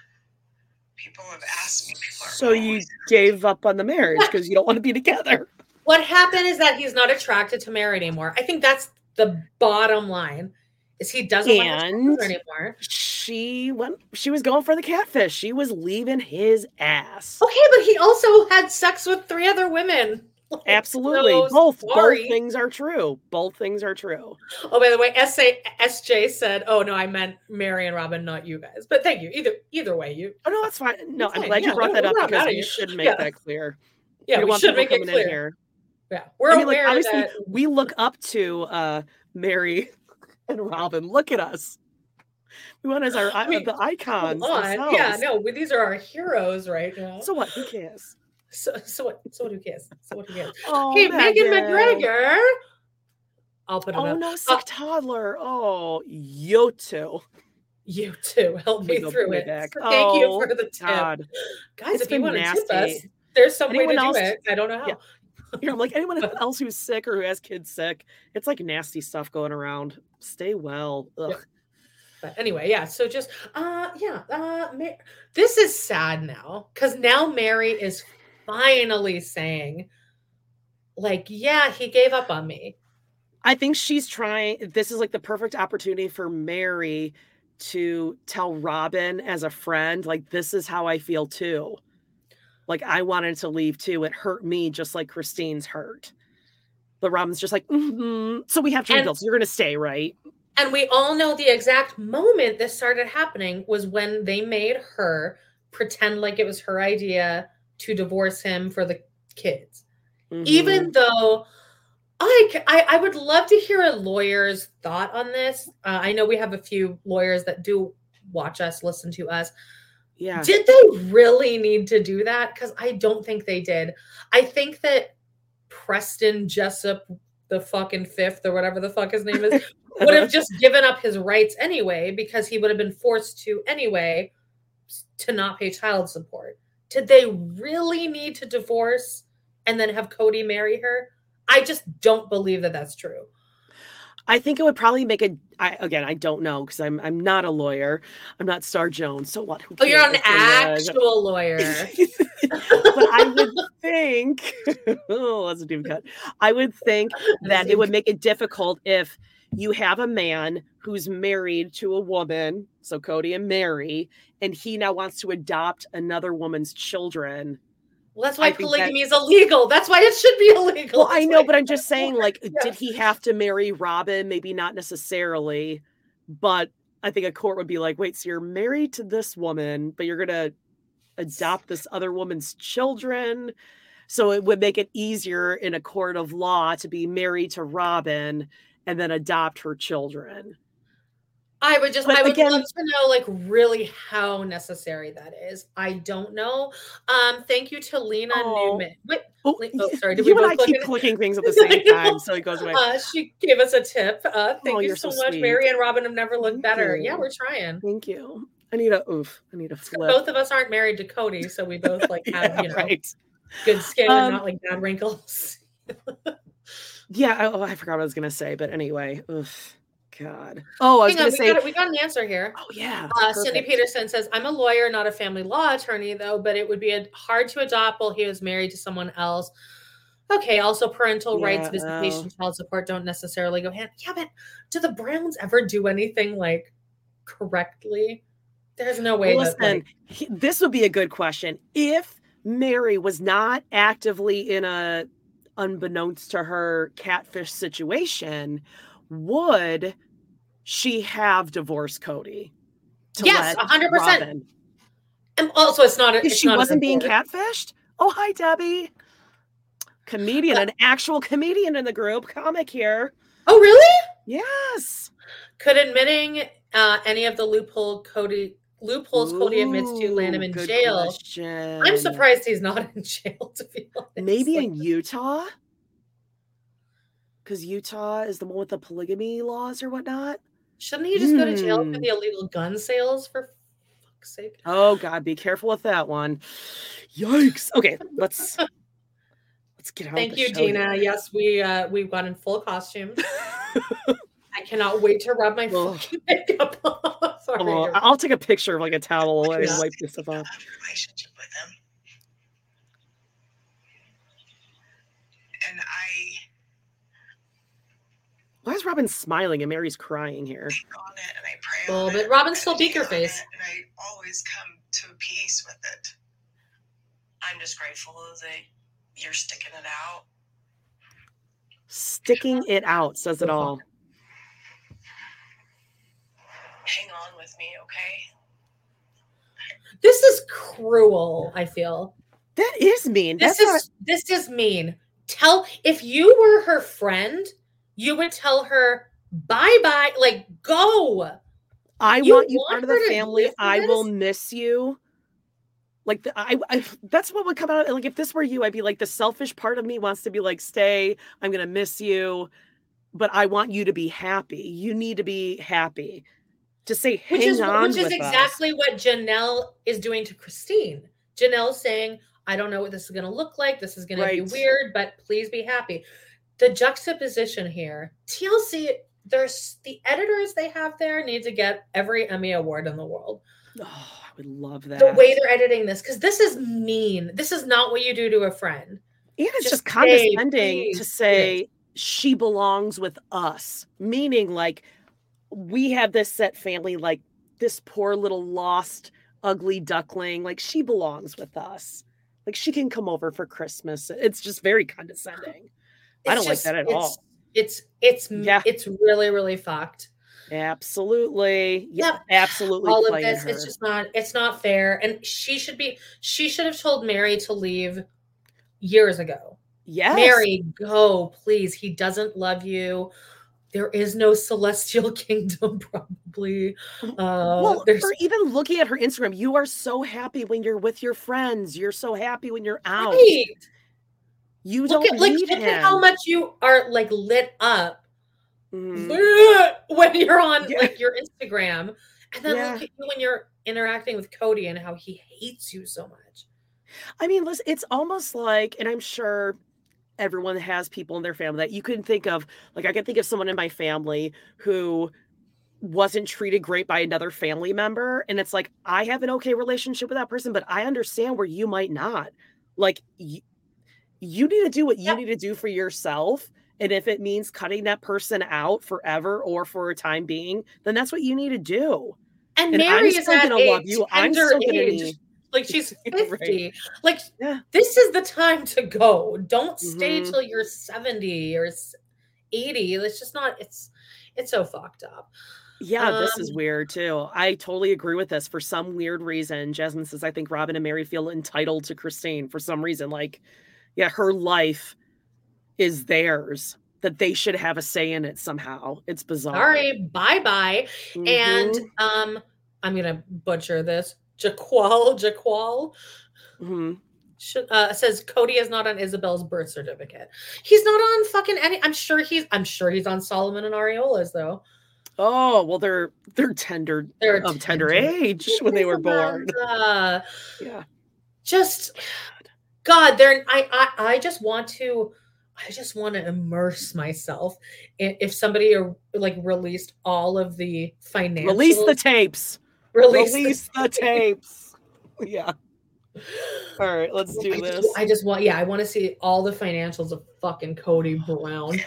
People have asked me. So you gave up on the marriage because you don't want to be together. What happened is that he's not attracted to Meri anymore. I think that's the bottom line. Is he doesn't want to talk to her anymore? she went. She was going for the catfish. She was leaving his ass. Okay, but he also had sex with three other women. Absolutely, so both sorry. both things are true. Both things are true. Oh, by the way, SA, SJ said, "Oh no, I meant Meri and Robyn, not you guys." But thank you. Either either way, you. Oh no, that's fine. No, It's I'm fine. glad Yeah, you brought no, that up because we you. should make Yeah. that clear. Yeah, don't we should make it clear. here. Yeah, we're I mean, like, aware obviously, that. we look up to uh Meri and Robyn. Look at us. We want as our i- mean, the icons. Hold on. themselves. Yeah, no, we- these are our heroes right now. So what? Who cares? So, so what? So what? Who cares? So what? Who cares? Oh, hey, Megan. McGregor. I'll put it Oh up. no, sick toddler. Oh, you too. You too. Help me through it. back. Thank you Oh, for the tip. God. Guys, It's if you want to tip us, nasty. there's some Anyone way to else- do it. I don't know how. Yeah. You know, I'm like anyone else who's sick or who has kids sick. It's like nasty stuff going around. Stay well. Ugh. But anyway, yeah. So just uh yeah, uh Ma- this is sad now cuz now Meri is finally saying like, yeah, he gave up on me. I think she's trying. This is like the perfect opportunity for Meri to tell Robyn as a friend, like, this is how I feel too. Like, I wanted to leave too. It hurt me just like Christine's hurt. But Robyn's just like, mm-hmm. so we have to rebuild. So you're going to stay, right? And we all know the exact moment this started happening was when they made her pretend like it was her idea to divorce him for the kids. Mm-hmm. Even though I I would love to hear a lawyer's thought on this. Uh, I know we have a few lawyers that do watch us, listen to us. yeah. Did they really need to do that? Because I don't think they did. I think that Preston Jessop, the fucking fifth or whatever the fuck his name is, would have just given up his rights anyway because he would have been forced to anyway to not pay child support. Did they really need to divorce and then have Kody marry her? I just don't believe that that's true. I think it would probably make a. I, again, I don't know because I'm I'm not a lawyer. I'm not Star Jones. So what? Oh, you're an actual lawyer. but I would think, oh, that's a deep cut. I would think that it would make it difficult if you have a man who's married to a woman, so Kody and Meri, and he now wants to adopt another woman's children. Well, that's why I polygamy is illegal. That's why it should be illegal. Well, I know, but I'm just saying, like, Yeah. did he have to marry Robyn? Maybe not necessarily, but I think a court would be like, wait, so you're married to this woman, but you're gonna adopt this other woman's children. So it would make it easier in a court of law to be married to Robyn and then adopt her children. I would just, But I would again- love to know, like, really how necessary that is. I don't know. Um, thank you to Lena Oh. Newman. Wait, Oh, oh, sorry. Did we and both I click keep clicking things at the same time, so it goes away. Uh, she gave us a tip. Uh, thank Oh, you so, so much. sweet. Meri and Robyn have never looked Thank better. Yeah, we're trying. Thank you. I need a oof. I need a flip. Both of us aren't married to Kody, so we both like have Yeah, you know right. good skin Um, and not like bad wrinkles. Yeah, I, oh, I forgot what I was gonna say, but anyway, oof, God. Oh, I was Hang gonna on, we say. got, we got an answer here. Oh yeah. Uh, Cindy. Peterson says, I'm a lawyer, not a family law attorney, though, but it would be a, hard to adopt while he was married to someone else. Okay, also parental rights, visitation, oh. child support don't necessarily go hand. Yeah, but do the Browns ever do anything like correctly? There's no way. Well, that, listen, like- he- this would be a good question. If Meri was not actively in a unbeknownst to her catfish situation, would she have divorced Kody? Yes, let 100%. And also, it's not. A, it's she not wasn't being catfished? Oh, hi, Debbie. Comedian, an actual comedian in the group, comic here. Oh, really? Yes. Could admitting uh, any of the loophole Kody loopholes Kody admits to land him in jail? question. I'm surprised he's not in jail. To be honest, Maybe in Utah? Because Utah is the one with the polygamy laws or whatnot. shouldn't he just go to jail for Hmm. the illegal gun sales? For fuck's sake! Oh God, be careful with that one. Yikes. Okay, let's let's get with Thank you, Dina. here. Yes, we uh, we've got in full costume. I cannot wait to rub my fucking makeup off. Sorry, Oh, I'll take a picture of like a towel and wipe this stuff off. relationship with him. And I Why is Robyn smiling and Meri's crying here? think on it and I pray Well, on but it. Robyn's I still beaker face. And I always come to peace with it. I'm just grateful that you're sticking it out. Sticking it out says it all. Hang on with me, okay? This is cruel. I feel That is mean. this That's not- is this is mean. Tell if you were her friend, you would tell her bye bye, like go. I You want you want part of the to family. live I will miss you. Like the, I, I, that's what would come out. Like if this were you, I'd be like the selfish part of me wants to be like, stay. I'm gonna miss you, but I want you to be happy. You need to be happy. To say, which is which is with us. exactly what Janelle is doing to Christine. Janelle's saying, "I don't know what this is going to look like. This is going to be weird, but please be happy." The juxtaposition here, TLC, there's the editors they have there need to get every Emmy award in the world. Oh, I would love that. The way they're editing this, because this is mean. This is not what you do to a friend. and it's just just, say, condescending to say she belongs with us, meaning like we have this set family, like this poor little lost, ugly duckling, like she belongs with us. Like she can come over for Christmas. It's just very condescending. I don't just- like that at it's- all. It's it's Yeah. it's really really fucked. Absolutely. Yeah, Yep. absolutely. all of this her. it's just not it's not fair and she should be she should have told meri to leave years ago yeah meri go please he doesn't love you there is no celestial kingdom probably uh well, there's or even looking at her Instagram, you are so happy when you're with your friends. You're so happy when you're out. right. You look don't at like look at how much you are like lit up Mhm. when you're on Yeah. like your instagram and then Yeah. look at you when you're interacting with kody and how he hates you so much I mean, listen, it's almost like, and I'm sure everyone has people in their family that you can think of. Like, I can think of someone in my family who wasn't treated great by another family member. And it's like, I have an okay relationship with that person, but I understand where you might not. Like, y- you need to do what you Yeah. need to do for yourself. And if it means cutting that person out forever or for a time being, then that's what you need to do. And, And I'm Meri is still at gonna love you. I'm still gonna age. need- Like she's Right. 50. Like Yeah. this is the time to go. Don't stay Mhm. till you're 70 or 80. It's just not it's it's so fucked up. Yeah, this is Um, weird too. I totally agree with this. For some weird reason, Jasmine says, I think Robyn and Meri feel entitled to Christine for some reason. Like, yeah, her life is theirs, that they should have a say in it somehow. It's bizarre. Sorry, bye-bye. And Mhm. um I'm gonna butcher this. Jaqual, Jaqual Mhm. uh, says Kody is not on Ysabel's birth certificate. He's not on fucking any. I'm sure he's. I'm sure he's on Solomon and Ariella's though. Oh, well, they're they're tender They're of tender tender. age when they were born. Uh, Yeah. just God, they're. I. I. I just want to. I just want to immerse myself. If somebody uh, like released all of the financial Release the tapes. Release, Release the tapes. Yeah. All right, let's do I this. just, I just want, yeah, I want to see all the financials of fucking Kody Brown. Yeah.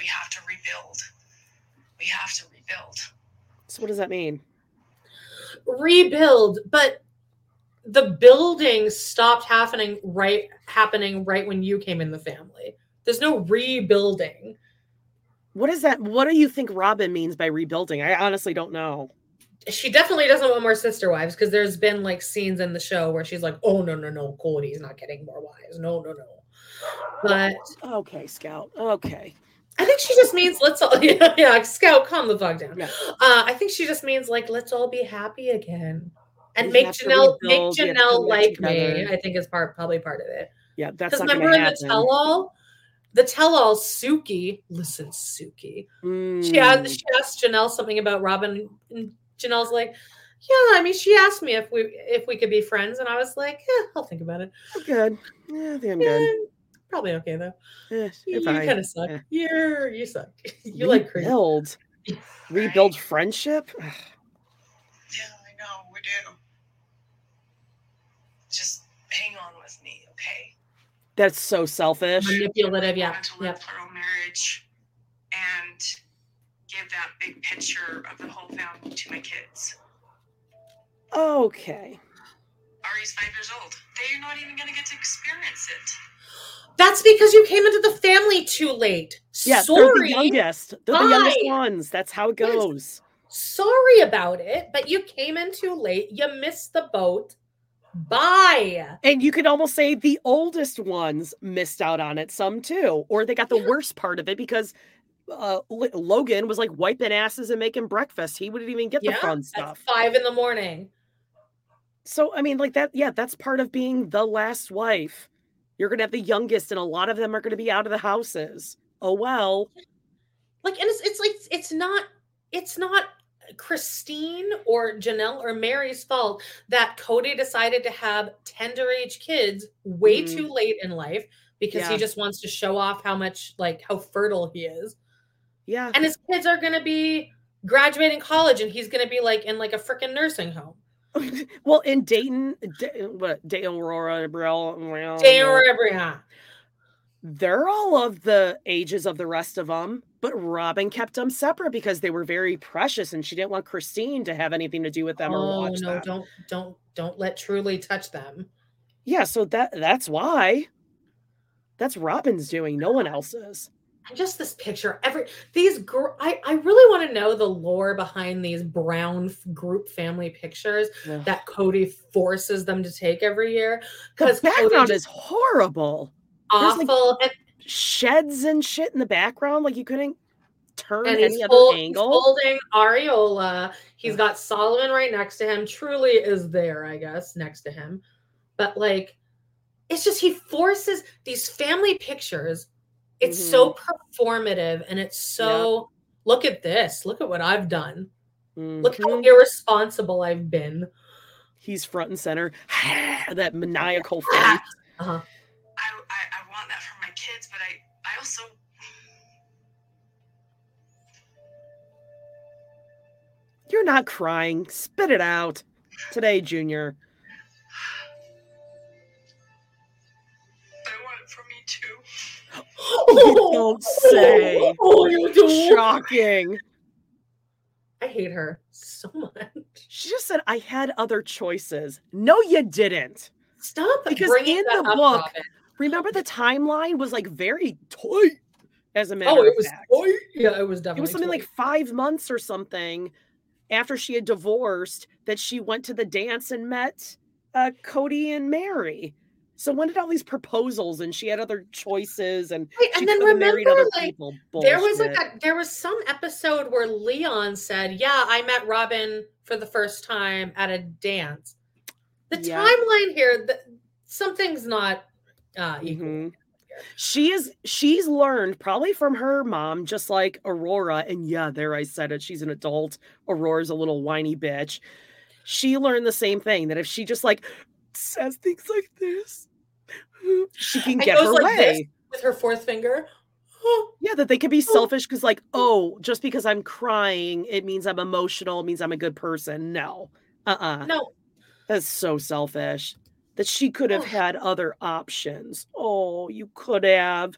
We have to rebuild. We have to rebuild. So what does that mean? Rebuild, but the building stopped happening right happening right when you came in the family. There's no rebuilding. What is that? What do you think Robyn means by rebuilding? I honestly don't know. She definitely doesn't want more sister wives because there's been like scenes in the show where she's like, "Oh no, no, no, Kody's not getting more wives. No, no, no." But Okay, Scout. Okay. I think she just means let's all yeah, yeah scout calm the fuck down. Yeah. Uh, I think she just means like let's all be happy again and We make Janelle make rebuild, Janelle like me. I think is part probably part of it. Yeah, that's Because remember in the tell all, the tell all Suki, listen, Suki. She Mm. asked she asked Janelle something about Robyn, and Janelle's like, Yeah, I mean, she asked me if we if we could be friends, and I was like, Yeah, I'll think about it. I'm good. Yeah, I think I'm Yeah, good. probably okay though. Yeah, You, you're kind of suck. Yeah. You're you suck. You like crazy. rebuild, rebuild friendship. Yeah, I know, we do. Just hang on with me, okay? That's so selfish. manipulative. Yeah, wanted to yeah. live through marriage and give that big picture of the whole family to my kids. Okay. Ari's five years old. They're not even going to get to experience it. That's because you came into the family too late. Yeah, Sorry. they're the youngest. They're the youngest ones. That's how it Yes. goes. Sorry about it, but you came in too late. You missed the boat. Bye. And you could almost say the oldest ones missed out on it some too, or they got the worst part of it because uh, L- Logan was like wiping asses and making breakfast. He wouldn't even get the Yeah, fun at stuff. five in the morning. So I mean, like that. Yeah, that's part of being the last wife. You're gonna have the youngest, and a lot of them are gonna be out of the houses. Oh well. Like, and it's it's like it's not it's not Christine or Janelle or Meri's fault that Kody decided to have tender age kids way Mhm. too late in life because he just wants to show off how much like how fertile he is. Yeah. and his kids are gonna be graduating college and he's gonna be like in like a freaking nursing home well, in Dayton, Da- what Dayton, Aurora, Day or every huh? they're all of the ages of the rest of them, but Robyn kept them separate because they were very precious, and she didn't want Christine to have anything to do with them or oh watch no them. don't don't don't let truly touch them Yeah, so that that's why. That's Robyn's doing, no one else's. and just this picture every these gr- I, I really want to know the lore behind these brown f- group family pictures Yeah. that kody forces them to take every year The because background is horrible. There's, like, awful and, Sheds and shit in the background, like you couldn't turn and any other hold- he's angle. holding Ariella. He's got Solomon right next to him. Truly is there, I guess, next to him. But like, it's just he forces these family pictures. It's so performative and it's so look at this. Look at what I've done. Look how Mhm. irresponsible I've been. He's front and center. that maniacal face. Uh-huh. You're not crying. Spit it out. Today, Junior. I want it it for me too. You don't say. Oh, you do. Shocking. I hate her so much. She just said I had other choices. No, you didn't. Stop Because in that the up, book, Robyn. remember the timeline was like very tight. As a oh, matter Oh, of it was. fact, Oh, yeah, it was definitely. it was something toy. like five months or something after she had divorced that she went to the dance and met uh, Kody and Meri. So when did all these proposals and she had other choices and Wait, she and then could have married remember, other like, people? There was like a there was some episode where Leon said, "Yeah, I met Robyn for the first time at a dance." The Yeah. timeline here, the, something's not uh, equal. Mhm. She is she's learned probably from her mom, just like Aurora. And yeah, there I said it. She's an adult. Aurora's a little whiny bitch. She learned the same thing that if she just like says things like this, she can get her like way. with her fourth finger. Yeah, that they can be oh. selfish because, like, oh, just because I'm crying, it means I'm emotional, it means I'm a good person. No. Uh-uh. No, That's so selfish. That she could have Ugh. had other options. Oh, you could have.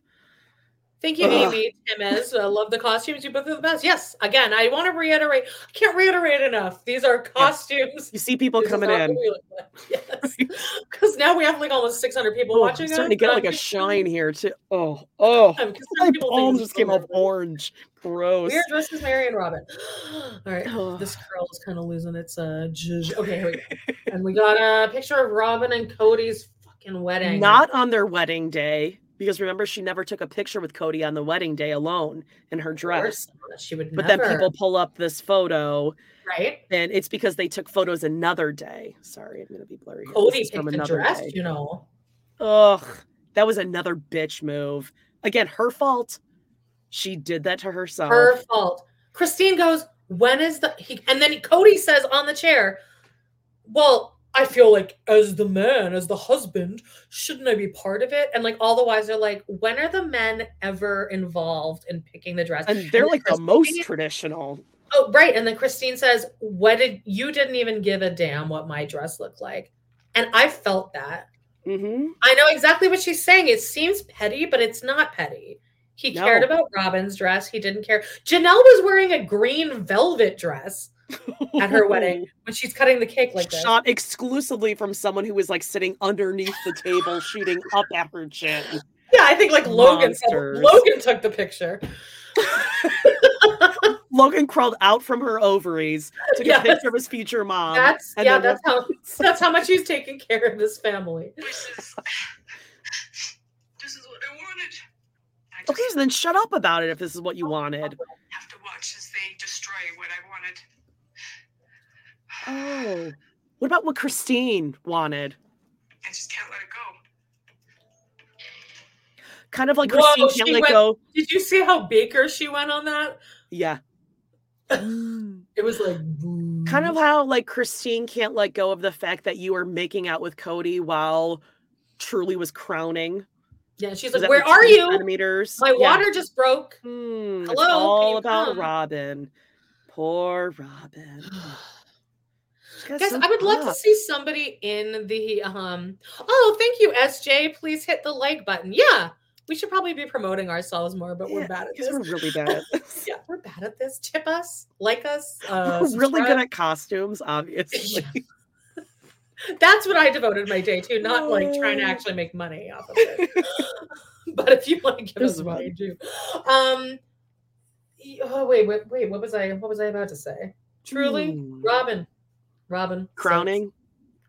Thank you, Ugh. Amy Timmez. I love the costumes. You both are the best. Yes, again, I want to reiterate. I can't reiterate enough. These are costumes. You see people This coming in. like. Yes, because now we have like almost 600 people Oh, watching. I'm starting us, to get like a I'm- shine here too. Oh, oh, my palms just came off orange. Gross. dressed as Meri and Robyn. All right, Ugh. this curl is kind of losing its uh. zhuzh. Okay, here we go. and we got a picture of Robyn and Kody's fucking wedding. Not on their wedding day, because remember she never took a picture with Kody on the wedding day alone in her dress. She would But never. then people pull up this photo, right? and it's because they took photos another day. Sorry, I'm gonna be blurry. Kody picked from the another dress. day. You know. Ugh, that was another bitch move. Again, her fault. She did that to herself. her fault. Christine goes, "When is the?" He, and then Kody says on the chair, "Well, I feel like as the man, as the husband, shouldn't I be part of it?" And like all the wives are like, "When are the men ever involved in picking the dress?" and they're then like the most traditional. Oh, right. And then Christine says, "What did you didn't even give a damn what my dress looked like?" And I felt that. hmm I know exactly what she's saying. It seems petty, but it's not petty. He cared about Robyn's dress. He didn't care. Janelle was wearing a green velvet dress at her wedding when she's cutting the cake like this. Shot exclusively from someone who was like sitting underneath the table, shooting up at her chin. Yeah, I think like Logan said, Logan took the picture. Logan crawled out from her ovaries, took Yes. a picture of his future mom. That's and yeah, that's how that's how much he's taking care of his family. This is this is what I wanted. I just Okay, so then shut up about it if this is what you oh, wanted. have to watch as they destroy what I wanted. Oh. What about what Christine wanted? I just can't let it go. Kind of like Whoa, Christine she can't let went- go. Did you see how Baker she went on that? Yeah. It was like kind of how like Christine can't let go of the fact that you were making out with Kody while Truly was crowning. yeah. She's Was like, "Where like are you? Centimeters. My Yeah. water just broke." Hmm, it's Hello, can all about come? Robyn. Poor Robyn. Guys, I would love to see somebody in the um. Oh, thank you, SJ. Please hit the like button. Yeah, we should probably be promoting ourselves more, but we're bad at this. we're really bad at this. yeah, we're bad at this. Tip us, like us. Uh, we're really good at costumes, obviously. That's what I devoted my day to, not like trying to actually make money off of it. but if you want to give us This money too, um, oh wait, wait, wait, what was I? What was I about to say? Truly, Hmm. Robyn, Robyn, Crowning.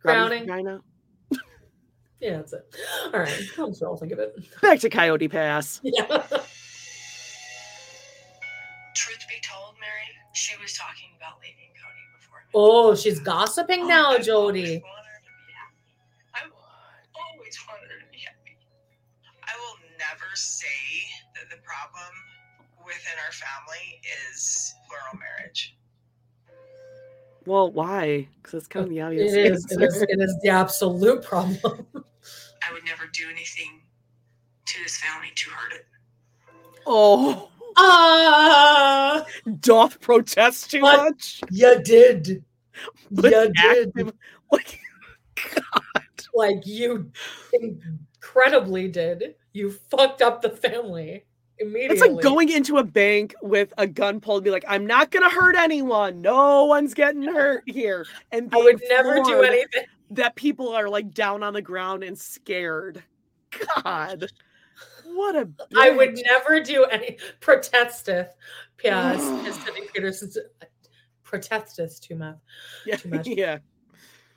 Crowning. Robyn's vagina. Yeah, that's it. All right, I'm sure I'll think of it. Back to Coyote Pass. Yeah. Truth be told, Meri, she was talking about leaving Kody before. me. Oh, she's gossiping now, I've always Jody. wanted her to be happy. I've always wanted her to be happy. I will never say that the problem within our family is plural marriage. Well, why? Because it's kind of the obvious. is, it is. answer. It is the absolute problem. I would never do anything to this family to hurt it. Oh, Ah, doth protest too What? much? you did. But You did. Like, God. like you incredibly did. You fucked up the family immediately. It's like going into a bank with a gun pulled and be like, I'm not gonna hurt anyone. No one's getting hurt here. And I would never do anything. That people are like down on the ground and scared. God. What a I would never do any protesteth. Yes, Peterson's protesteth too much. Yeah, Too much. yeah.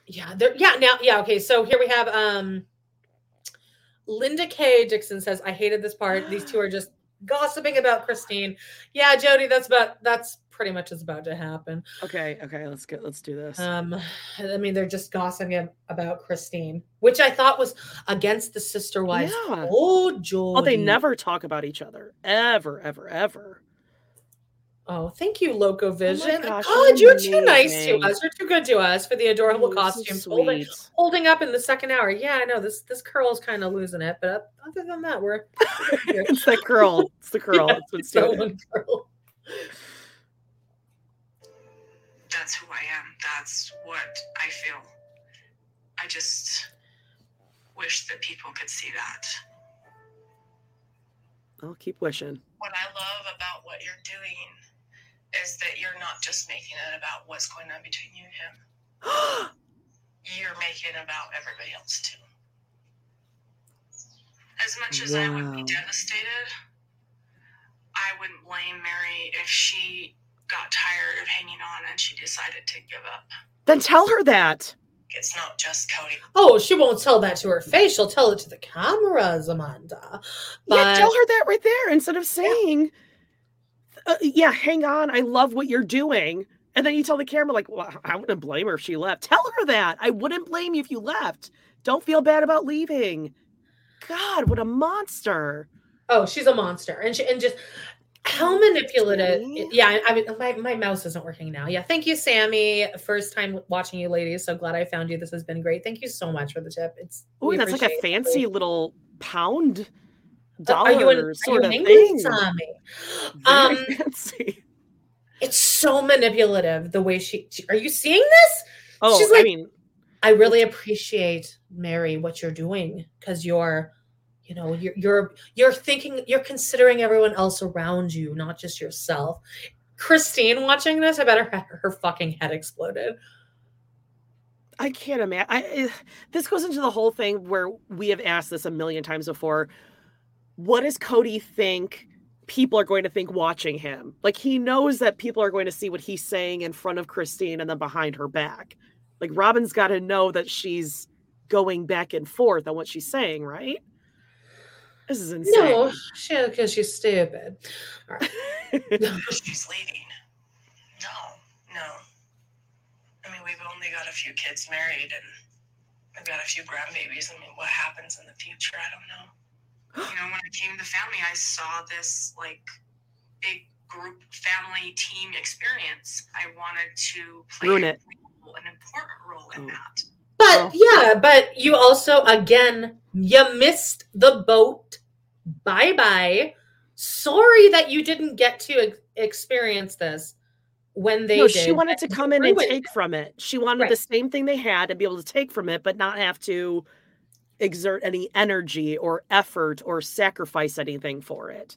Yeah, there yeah, now yeah, okay. So here we have um Linda K. Dixon says, I hated this part. These two are just gossiping about Christine. Yeah, Jody, that's about that's pretty much is about to happen. Okay, okay, let's get let's do this. Um, I mean, they're just gossiping about Christine, which I thought was against the sister wives. Yeah. Oh, Jody. oh, they never talk about each other. Ever, ever, ever. Oh, thank you, Loco Vision. Oh gosh, God, you're you're too nice to us. You're too good to us for the adorable Oh, you're so costumes. holding, holding up in the second hour. Yeah, I know this this curl's kind of losing it, but other than that, we're it's that curl. It's the curl. Yeah, It's what's that doing one curl. That's who I am. That's what I feel. I just wish that people could see that. I'll keep wishing. What I love about what you're doing is that you're not just making it about what's going on between you and him. You're making it about everybody else too. As much as I would be devastated, I wouldn't blame Meri if she got tired of hanging on and she decided to give up. Then tell her that. It's not just Kody. Oh, she won't tell that to her face. She'll tell it to the cameras, Amanda. But yeah, tell her that right there instead of saying, uh, "Yeah, hang on, I love what you're doing," and then you tell the camera like, "Well, I wouldn't blame her if she left." Tell her that I wouldn't blame you if you left. Don't feel bad about leaving. God, what a monster! Oh, she's a monster, and she and just how manipulative. Yeah, I- mean, my my mouse isn't working now. Yeah, thank you, Sammy. First time watching you, ladies. So glad I found you. This has been great. Thank you so much for the tip. It's Oh, that's like a appreciate it. fancy little pound dollar Are you, in, are sort you of thing. Um, fancy. It's so manipulative the way she. she- Are you seeing this? Oh, she's I mean, I really appreciate Meri what you're doing because you're, you know, you're you're you're thinking you're considering everyone else around you, not just yourself. Christine watching this, I bet her her fucking head exploded. I can't imagine. I, eh, this goes into the whole thing where we have asked this a million times before. What does Kody think people are going to think watching him? Like he knows that people are going to see what he's saying in front of Christine and then behind her back. Like Robyn's got to know that she's going back and forth on what she's saying, right? This is insane. No, she because she's stupid. All right. She's leaving. No, no. I mean, we've only got a few kids married and I've got a few grandbabies. I mean, what happens in the future? I don't know. You know, when I came to the family, I saw this like big group family team experience. I wanted to play Ruin a it. role, an important role in Oh. that. But yeah, but you also again you missed the boat. Bye bye. Sorry that you didn't get to experience this when they no, did. she wanted to come in and take it. from it. She wanted Right. the same thing they had and be able to take from it, but not have to exert any energy or effort or sacrifice anything for it.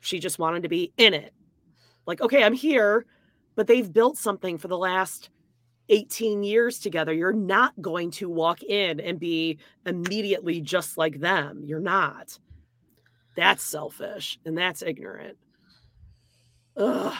She just wanted to be in it. Like, okay, I'm here, but they've built something for the last 18 years together. You're not going to walk in and be immediately just like them. You're not. That's selfish and that's ignorant. Ugh.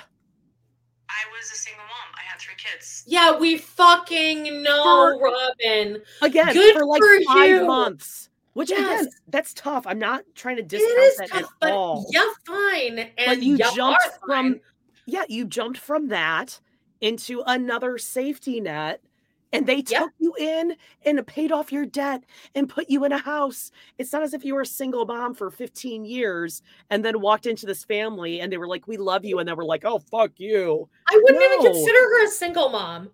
I was a single mom. I had three kids. Yeah, we fucking know, For- Robyn. again Good for like for five you. months which Yes. again that's tough i'm not trying to It discount is that tough, at but all you're fine, and but you jumped are from fine. yeah you jumped from that into another safety net and they Yep. took you in and paid off your debt and put you in a house it's not as if you were a single mom for 15 years and then walked into this family and they were like we love you and they were like oh fuck you I wouldn't even consider her a single mom.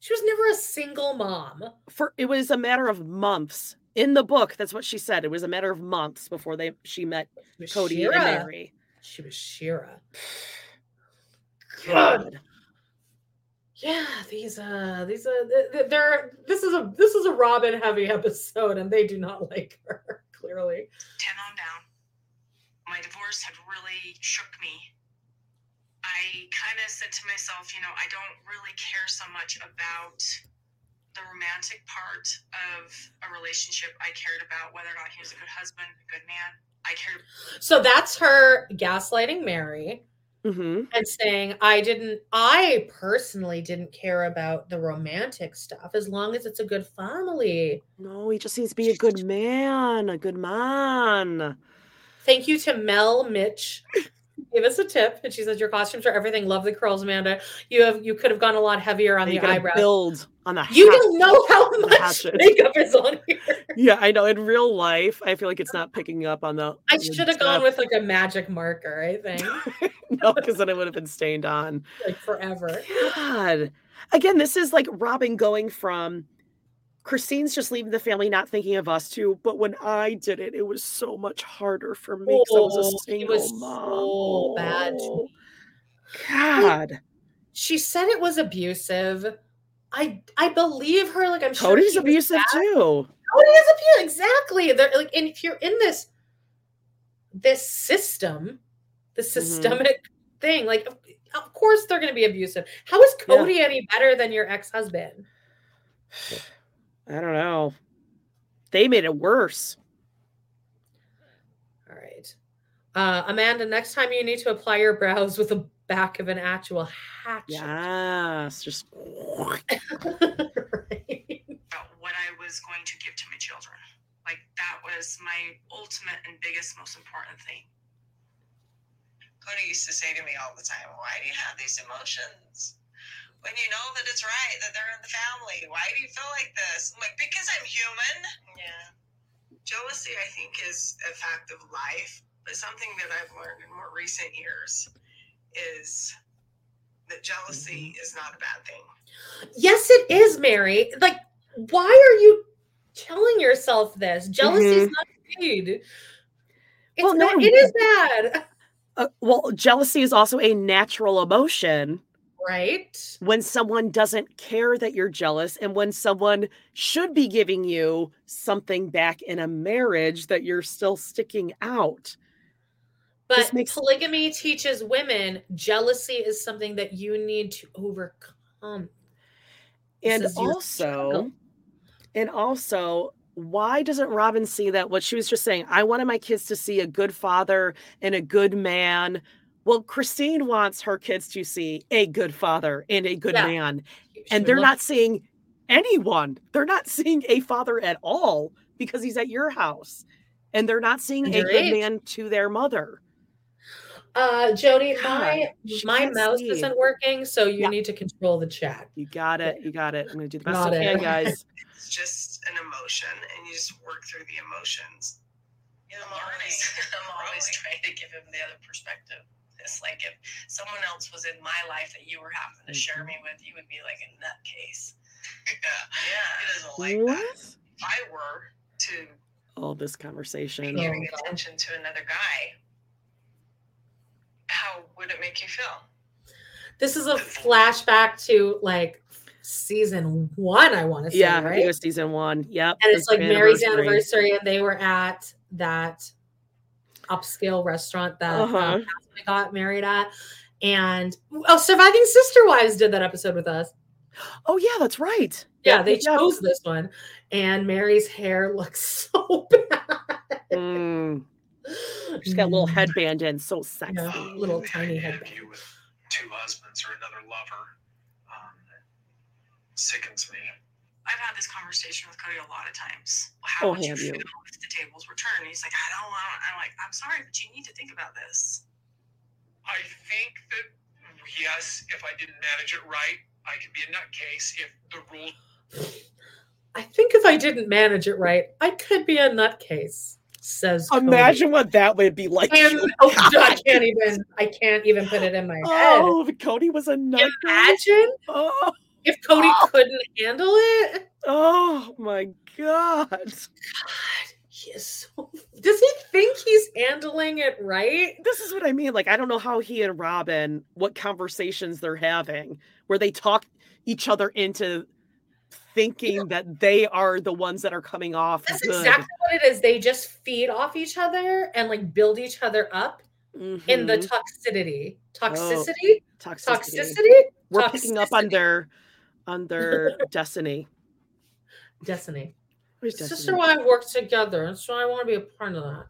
She was never a single mom. for it was a matter of months in the book that's what she said it was a matter of months before they she met kody Shira. and meri She was Shira. God. Yeah, these uh these uh th- th- they're this is a this is a Robyn heavy episode and they do not like her, clearly. 10 on down. My divorce had really shook me. I kind of said to myself, you know, I don't really care so much about the romantic part of a relationship. I cared about whether or not he was a good husband, a good man. I cared So that's her gaslighting Meri Mm-hmm. and saying I didn't I personally didn't care about the romantic stuff as long as it's a good family. No, he just needs to be a good man, a good man. Thank you to Mel Mitch. Gave us a tip, and she says your costumes are everything. Love the curls, Amanda. You have you could have gone a lot heavier on And the eyebrows. build on the You don't know how much makeup is on here. Yeah, I know. In real life, I feel like it's not picking up on the. I should have gone with like a magic marker. I think no, because then it would have been stained on. like forever. God. Again, this is like Robyn going from Christine's just leaving the family, not thinking of us too. But when I did it, it was so much harder for me because I was Oh, a single was mom. so bad Oh, God. She said it was abusive. I I believe her. Like I'm sure Kody's abusive bad. too. Kody is abusive. Exactly. They're like, and if you're in this this system, the Mm-hmm. systemic thing, like of, course they're going to be abusive. How is Yeah. Kody any better than your ex husband? I don't know. They made it worse. All right, uh, Amanda. Next time you need to apply your brows with the back of an actual hatchet. Yes, just about what I was going to give to my children. Like that was my ultimate and biggest, most important thing. Kody used to say to me all the time, Why do you have these emotions? When you know that it's right, that they're in the family, why do you feel like this? I'm like, because I'm human. Yeah. Jealousy, I think, is a fact of life, but something that I've learned in more recent years is that jealousy is not a bad thing. Yes, it is, Meri. Like, why are you telling yourself this? Jealousy is Mhm. not good. It's Well, no, not, it is bad, uh, well, jealousy is also a natural emotion. right? when someone doesn't care that you're jealous and when someone should be giving you something back in a marriage that you're still sticking out. But makes- polygamy teaches women jealousy is something that you need to overcome. And also, and also, why doesn't Robyn see that what she was just saying? I wanted my kids to see a good father and a good man. Well, Christine wants her kids to see a good father and a good Yeah. man. She And they're not seeing anyone. They're not seeing a father at all because he's at your house. And they're not seeing a good man to their mother. Uh, Jody, God, my my mouse see. isn't working, so you Yeah. need to control the chat. You got it. You got it. I'm going to do the best Got I can, it. guys. It's just an emotion, and you just work through the emotions. I'm always, I'm always trying to give him the other perspective. It's like if someone else was in my life that you were having to share me with, you would be like a nutcase. Yeah, yeah. He doesn't like What? that. If I were to all this conversation. be giving attention to another guy, how would it make you feel? This is a flashback to like season one, I want to say, Yeah, right? it was season one. Yep. and it's the like Meri's anniversary, and they were at that upscale restaurant that Uh-huh. um, Ashley got married at. And oh, Surviving Sister Wives did that episode with us. Oh, yeah, that's right. Yeah, Yep, they yep, yep. chose this one, and Meri's hair looks so bad. Mm. She's got a little headband in, so sexy. Yeah, little tiny headband. you with two husbands or another lover um, sickens me. I've had this conversation with Kody a lot of times. Oh, would you have you? feel if the tables were turned? He's like, I don't want. I'm like, I'm sorry, but you need to think about this. I think that yes, if I didn't manage it right, I could be a nutcase if the rules I think if I didn't manage it right, I could be a nutcase. Says Kody. Imagine what that would be like. And, oh, I can't even. I can't even put it in my head. Oh, if Kody was a nut. Imagine Oh, if Kody oh. couldn't handle it. oh my god. God, he is so. Does he think he's handling it right? This is what I mean. Like, I don't know how he and Robyn, what conversations they're having, where they talk. each other into thinking that they are the ones that are coming off That's good. exactly what it is. They just feed off each other and like build each other up in the Mhm. toxicity. Oh, Toxicity? toxicity. Toxicity? We're picking up on Toxicity. their on their destiny. Destiny. Where's Sister destiny? and I work together, and so I want to be a part of that.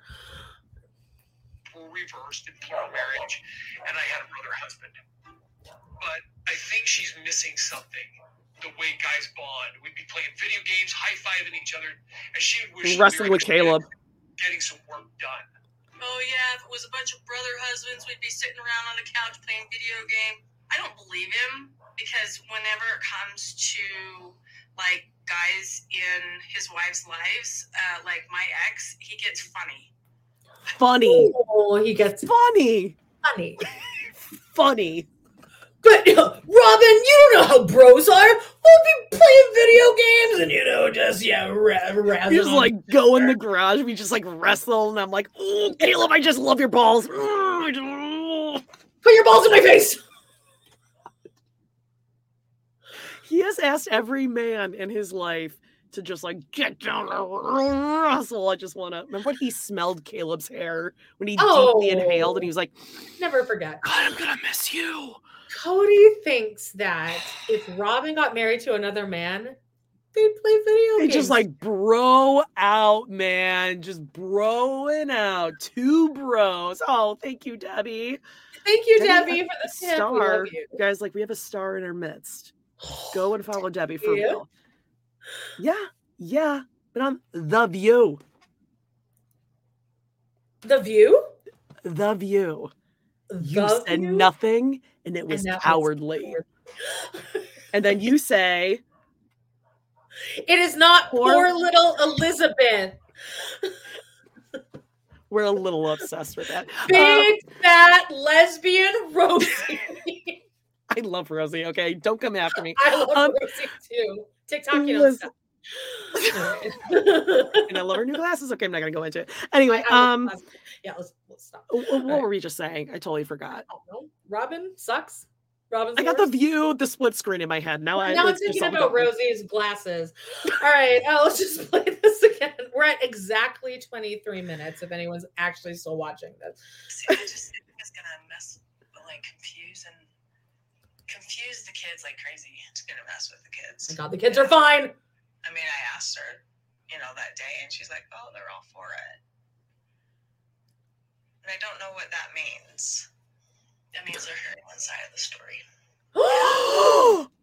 were reversed in plural marriage, and I had a brother husband. But I think she's missing something. The way guys bond. We'd be playing video games, high fiving each other, and she would wish we Wrestling were with Caleb. getting some work done. Oh yeah, if it was a bunch of brother husbands, we'd be sitting around on the couch playing video game. I don't believe him because whenever it comes to like guys in his wife's lives, uh, like my ex, he gets funny. Funny. Oh, he gets funny. Funny. Funny. But uh, Robyn, you know how bros are. We'll be playing video games and you know just yeah, ra- razzing just like go in the garage. We just like wrestle, and I'm like, "Oh, Caleb, I just love your balls." Put your balls in my face. He has asked every man in his life to just like get down and wrestle. I just want to remember when he smelled Caleb's hair when he deeply inhaled, and he oh. was like, Never forget. God, I'm gonna miss you. Kody thinks that if Robyn got married to another man, they'd play video They games. just like bro out, man. Just broing out. Two bros. Oh, thank you, Debbie. Thank you, Debbie, Debbie, uh, for the tip. Star. love you. Guys, like we have a star in our midst. Go and follow Debbie for you? real. Yeah, yeah. But on The View. The View? The View. You The said View? nothing and it was it's cowardly. and then you say, It is not Poor- poor little Elizabeth. we're a little obsessed with that. Uh, Big fat lesbian Rosie. I love Rosie. Okay, don't come after me. I love Um, Rosie too. TikTok, you know. Listen- stuff. and I love her new glasses. Okay, I'm not gonna go into it. Anyway, um, yeah, let's, let's stop. wh- what right. were we just saying? I totally forgot. Oh, no. Robyn sucks. Robyn's I got the view, the split screen in my head. Now I now I'm it's thinking all about. Rosie's glasses. All right, uh, let's just play this again. We're at exactly 23 minutes. If anyone's actually still watching this, See, I just think it's gonna mess, like confuse and confuse the kids like crazy. It's gonna mess with the kids. my God, the kids are fine. I mean, I asked her, you know, that day, and she's like, "Oh, they're all for it." And I don't know what that means. That means they're hearing one side of the story.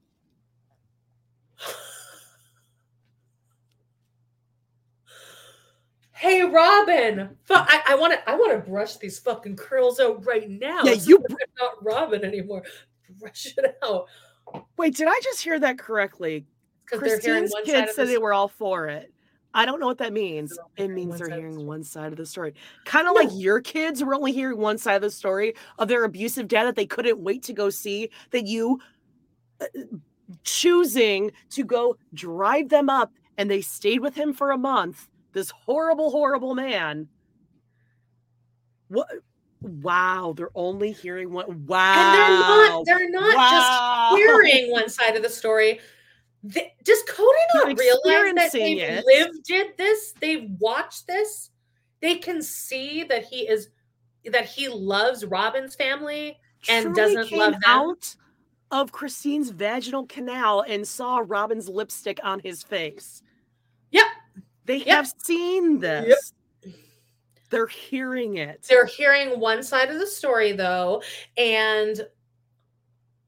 Hey, Robyn. Fu- I, I want to. I want to brush these fucking curls out right now. Yeah, so you that I'm not Robyn anymore. Brush it out Wait, did I just hear that correctly? Because they're hearing Christine's one kids said the they were all for it. I don't know what that means. It means they're hearing one side of the story. Kind of like your kids were only hearing one side of the story of their abusive dad that they couldn't wait to go see, that you uh, choosing to go drive them up and they stayed with him for a month. This horrible, horrible man. What? Wow, they're only hearing one. Wow. And they're not. They're not Wow. just hearing one side of the story. They, does Kody not realize that they've it. lived it? This they've watched this. They can see that he is that he loves Robyn's family and truly doesn't love them. out of Christine's vaginal canal and saw Robyn's lipstick on his face. Yep. They Yep. have seen this. They're hearing it. They're hearing one side of the story though, and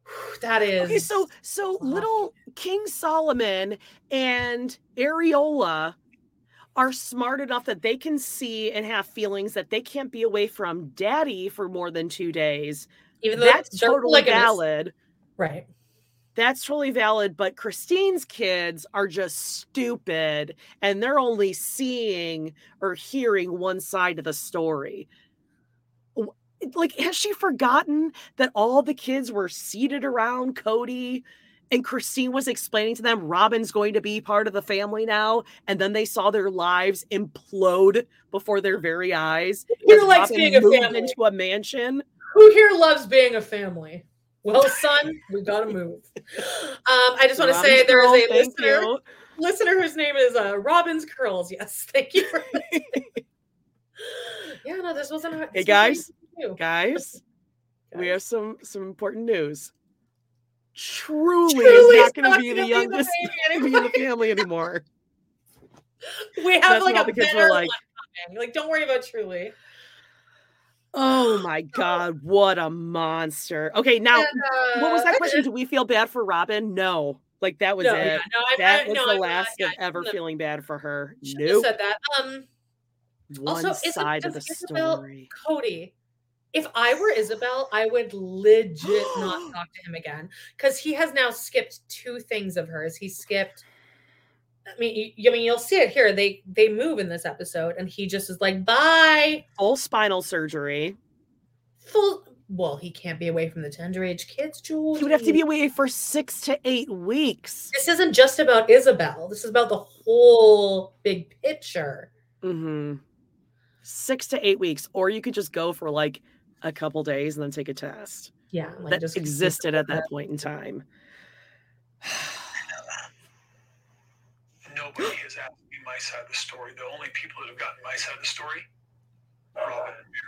that is Okay, so so little King Solomon and Ariella are smart enough that they can see and have feelings that they can't be away from daddy for more than two days. even though That's totally valid. right? That's totally valid, but Christine's kids are just stupid and they're only seeing or hearing one side of the story. Like, has she forgotten that all the kids were seated around Kody and Christine was explaining to them Robyn's going to be part of the family now? And then they saw their lives implode before their very eyes. Who likes Robyn being a family? into a mansion. Who here loves being a family? Well, son, we gotta move. Um, I just want to say there is a listener you. listener whose name is uh, Robin's Curls. Yes, thank you for. yeah, no, this wasn't. Hey this wasn't guys. Guys, we have some some important news. Truly, Truly is not going to be the gonna be the youngest be in the family anymore. we have That's like a the kids were better like. Like, don't worry about Truly. Oh my god, what a monster! Okay, now And, what was uh, that question? Do we feel bad for Robyn? No, like that was No, it. yeah, no, that I- was no, the I'm not- last yeah, of ever feeling bad for her. Shouldn't Nope. said that. Um, One also, side of the story. Kody. If I were Ysabel, I would legit not talk to him again because he has now skipped two things of hers. He skipped. I mean, you, I mean, you'll see it here. They they move in this episode, and he just is like, "Bye." Full spinal surgery. Full. Well, he can't be away from the tender age kids, Jules. He would have to be away for six to eight weeks. This isn't just about Ysabel. This is about the whole big picture. hmm Six to eight weeks, or you could just go for like a couple days and then take a test. Yeah, like that just existed at that point in time. Nobody has asked me my side of the story. The only people that have gotten my side of the story, Robyn and Meri.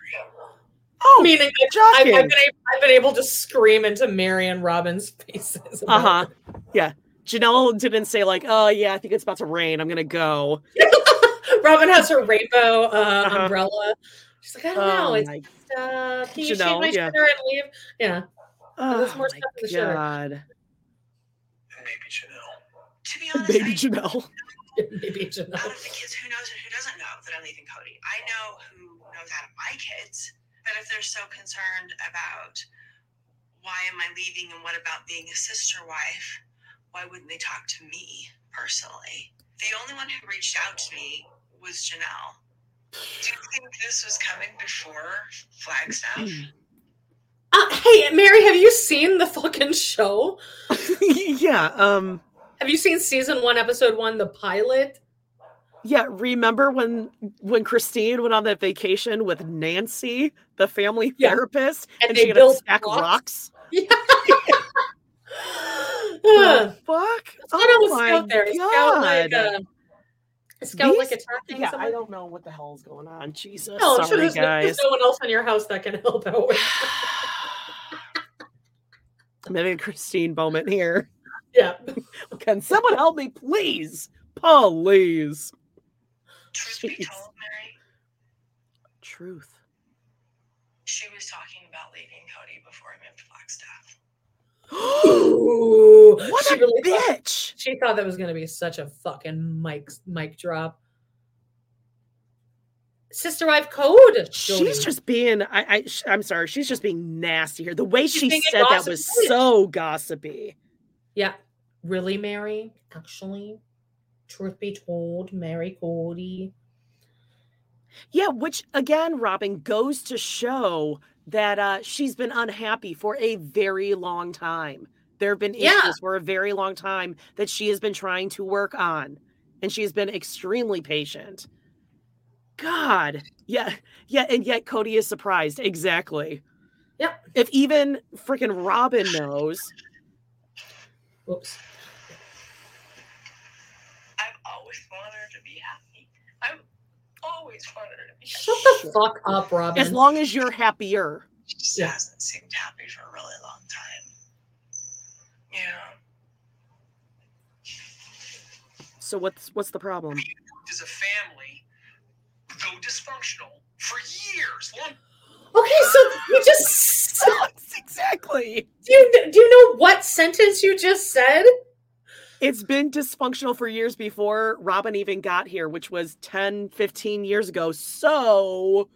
Oh, Meaning, I've, I've, been able, I've been able to scream into Meri and Robyn's faces. Uh huh. Yeah. Janelle didn't say like, "Oh yeah, I think it's about to rain. I'm gonna go." Robyn has her rainbow uh, Uh-huh. umbrella. She's like, I don't know. Oh It's just, uh, can you shave my yeah. shitter and leave? Yeah. Oh There's more my stuff in the shitter. god, Maybe Janelle. To be honest, baby I, Janelle. Maybe Janelle. out of the kids, who knows and who doesn't know that I'm leaving Kody? I know who knows out of my kids. But if they're so concerned about why am I leaving and what about being a sister wife, why wouldn't they talk to me personally? The only one who reached out to me was Janelle. Do you think this was coming before Flagstaff? Uh, hey, Meri, have you seen the fucking show? yeah. Um. Have you seen season one, episode one, the pilot? Yeah. Remember when when Christine went on that vacation with Nancy, the family Yeah. therapist, And and, they she had to built stack rocks? rocks? Yeah. The fuck? It's kind of Oh a my scout there. A Scout like, God. A scout like attacking Yeah, I don't know what the hell is going on. Jesus, No, I'm sure sorry there's no, there's no one else in your house that can help out with. I'm having a Christine moment here. Yeah. Can someone help me, please? Please. Truth be told, Meri, Truth. she was talking about leaving Kody before I moved to Flagstaff. Ooh, What she a really thought- bitch. she thought that was going to be such a fucking mic mic drop. Sister wife code. She's Jody. just being I, I. I'm sorry, she's just being nasty here. The way She's she said that was so gossipy. yeah. Really, Meri? Actually, truth be told, Meri Kody. Yeah, which again, Robyn goes to show that uh she's been unhappy for a very long time. There have been issues Yeah. for a very long time that she has been trying to work on, and she has been extremely patient. God, yeah, yeah, and yet Kody is surprised. Exactly. Yep. If even freaking Robyn knows, Whoops. I've always wanted her to be happy. I've always wanted her to be happy. Shut the fuck up, Robyn. as long as you're happier. She just Yeah. hasn't seemed happy for a really long time. Yeah. So what's what's the problem? As a family, though dysfunctional, for years. Long okay, so you just exactly. do you, do you know what sentence you just said? It's been dysfunctional for years before Robyn even got here, which was 10, 15 years ago. So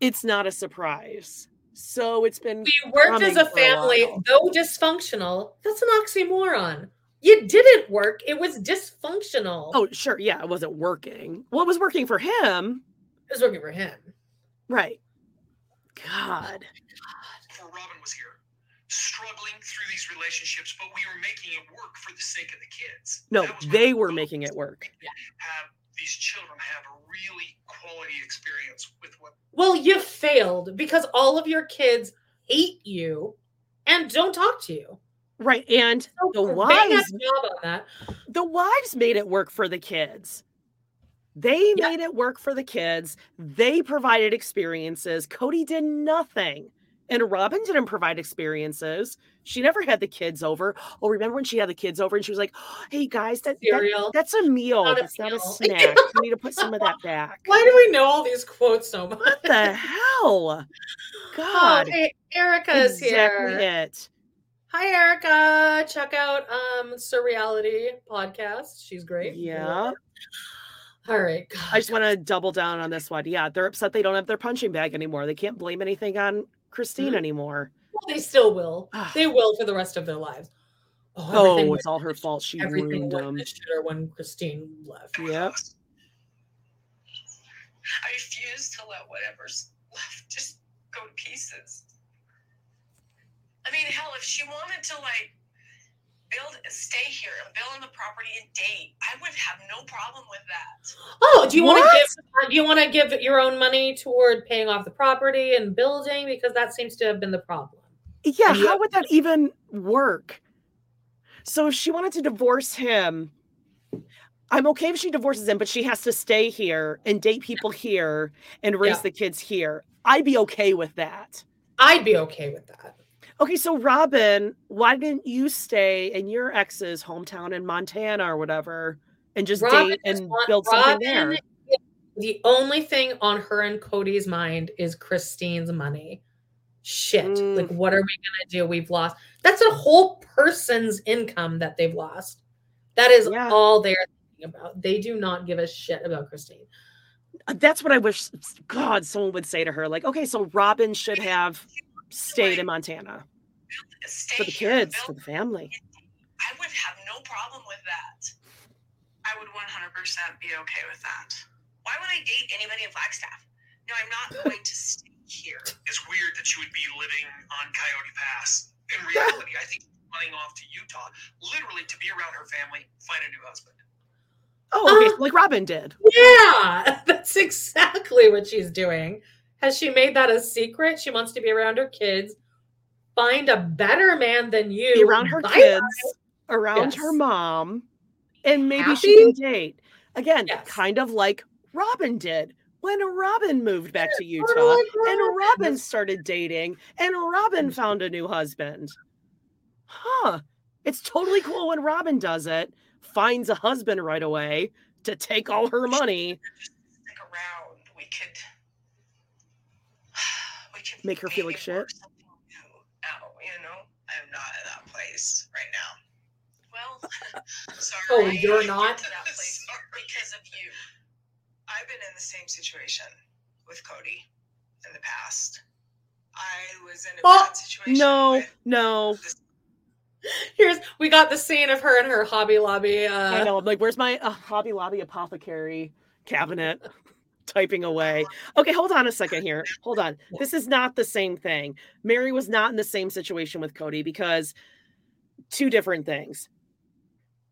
it's not a surprise. So it's been We worked as a for a family, though dysfunctional. That's an oxymoron. You didn't work. It was dysfunctional. Oh, sure. Yeah, it wasn't working. Well, it was working for him. it was working for him. Right. God. before Robyn was here, struggling through these relationships, but we were making it work for the sake of the kids. No, That was my they were making it work. Have these children have a really quality experience with what Well, you failed because all of your kids hate you and don't talk to you. Right. And the wives job on that. the wives made it work for the kids. They made it work for the kids. They provided experiences. Kody did nothing. And Robyn didn't provide experiences. She never had the kids over. Oh, remember when she had the kids over and she was like, "Hey guys, that, that- that's a meal. Not a that's not a snack. you need to put some of that back." Why do we know all these quotes so much? What the hell? God. Oh, hey, Erika's exactly here. it. Hi, Erika. Check out um Surreality podcast. She's great. Yeah. All right. I just want to double down on this one. Yeah, they're upset they don't have their punching bag anymore. They can't blame anything on Christine Mhm. anymore. Well, they still will. they will for the rest of their lives. Oh, everything it's all her fault. She everything ruined them. shitter when Christine left. Yep. I refuse to let whatever's left just go to pieces. I mean, hell, if she wanted to like build, stay here and build on the property and date, I would have no problem with that. Oh, do you want to give? Uh, do you want to give your own money toward paying off the property and building? Because that seems to have been the problem. Yeah, And you- how would that even work? So if she wanted to divorce him, I'm okay if she divorces him, but she has to stay here and date people here and raise Yeah. the kids here. I'd be okay with that. I'd be okay with that. Okay, so Robyn, why didn't you stay in your ex's hometown in Montana or whatever and just Robyn date and want- build something Robyn there? The only thing on her and Kody's mind is Christine's money. Shit. Mm. Like, what are we going to do? We've lost. That's a whole person's income that they've lost. That is all they're thinking about. They do not give a shit about Christine. Uh, That's what I wish God someone would say to her. Like, okay, so Robyn should have stayed in Montana for the kids, for the family. I would have no problem with that. I would 100% be okay with that. Why would I date anybody in Flagstaff? No, I'm not going to stay here. It's weird that you would be living on Coyote Pass. In reality, I think running off to Utah, literally to be around her family, find a new husband. Oh, Uh, okay, like Robyn did. Yeah, that's exactly what she's doing. Has she made that a secret? She wants to be around her kids, find a better man than you, Be around her Bye-bye. kids, around her mom, and maybe she can date. Again, kind of like Robyn did when Robyn moved back to Utah like and Robyn started dating and Robyn mm-hmm. found a new husband. Huh. It's totally cool when Robyn does it, finds a husband right away to take all her money, Stick around. We could. We could make her feel like shit. out, you know? I'm not in that place right now. Well, sorry. Oh, you're not? That place because of you. I've been in the same situation with Kody in the past. I was in a Oh, bad situation. No, no. Here's we got the scene of her and her Hobby Lobby. Uh, I know. I'm like, where's my uh, Hobby Lobby apothecary cabinet? Typing away. Okay, hold on a second here. Hold on. This is not the same thing. Meri was not in the same situation with Kody because two different things.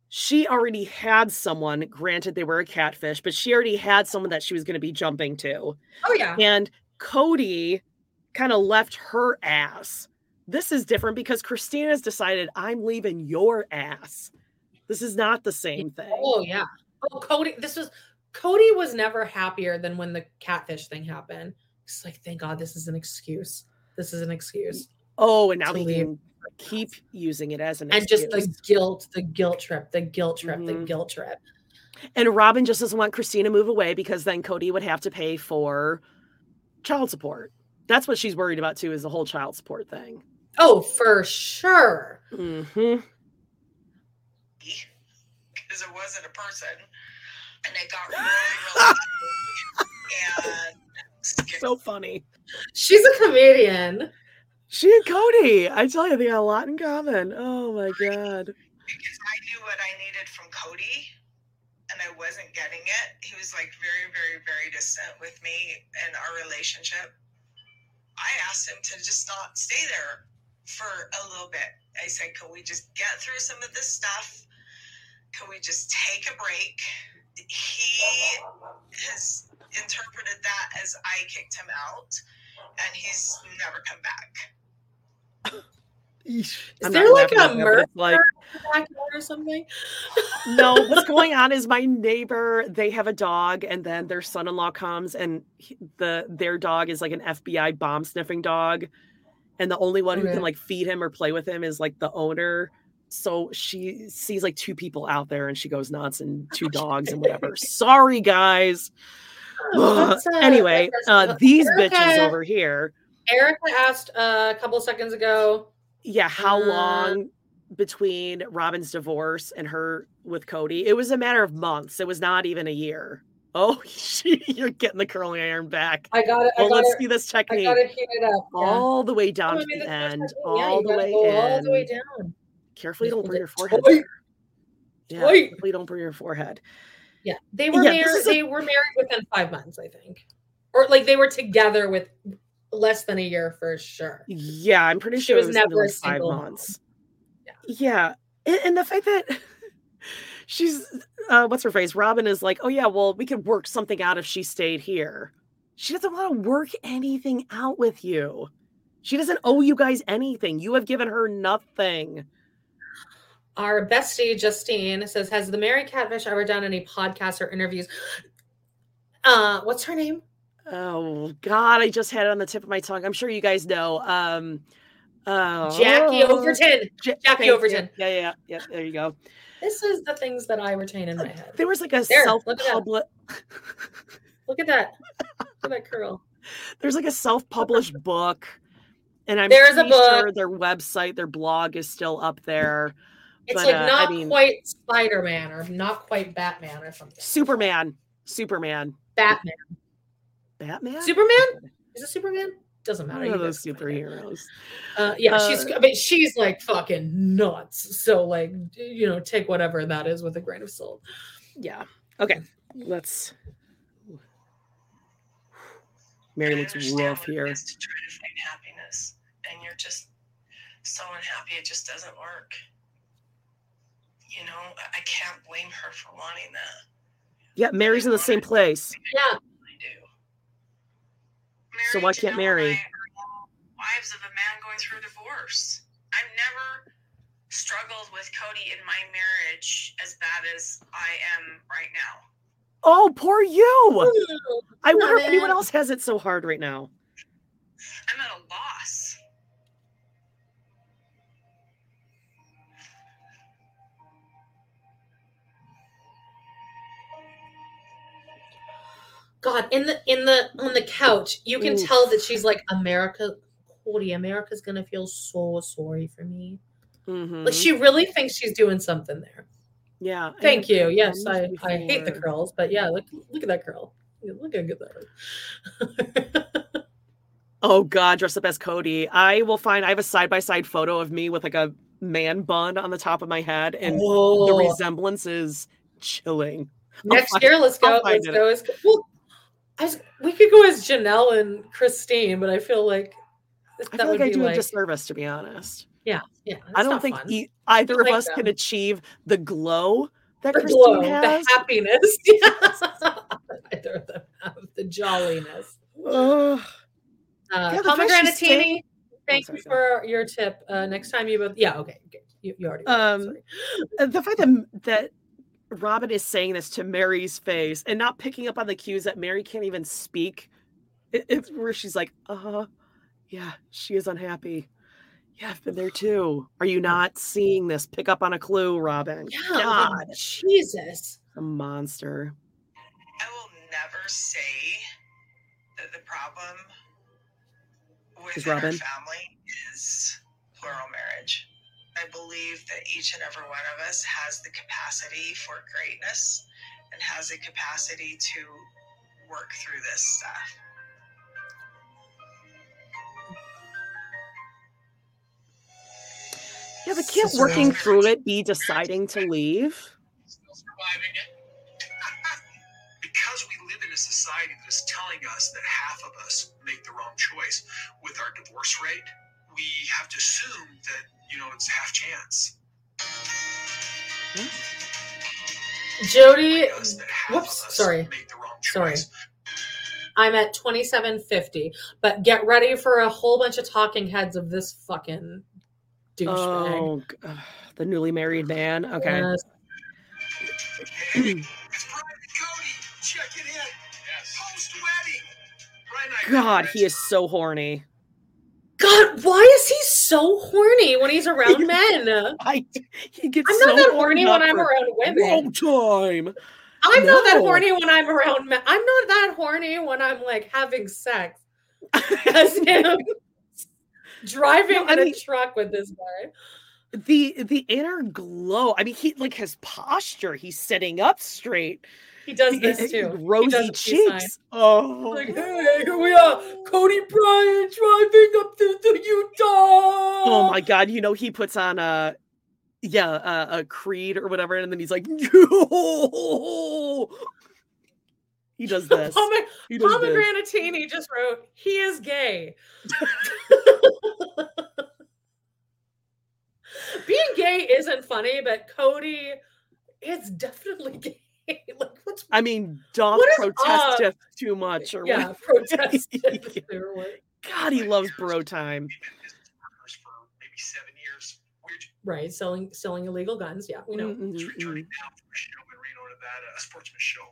She already had someone, granted they were a catfish, but she already had someone that she was going to be jumping to. Oh yeah. And Kody kind of left her ass. This is different because Christina's decided I'm leaving your ass. This is not the same thing. Oh yeah. Oh Kody, this was Kody was never happier than when the catfish thing happened. He's like, thank God this is an excuse. This is an excuse. Oh, and now to he can keep using it as an And just the guilt, the guilt trip, the guilt trip, the Mhm. guilt trip. And Robyn just doesn't want Christina to move away because then Kody would have to pay for child support. That's what she's worried about too, is the whole child support thing. Oh, for sure. Mm-hmm. because it wasn't a person, and it got really, really and So funny. She's a comedian. She and Kody, I tell you, they got a lot in common. Oh my god. because I knew what I needed from Kody, and I wasn't getting it. He was like very, very, very distant with me and our relationship. I asked him to just not stay there for a little bit. I said, "Can we just get through some of this stuff? Can we just take a break?" He has interpreted that as I kicked him out, and he's never come back. Is Is there like a murder like or something? no, what's going on is my neighbor, they have a dog, and then their son-in-law comes and he- the their dog is like an FBI bomb sniffing dog. And the only one who can like feed him or play with him is like the owner. So she sees like two people out there and she goes nuts and two dogs and whatever. Sorry, guys. What's, uh, anyway, uh, these Erika- bitches over here. Erika asked uh, a couple seconds ago. Yeah, how Uh, long between Robyn's divorce and her with Kody? It was a matter of months. It was not even a year. Oh, she, you're getting the curling iron back. I got it. I Oh, got let's it. see this I technique. got to heat it up. yeah. All the way down Oh, I to the end, that's- yeah, the way all the way down. Carefully, don't burn your forehead. Yeah, carefully, don't burn your forehead. Yeah, they were Yeah, married. a- They were married within five months, I think, or like they were together with less than a year for sure. Yeah, I'm pretty She sure was it was never like five months. Yeah, and, and the fact that she's uh, what's her phrase? Robyn is like, oh yeah, well we could work something out if she stayed here. She doesn't want to work anything out with you. She doesn't owe you guys anything. You have given her nothing. Our bestie Justine says, "Has the Meri Catfish ever done any podcasts or interviews?" Uh, what's her name? Oh God, I just had it on the tip of my tongue. I'm sure you guys know. Um, uh, Jackie Overton. Ja- Jackie. Overton. Yeah, yeah, yeah. There you go. This is the things that I retain in my head. There was like a self look at that. public. Look at that. Look at that curl. There's like a self-published book, and I'm There's a pretty sure their website, their blog is still up there. It's But, like uh, I not mean- quite Spider Man or not quite Batman or something. Superman, Superman, Batman. Batman, Superman? Is it Superman? Doesn't matter. One of those guys can find it. superheroes. Uh, yeah, she's. Uh, I mean, she's like fucking nuts. So like, you know, take whatever that is with a grain of salt. Yeah. Okay. Let's. Meri looks rough here. to try to find happiness and you're just so unhappy it just doesn't work you know I- i can't blame her for wanting that Yeah, Meri's in the same place. Yeah. So why can't Meri? wives of a man going through a divorce i've never struggled with kody in my marriage as bad as i am right now Oh, poor you. I wonder if anyone else has it so hard right now. i'm at a loss God, in the in the on the couch, you can Oof. tell that she's like America. Kody, America's gonna feel so sorry for me. Like she really thinks she's doing something there. Mm-hmm. Yeah. Thank you. Yes, I, I hate the curls, but yeah, look look at that curl. Look how good that is. Oh God, dress up as Kody. I will find. I have a side by side photo of me with like a man bun on the top of my head, and the Oh. resemblance is chilling. Next year, let's go. Let's go well. I was, we could go as Janelle and Christine, but I feel like that I feel would like I do like a disservice, to be honest. yeah, yeah. I don't think e- either of like us can achieve the glow that the Christine glow, has. the happiness. Yes. Neither of them have the jolliness. Uh, fact Pomegranatini, staying- thank you for your tip. Uh, next time you both, yeah, okay, okay. You, you already. Um, uh, the fact that that Robyn is saying this to Meri's face and not picking up on the cues that Meri can't even speak, it, it's where she's like, "Uh huh, yeah, she is unhappy. Yeah, I've been there too. Are you not seeing this? Pick up on a clue, Robyn. yeah, God, Jesus. a monster. I will never say that the problem Is within our Robin? family is plural marriage. I believe that each and every one of us has the capacity for greatness and has the capacity to work through this stuff. Yeah, but can't Sister working through it be deciding to leave? surviving it. because we live in a society that is telling us that half of us make the wrong choice with our divorce rate, we have to assume that, you know, it's half chance. Hmm? Jody, Us that half whoops, sorry, make the wrong sorry. I'm at 2750, but get ready for a whole bunch of talking heads of this fucking douchebag. Oh, the newly married man. Okay. Yes. It's Brian and Kody. Check it in. Yes. Post wedding. Brian and I God, he is so horny. God, why is he so horny when he's around men? I he gets I'm not so that horny when I'm around women. Long time. I'm not that horny when I'm around men. I'm not that horny when I'm like having sex. As him driving No, in a truck with this guy. The the inner glow. I mean, he like his posture. He's sitting up straight. He does this uh, too. He Rosy does the peace cheeks. Oh, Like, hey, here we are. Kody Bryant driving up to the Utah. oh my god! You know he puts on a yeah a, a creed or whatever, and then he's like, "Yo!" He does this. Pomi- He does this. Pomegranatini just wrote, he is gay. Being gay isn't funny, but Kody is definitely gay. like, what's I mean, don't What is protest too much or yeah, what- protest. God, he loves bro time. partners for maybe seven years. We're just right, selling selling illegal guns. Yeah, we know. Mm, mm, mm, returning now from a show in Reno, Nevada, a sportsman show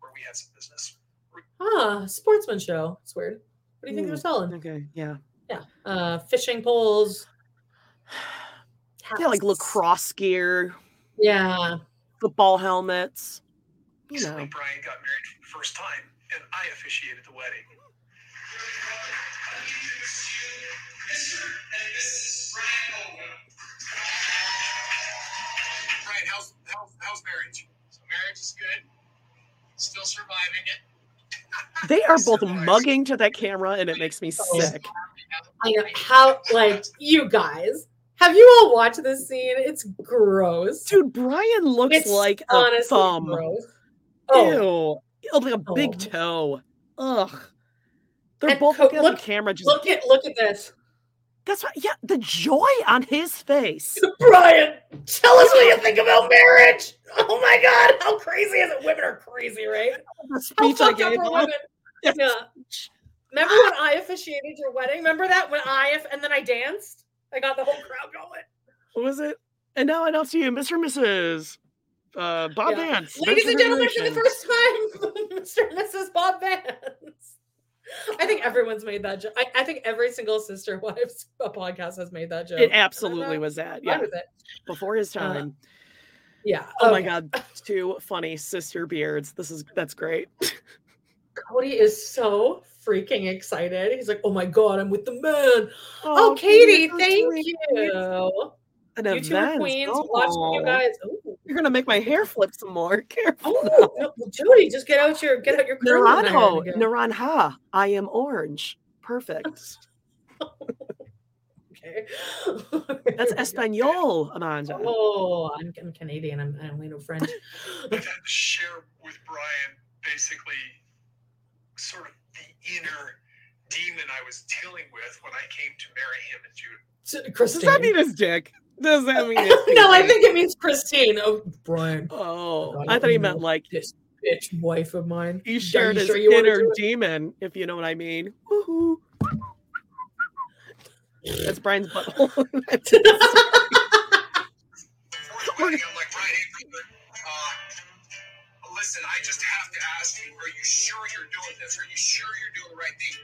where we had some business. Ah, sportsman show. It's weird. What do you think they're Mm, selling? Okay, yeah, Yeah, uh, fishing poles. yeah, like lacrosse gear, Yeah, football helmets. You Recently, know, Brian got married for the first time, and I officiated the wedding. Mr. and Mrs. Brian Owen. Brian, how's, how's, how's marriage? So marriage is good. Still surviving it. they are both Survives. mugging to that camera, and it makes me Oh. sick. I know how. Like you guys, have you all watched this scene? It's gross. Dude, Brian looks It's like a honestly thumb. gross. Oh, Ew, Oh, like a big Oh. toe. Ugh. They're And both co- looking at the camera. Just look at look at this, that's right. Yeah, the joy on his face. Brian. Tell us what you think about marriage. Oh my god, how crazy is it? Women are crazy, right? The How speech I fucked up gave are women? Yes. Yeah. Remember when I officiated your wedding? Remember that when I and then I danced? I got the whole crowd going. What was it? And now I announce to you, Mr. and Mrs. Uh, Bob Yeah. Vance. Ladies and gentlemen, for the first time, Mr. and Mrs. Bob Vance. I think everyone's made that joke. I, I think every single Sister Wives podcast has made that joke. It absolutely was that. Yeah, with it. before his Uh, time. Yeah. oh my okay. god, two funny sister beards. This is that's great. Kody is so freaking excited. He's like, "Oh my god, I'm with the man." Oh, Katie, Katie, thank sweet. you. An You two are event. queens. Oh. Watching you guys. Ooh. You're gonna make my hair flip some more. Careful. Oh, no, Jody, just get out your get out your curling iron Naranjo, again. Naranja. I am orange. Perfect. Okay. That's Espanol, Amanda. Oh, I'm, I'm Canadian. I'm, I only know French. I've had to share with Brian basically sort of the inner demon I was dealing with when I came to marry him in June. S- Does that mean his dick? Does that mean no, I think it means Christine. Oh, Brian, Oh, God, I thought he meant like this bitch wife of mine. he shared his sure inner demon, if you know what I mean. Woohoo. That's Brian's butthole. Before the wedding, I'm like, Brian, hey, brother, listen, I just have to ask you, are you sure you're doing this? Are you sure you're doing the right thing?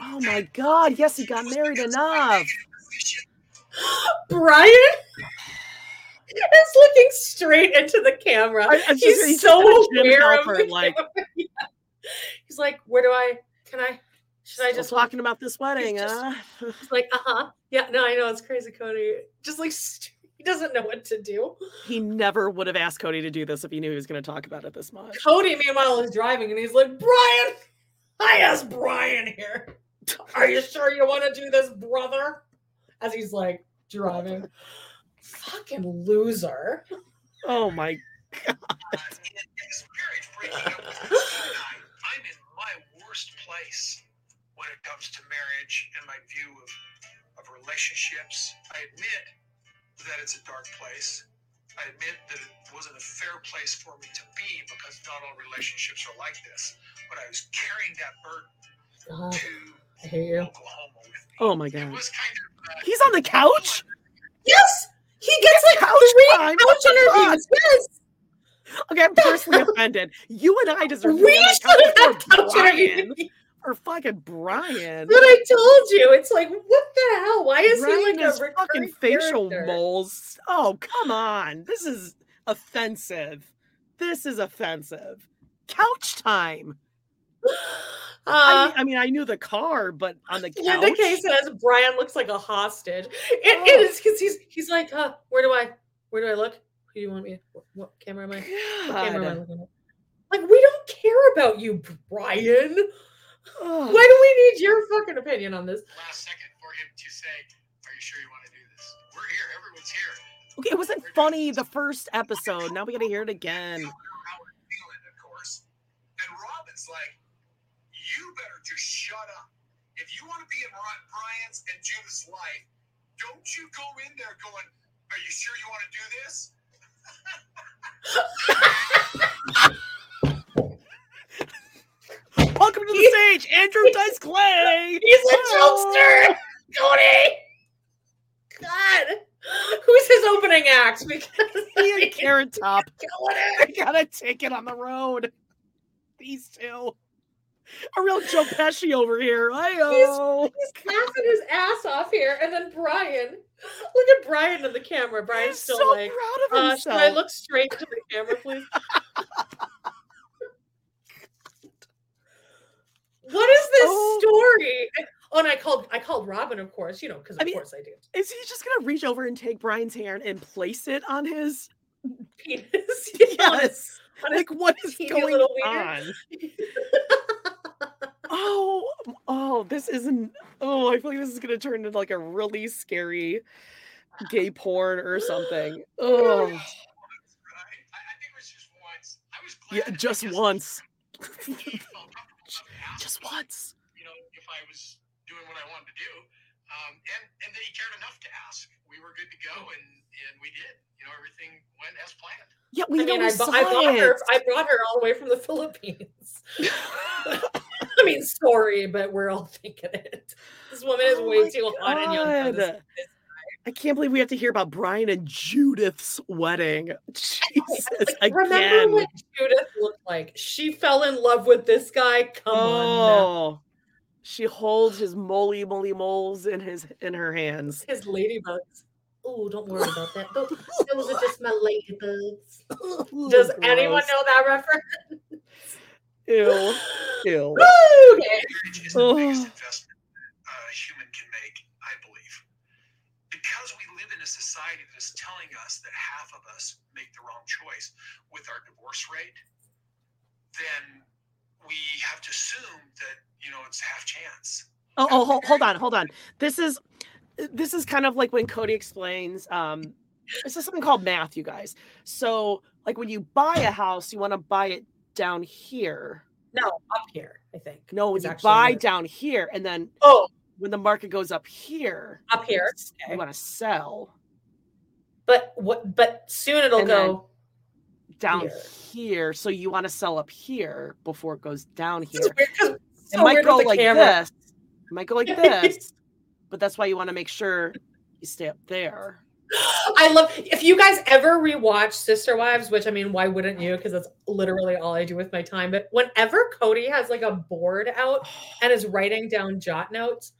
oh my god, yes, he got married enough. Brian is looking straight into the camera. I- I was just- He's he's so just aware of like- Yeah. He's like, where do I? Can I? Should I just talking about this wedding, just- huh? He's like, uh huh. Yeah, no, I know it's crazy, Kody. Just like he doesn't know what to do. He never would have asked Kody to do this if he knew he was going to talk about it this much. Kody, meanwhile, is driving and he's like, Brian, I asked Brian here. Are you sure you want to do this, brother? As he's like driving. Fucking loser. Oh my in, in this marriage breaking up with Christine and I, I'm in my worst place when it comes to marriage and my view of, of relationships. I admit that it's a dark place. I admit that it wasn't a fair place for me to be because not all relationships are like this. But I was carrying that burden God, to I hate you. Oklahoma with me. Oh my It god. was kind of uh, He's on the couch? Yes! He gets like couch three time. couch interviews. Yes. Okay, I'm personally offended. You and I deserve to We be on that should have couch had for couch Brian. Or fucking Brian. But I told you, it's like, what the hell? Why is Brian he like has a fucking facial character? moles. Oh, come on. This is offensive. This is offensive. Couch time. I, Uh, mean, I mean, I knew the car, but on the couch. Linda Kay says Brian looks like a hostage. It Oh. is because he's he's like, uh, where do I where do I look? Who do you want me? What, what camera am I? What camera am I looking at? Like, we don't care about you, Brian. Ugh. Why do we need your fucking opinion on this? Last second for him to say, "Are you sure you want to do this?" We're here. Everyone's here. Okay, it wasn't funny the first episode. Now we gotta hear it again. How we're feeling, of course. And Robyn's like, "You better just shut up. If you want to be in Ri- Brian's and Judith's life, don't you go in there going, "Are you sure you want to do this?" Welcome to the stage, Andrew Dice Clay. He's a jokester, Kody. God, who's his opening act? Because He and Carrot Top. Going I got a ticket on the road. These two. A real Joe Pesci over here. Hi-yo. He's laughing his ass off here, and then Brian. Look at Brian in the camera. Brian's He's still so like, proud of uh, should I look straight to the camera, please? what is this Oh. story? Oh, and I called I called Robyn, of course, you know, because of I mean- course I do. Is he just gonna reach over and take Brian's hand and place it on his Penis. yeah, on his- Yes. on his Like what is going on? Oh, oh, this isn't oh, I feel like this is gonna turn into like a really scary gay porn or something. Oh Right? I, I think it was just once. I was yeah, just once. he felt comfortable enough to ask Just once. You know, if I was doing what I wanted to do, um, and and that he cared enough to ask. We were good to go, and and we did. You know, everything went as planned. Yeah, we I mean, know I, we bu- saw I brought her. I brought her all the way from the Philippines. I mean, sorry, but we're all thinking it. This woman is Oh way my too hot and young. for this- God. I can't believe we have to hear about Brian and Judith's wedding. Jesus, Like, remember what Judith looked like? She fell in love with this guy. Come on, now. She holds his moly moly moles in his in her hands. his ladybugs. Oh, don't worry about that. Those, those are just my ladybugs. Does anyone know that reference? Ew, ew. Okay. Marriage is the biggest investment a human can make, I believe. Because we live in a society that is telling us that half of us make the wrong choice with our divorce rate, then we have to assume that, you know, it's half chance. Oh, oh hold, hold on, hold on. This is this is kind of like when Kody explains. Um, this is something called math, you guys. So, like when you buy a house, you want to buy it down here. No, up here, I think. No, when is you buy what- down here, and then Oh, when the market goes up here, up here. you want to sell But what? But soon it'll And then- go. Down Here. here. So you want to sell up here before it goes down here. it's It might go like camera. this. It might go like this. but that's why you want to make sure you stay up there. I love if you guys ever rewatch Sister Wives, which I mean, why wouldn't you? Because that's literally all I do with my time. But whenever Kody has like a board out and is writing down jot notes,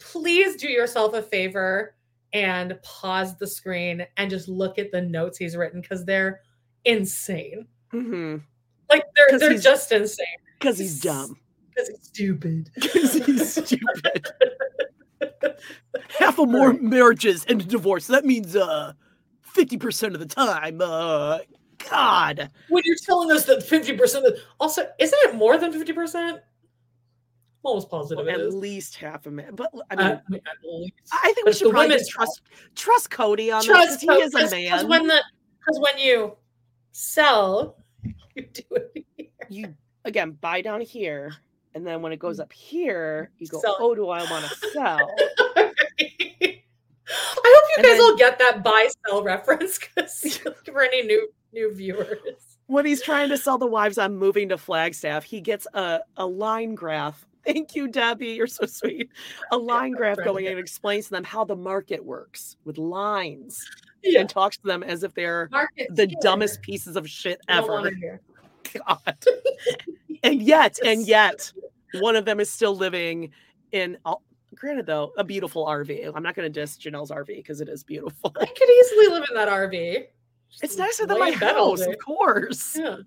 please do yourself a favor and pause the screen and just look at the notes he's written because they're insane. Mm-hmm. Like they're they're just insane. Because he's dumb. Because he's stupid. Because he's stupid. Half of more marriages and divorce. That means uh 50% of the time. Uh God. When you're telling us that 50% of also isn't it more than 50%? Almost positive it At least half a minute. But I Uh, mean, I mean. I think we should probably just trust trust Kody on trust this he is a man. because when the because when you sell, you do it. here. you again buy down here, and then when it goes mm. up here, you go, Sell. "Oh, do I want to sell?" I hope you And guys then- will get that buy sell reference because for any new new viewers. when he's trying to sell the wives on moving to Flagstaff, he gets a, a line graph. Thank you, Debbie. You're so sweet. A line graph going and explains to them how the market works with lines. Yeah. and talks to them as if they're Market the scared. dumbest pieces of shit ever. God. and yet, and yet, one of them is still living in. uh, Granted, though, a beautiful RV. I'm not going to diss Janelle's RV because it is beautiful. I could easily live in that RV. It's nicer than my bed all house, of course. Yeah.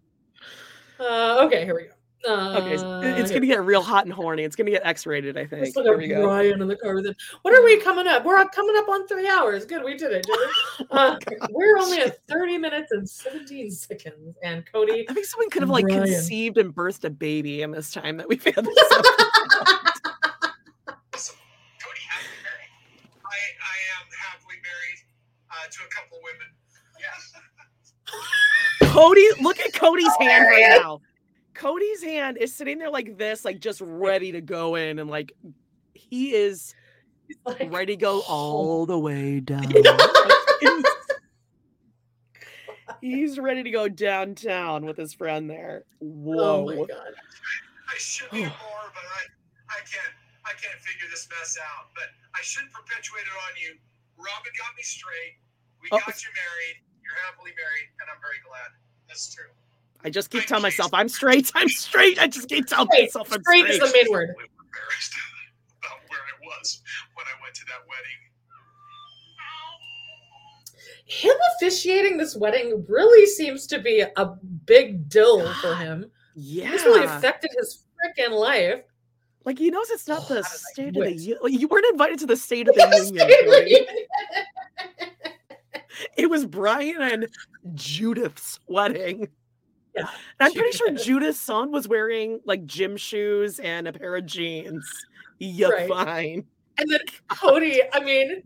Uh, okay, here we go. Uh, Okay, so it- it's going to get real hot and horny. It's going to get X-rated, I think. Let's Here we go. Brian in the car with it. What are we coming up? We're coming up on three hours. Good, we did it. Did we? Uh, we're only at 30 minutes and 17 seconds. And Kody. I think someone could have like Brian. conceived and birthed a baby in this time that we've had this. Kody happily. I, I am happily married uh, to a couple women. Yes. Kody, look at Kody's hand right now. Kody's hand is sitting there like this, like just ready to go in, and like he is like, ready to go oh. all the way down. He's ready to go downtown with his friend there. Whoa. Oh my god. I should be more, but I, I can't I can't figure this mess out. But I shouldn't perpetuate it on you. Robyn got me straight. We Oh. got you married. You're happily married, and I'm very glad. That's true. I just keep telling myself I'm straight. I'm straight. I just keep telling Straight, myself I'm straight straight. is the main word. I'm embarrassed about where I was when I went to that wedding. Him officiating this wedding really seems to be a big deal for him. Yeah. This really affected his freaking life. Like he knows it's not oh, the how did I state of the it? union. You weren't invited to the state of the Yes, union. David, Kody. you- It was Brian and Judith's wedding. Yeah, And I'm pretty sure. Judith's son was wearing like gym shoes and a pair of jeans. You're Right. fine. And then Kody, I mean,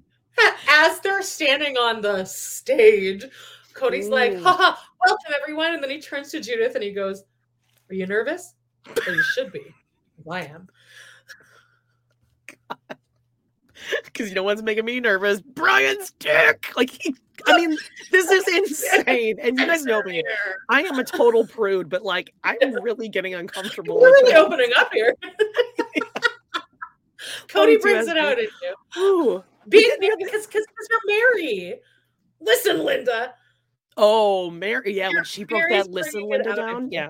as they're standing on the stage, Kody's like, Ooh. haha, welcome everyone. And then he turns to Judith and he goes, Are you nervous? Well, you should be. I am. Because you know what's making me nervous? Brian's dick. Like he I mean, this is insane. And you guys know me. I am a total prude, but like I'm really getting uncomfortable. We're really opening up here. Kody brings it out in you. Ooh. Being because because you're Meri. Listen, Linda. Oh, Meri. Yeah, when she broke Meri's that listen Linda down. Yeah.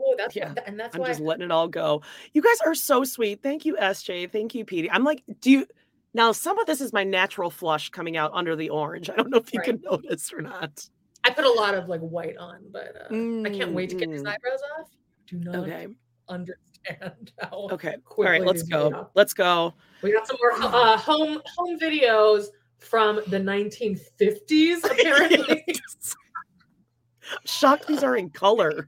Oh, that's Yeah. and that's I'm why just letting it all go. You guys are so sweet. Thank you, SJ. Thank you, Petey. I'm like, do you now some of this is my natural flush coming out under the orange. I don't know if you can notice or not. I put a lot of like white on, but uh, I can't wait to get these Mm, mm. eyebrows off. Do not Okay. understand how. Okay. All right, let's go go. Let's go. We got some more uh, home home videos from the 1950s, apparently. Shocked these are in color. And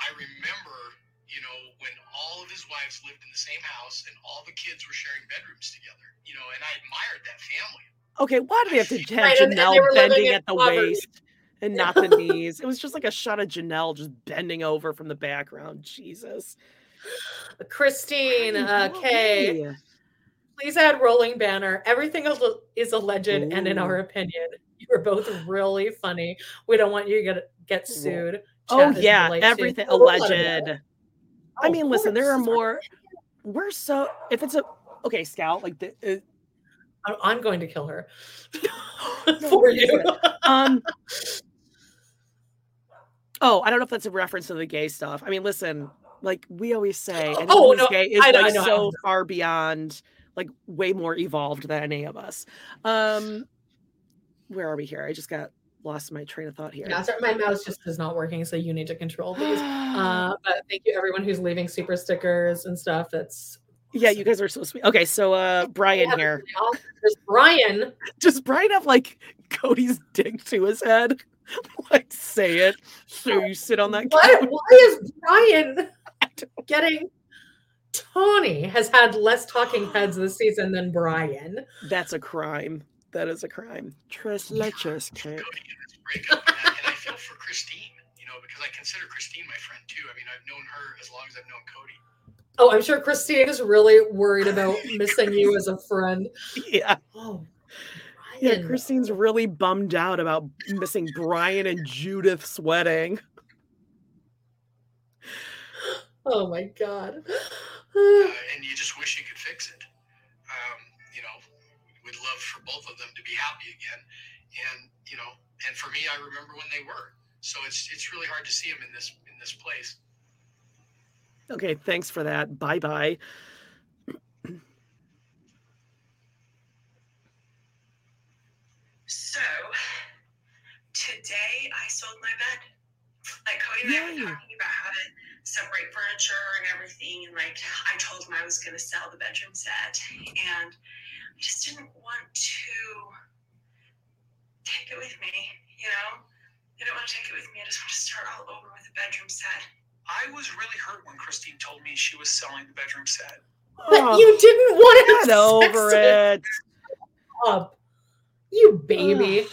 I remember, you know, when all wives lived in the same house and all the kids were sharing bedrooms together, you know, and I admired that family. Okay, why do we have to have Right, and- and Janelle they were living bending at the poverty. waist and not the knees? It was just like a shot of Janelle just bending over from the background. Jesus. Christine, uh, Kay, please add rolling banner. Everything is a- is alleged, and in our opinion, you are both really funny. We don't want you to get get sued. Oh Chat is yeah, delayed, too. everything Oh, we'll let it alleged. Go. I Oh, mean, listen, there are more. We're so if it's a okay, Scout, like the, uh, I- I'm going to kill her for you. um. Oh, I don't know if that's a reference to the gay stuff. I mean, listen, like we always say, anyone Oh, no, gay is I know- I like know, I so far beyond, like way more evolved than any of us. Um, where are we here? I just got lost my train of thought here. Yeah, sorry, my mouse just is not working, so you need to control these. Uh, but thank you everyone who's leaving super stickers and stuff. That's Yeah, you guys are so sweet. Okay, so uh Brian Yeah, here. There's Brian. Does Brian have like Kody's dick to his head? like say it. So you sit on that Why, why is Brian getting? Tony has had less talking heads this season than Brian. That's a crime. That is a crime. Trust let's cake. breakup. And I, feel for Christine, you know, because I consider Christine my friend too. I mean, I've known her as long as I've known Kody. Oh, I'm sure Christine is really worried about missing you as a friend. Yeah. Oh, Yeah, Christine's really bummed out about missing Brian and Judith's wedding. Oh my god. Uh, and you just wish you could fix it. You know, both of them to be happy again. And you know, and for me, I remember when they were. So it's it's really hard to see them in this in this place. Okay, thanks for that. Bye bye. So today I sold my bed. Like Kody and I were talking about how to separate furniture and everything, and like I told him I was going to sell the bedroom set, and I just didn't want to take it with me. You know, I didn't want to take it with me. I just want to start all over with a bedroom set. I was really hurt when Christine told me she was selling the bedroom set. But oh. you didn't want to Get over it. up. You baby.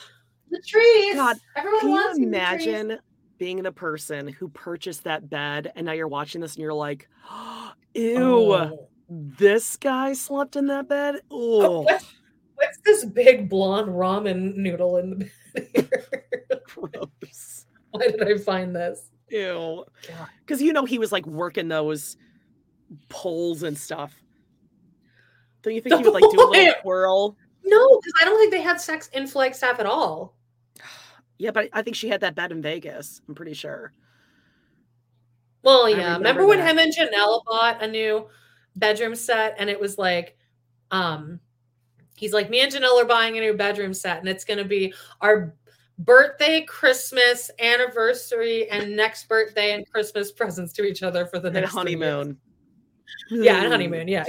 The trees. God, Everyone can wants you you, trees. imagine being the person who purchased that bed and now you're watching this and you're like, ew, Oh. This guy slept in that bed? Oh, What, what's this big blonde ramen noodle in the bed here? gross. Why did I find this? Ew. Because you know he was like working those poles and stuff. Don't you think he would like do a little twirl? No, because I don't think they had sex in Flagstaff at all. Yeah, but I think she had that bed in Vegas. I'm pretty sure. Well, I yeah. remember Remember, when him and Janelle bought a new bedroom set and it was like, um, he's like, me and Janelle are buying a new bedroom set and it's gonna be our birthday, Christmas, anniversary, and next birthday and Christmas presents to each other for the And next three honeymoon. Yeah, and honeymoon, yeah.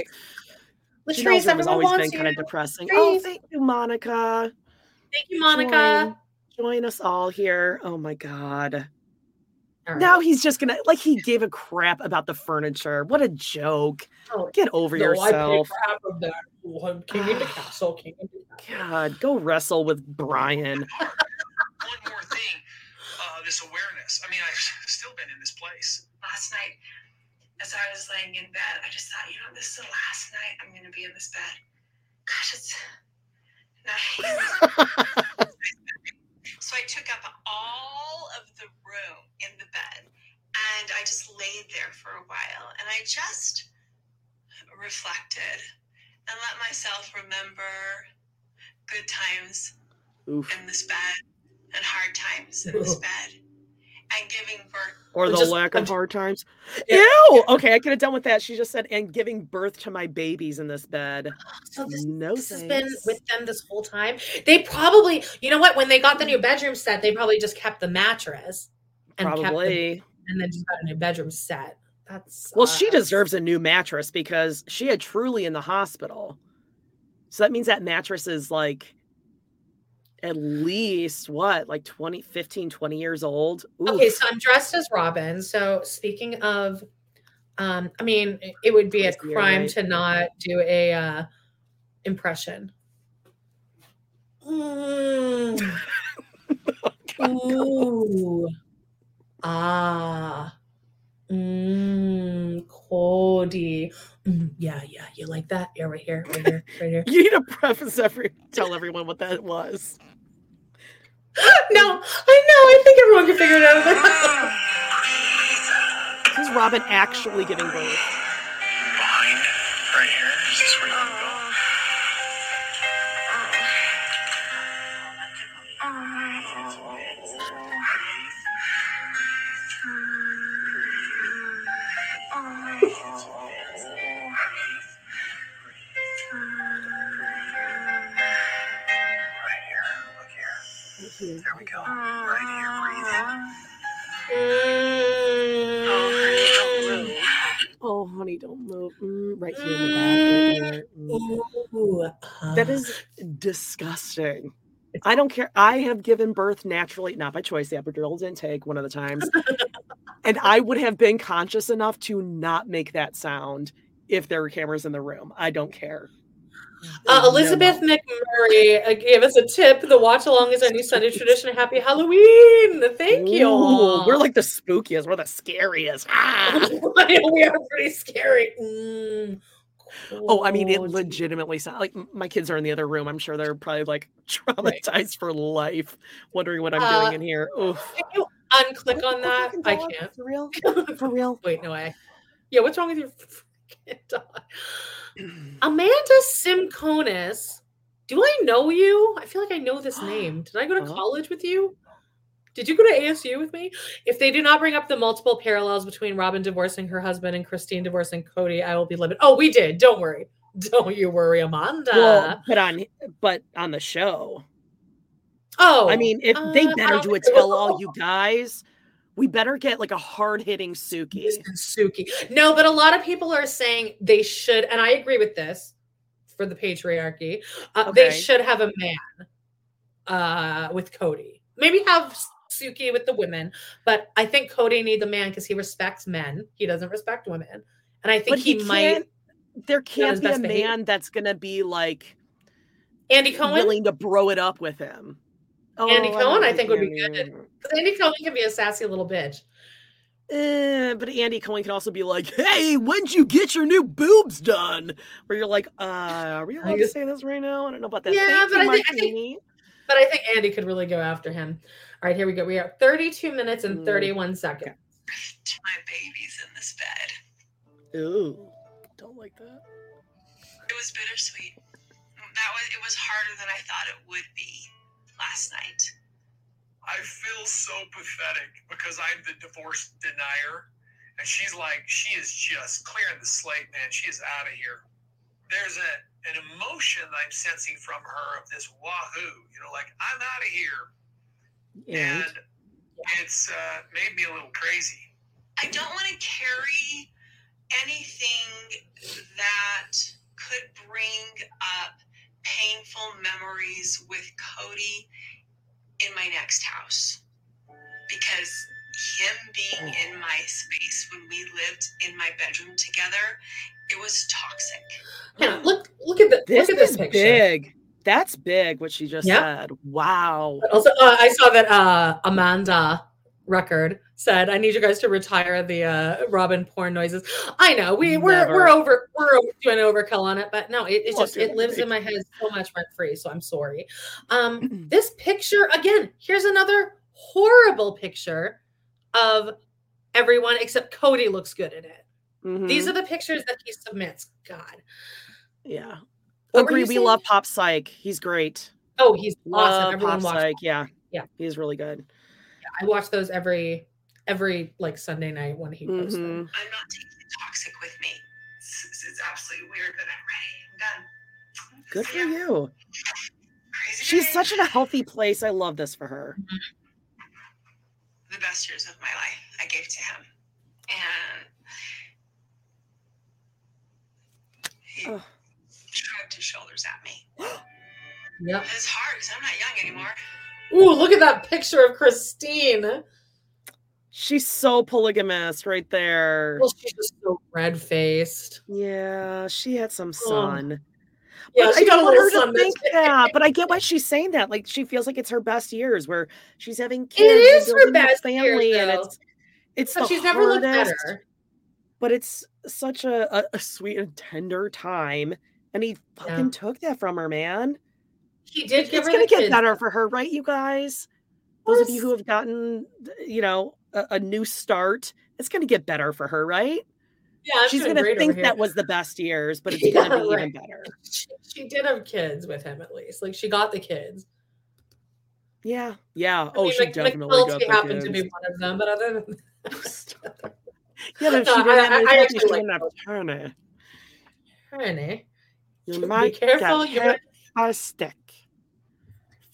Latrice, has always been kind of you. depressing. Oh, thank you, Monica. Thank you, Monica. Join, join us all here. Oh my god. All right. Now he's just gonna like he gave a crap about the furniture. What a joke. Oh, Get over no, I yourself. paid crap of that. One king in the castle, king in the castle. God, go wrestle with Brian. One more thing, uh, this awareness. I mean, I've still been in this place. Last night, as I was laying in bed, I just thought, you know, this is the last night I'm going to be in this bed. Gosh, it's nice. so I took up all of the room in the bed and I just laid there for a while and I just reflected and let myself remember good times Oof. in this bed and hard times in this bed and giving birth Or the Just- lack I'm of hard times. Yeah. Ew. Okay, I could have done with that. She just said, and giving birth to my babies in this bed. So this, No this has been with them this whole time. They probably, you know what? When they got the new bedroom set, they probably just kept the mattress and kept the, Probably. and then just got a new bedroom set. That's Well, she deserves a new mattress because she had truly in the hospital. So that means that mattress is like at least what, like 20, 15, 20 years old. Okay, so I'm dressed as Robyn. So speaking of, um, I mean, it- it would be a crime right. to not do a uh, impression. Mm. Ooh. Ah. Mm, Kody. Mm, yeah, yeah. You like that? Yeah, right here, right here, right here. You need to preface every tell everyone what that was. no, I know. I think everyone can figure it out. This is Robyn actually giving birth. Here. There we go. Right here. Breathe in. Oh, honey, don't move. Mm, right here in the back. Right. Mm. Ooh, uh, is disgusting. I don't care. I have given birth naturally, not by choice. The epidural didn't take one of the times. and I would have been conscious enough to not make that sound if there were cameras in the room. I don't care. Uh. Elizabeth McMurray uh, gave us a tip. The watch along is our new Sunday tradition. Happy Halloween! Thank you. Ooh, we're like the spookiest. We're the scariest. Ah! we are pretty scary. Mm, Oh, I mean, it legitimately sounds like my kids are in the other room. I'm sure they're probably like traumatized for life, wondering what I'm Uh, doing in here. Oof. Can you unclick on that? I can't. For real? For real? Wait, no way. Yeah, what's wrong with your freaking dog? Amanda Simconis Do I know you? I feel like I know this name. Did I go to college with you? Did you go to ASU with me? If they do not bring up the multiple parallels between Robyn divorcing her husband and Christine divorcing Kody, I will be livid. Oh, we did. Don't worry. Don't you worry, Amanda. well, but on but on the show. oh, I mean, if they uh, I better don't a they tell all you guys, we better get like a hard hitting Suki. Suki. No, but a lot of people are saying they should, and I agree with this for the patriarchy. Uh, They should have a man uh, with Kody. Maybe have Suki with the women, but I think Kody needs a man because he respects men. He doesn't respect women, and I think he, he might. There can't be a behavior. man that's gonna be like Andy Cohen. willing to bro it up with him. Andy Oh, Cohen, don't I think would be good because Andy Cohen can be a sassy little bitch. Eh, but Andy Cohen can also be like, "Hey, when'd you get your new boobs done?" Where you're like, "Uh, are we allowed to say this right now? I don't know about that." Yeah, Thank but you, I think, I think but I think Andy could really go after him. All right, here we go. We are 32 minutes and Mm. 31 seconds. To my babies in this bed. Ooh, don't like that. It was bittersweet. That was it was harder than I thought it would be last night. I feel so pathetic because I'm the divorce denier. And she's like, she is just clearing the slate, man. She is out of here. There's a an emotion that I'm sensing from her of this wahoo, you know, like I'm out of here. And And it's uh, made me a little crazy. I don't want to carry anything that could bring up painful memories with Kody in my next house. Because him being in my space when we lived in my bedroom together, it was toxic. Yeah, look look at the this look at this picture. big. That's big. What she just Yeah. said. Wow. Also, uh, I saw that uh, Amanda record said, "I need you guys to retire the uh, Robyn porn noises." I know we we're Never. we're over we're over, doing overkill on it, but no, it, just it lives in my head so much rent free. So I'm sorry. Um, this picture again. Here's another horrible picture of everyone except Kody looks good in it. These Mhm. are the pictures that he submits. God. yeah. What Agree. We saying? love Pop Psych. He's great. Oh, he's Love awesome. Everyone Pop. Psych. Yeah. Yeah. He's really good. I watch those every every like Sunday night when he posts them. Mhm. I'm not taking the toxic with me. It's, it's- it's absolutely weird, but I'm ready. I'm done. Good for Yeah. you. Crazy She's day. such in a healthy place. I love this for her. the best years of my life I gave to him. And he Ugh. shrugged his shoulders at me. Yep. It's hard because I'm not young anymore. Ooh, look at that picture of Christine. She's so polygamous right there. Well, she's just so red faced. Yeah, she had some son. Yeah, But she I got a want little her to think that. But I get why she's saying that. Like she feels like it's her best years, where she's having kids, and is her best years, family, and it's it's But the she's never looked hardest, better. But it's such a, a, a sweet and tender time, and he fucking Yeah. took that from her, man. He did give It's gonna the get kids. better for her, right, you guys? Those of you who have gotten, uh, you know, a, a new start, it's gonna get better for her, right? Yeah, I'm She's gonna think that was the best years, but it's Yeah, gonna be even better. She, she did have kids with him at least. Like she got the kids. Yeah, yeah. I oh, mean, she Mc- definitely got the happened to be one of them, but other than that, Yeah, but No, she I- didn't have I- kids, actually like have Turner. Honey, You Be might careful, get you by a stick.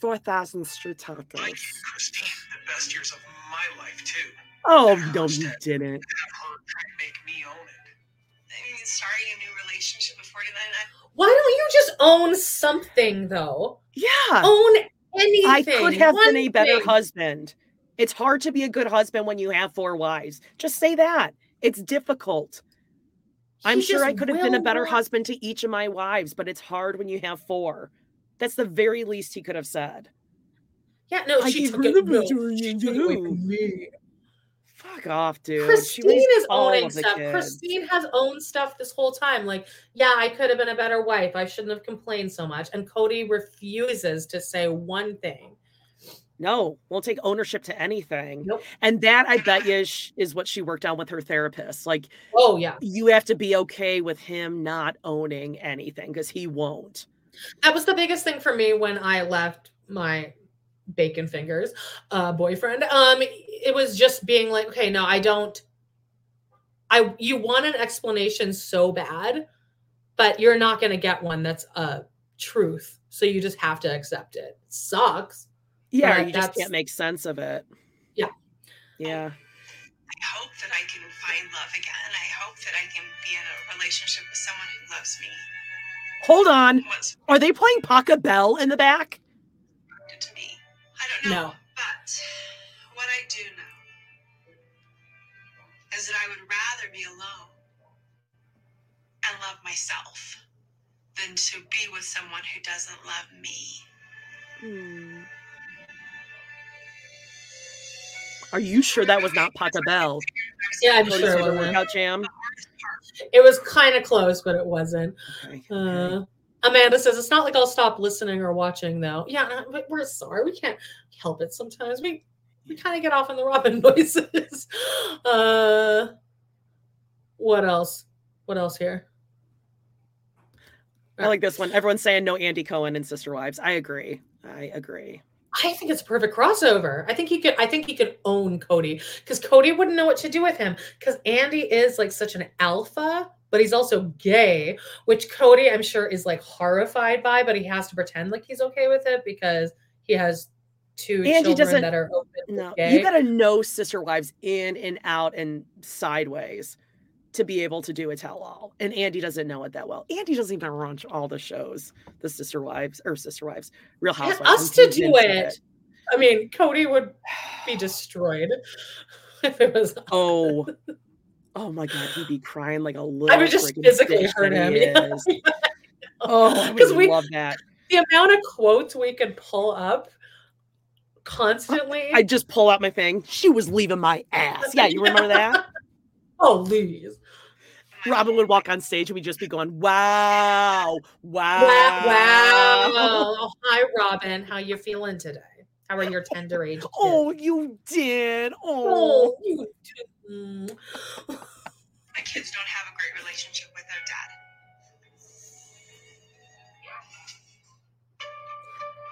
Four thousand street Thank you, tacos. Christine. The best years of my life, too. Oh no, you didn't. Have her try to make me own it. I mean, starting a new relationship at 49, why don't you just own something though? Yeah, Own anything. I could have one been a better thing. husband. It's hard to be a good husband when you have four wives. Just say that. It's difficult. I'm sure I could have been a better husband to each of my wives, but it's hard when you have four. That's the very least he could have said. Yeah, no, I she gave took it. the No, majority she took it away from me. Fuck off, dude. She Christine raised is owning stuff. kids. Christine has owned stuff this whole time. Like, yeah, I could have been a better wife. I shouldn't have complained so much. And Kody refuses to say one thing. No, won't take ownership to anything. Nope. And that I bet you sh- is what she worked on with her therapist. Like Oh yeah, you have to be okay with him not owning anything because he won't. That was the biggest thing for me when I left my bacon fingers uh boyfriend. Um it was just being like, okay, no, I don't I you want an explanation so bad, but you're not going to get one that's a truth. So you just have to accept it. it sucks. Yeah, you just can't make sense of it. Yeah. Yeah. I hope that I can find love again. I hope that I can be in a relationship with someone who loves me. Hold on. What's Are they playing Pachelbel in the back? to me? I don't know. No. But what I do know is that I would rather be alone and love myself than to be with someone who doesn't love me. Hmm. Are you sure that was not Pachelbel? Yeah, I'm sure it wasn't. workout jam. It was kind of close, but it wasn't. Okay. Uh, Amanda says it's not like I'll stop listening or watching though. Yeah, uh, but we're sorry. We can't help it sometimes. We we kind of get off on the Robyn noises. uh what else? What else here? I like this one. Everyone's saying no Andy Cohen and Sister Wives. I agree. I agree. I think it's a perfect crossover. I think he could I think he could own Kody because Kody wouldn't know what to do with him because Andy is like such an alpha, but he's also gay, which Kody I'm sure is like horrified by, but he has to pretend like he's okay with it because he has two Andy children doesn't- that are open No, you got to know Sister Wives in and out and sideways to be able to do a tell all. And Andy doesn't know it that well. Andy doesn't even run all the shows, the Sister Wives or Sister Wives, Real Housewives. us to do of it. I mean, Kody would be destroyed if it was. Oh, oh my God, he'd be crying like a little. Oh, I would just physically hurt him. Oh, Because we- love that. The amount of quotes we could pull up constantly. I just pull out my thing. She was leaving my ass. Yeah, you remember that? oh, please. Robyn would walk on stage and we'd just be going, "Wow, wow, Wow. wow. Oh, hi, Robyn. How you feeling today? How are your tender age kids? Oh, you did. Oh, Oh, you did. Mm. My kids don't have a great relationship with their dad.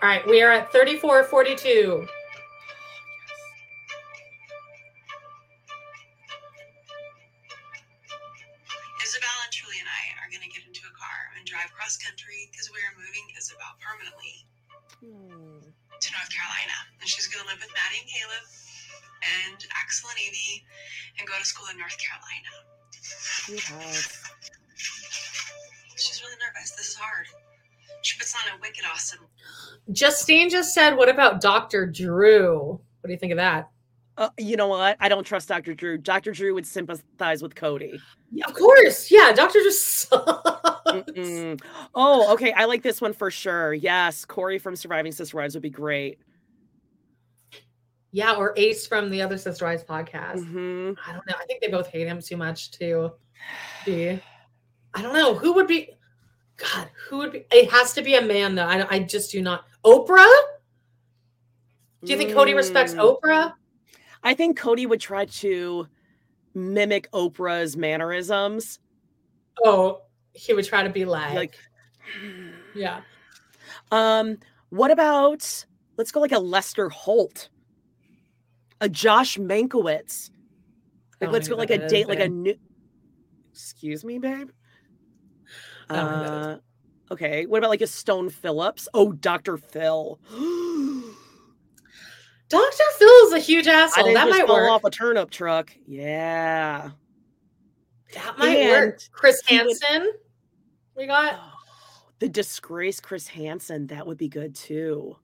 All right, we are at 3442. To North Carolina. And she's going to live with Maddie and Caleb and Axel and Evie and go to school in North Carolina. She's really nervous. This is hard. She puts on a wicked awesome. Justine just said, What about Dr. Drew? What do you think of that? Uh, you know what? I don't trust Dr. Drew. Dr. Drew would sympathize with Kody. Yeah, of course. Yeah, Dr. Drew sucks. Oh, okay. I like this one for sure. Yes, Corey from Surviving Sister Wives would be great. Yeah, or Ace from the other Sister Wives podcast. Mhm. I don't know. I think they both hate him too much to be. I don't know. Who would be. God, who would be. It has to be a man, though. I, I just do not. Oprah? Do you think Kody respects Mm. Oprah? I think Kody would try to mimic Oprah's mannerisms. Oh, he would try to be like. Like, yeah. um, what about let's go like a Lester Holt, a Josh Mankiewicz. Like, don't let's go like a date, like a new. Excuse me, babe. I don't know who that is. Uh, okay. What about like a Stone Phillips? Oh, Dr. Phil. Dr. Phil is a huge I asshole. didn't That might fall work. off a turnip truck. Yeah. That might And work. Chris he would- Hansen, we got. Oh, the disgraced Chris Hansen, that would be good too.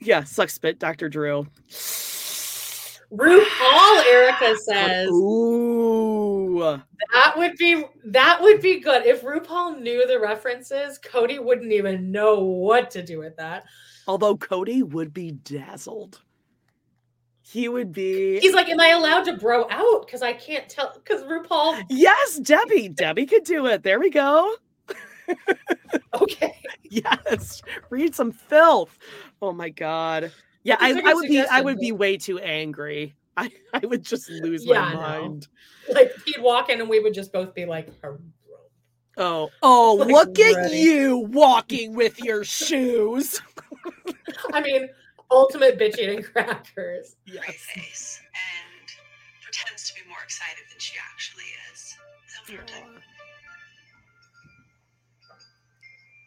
Yeah, suck spit, Dr. Drew. RuPaul, Erika says. Ooh. That would be that would be good. If RuPaul knew the references, Kody wouldn't even know what to do with that. Although Kody would be dazzled. He would be He's like, Am I allowed to bro out? Because I can't tell because RuPaul Yes, Debbie. Debbie could do it. There we go. Okay. Yes. Read some filth. Oh my god. Yeah, I, These are good I would be I would be way too angry. I, I would just lose Yeah, my mind. like he'd walk in and we would just both be like, "Oh, Oh, oh, Like, look at ready. you walking with your shoes. I mean, ultimate bitch eating crackers. Great face and pretends to be more excited than she actually is.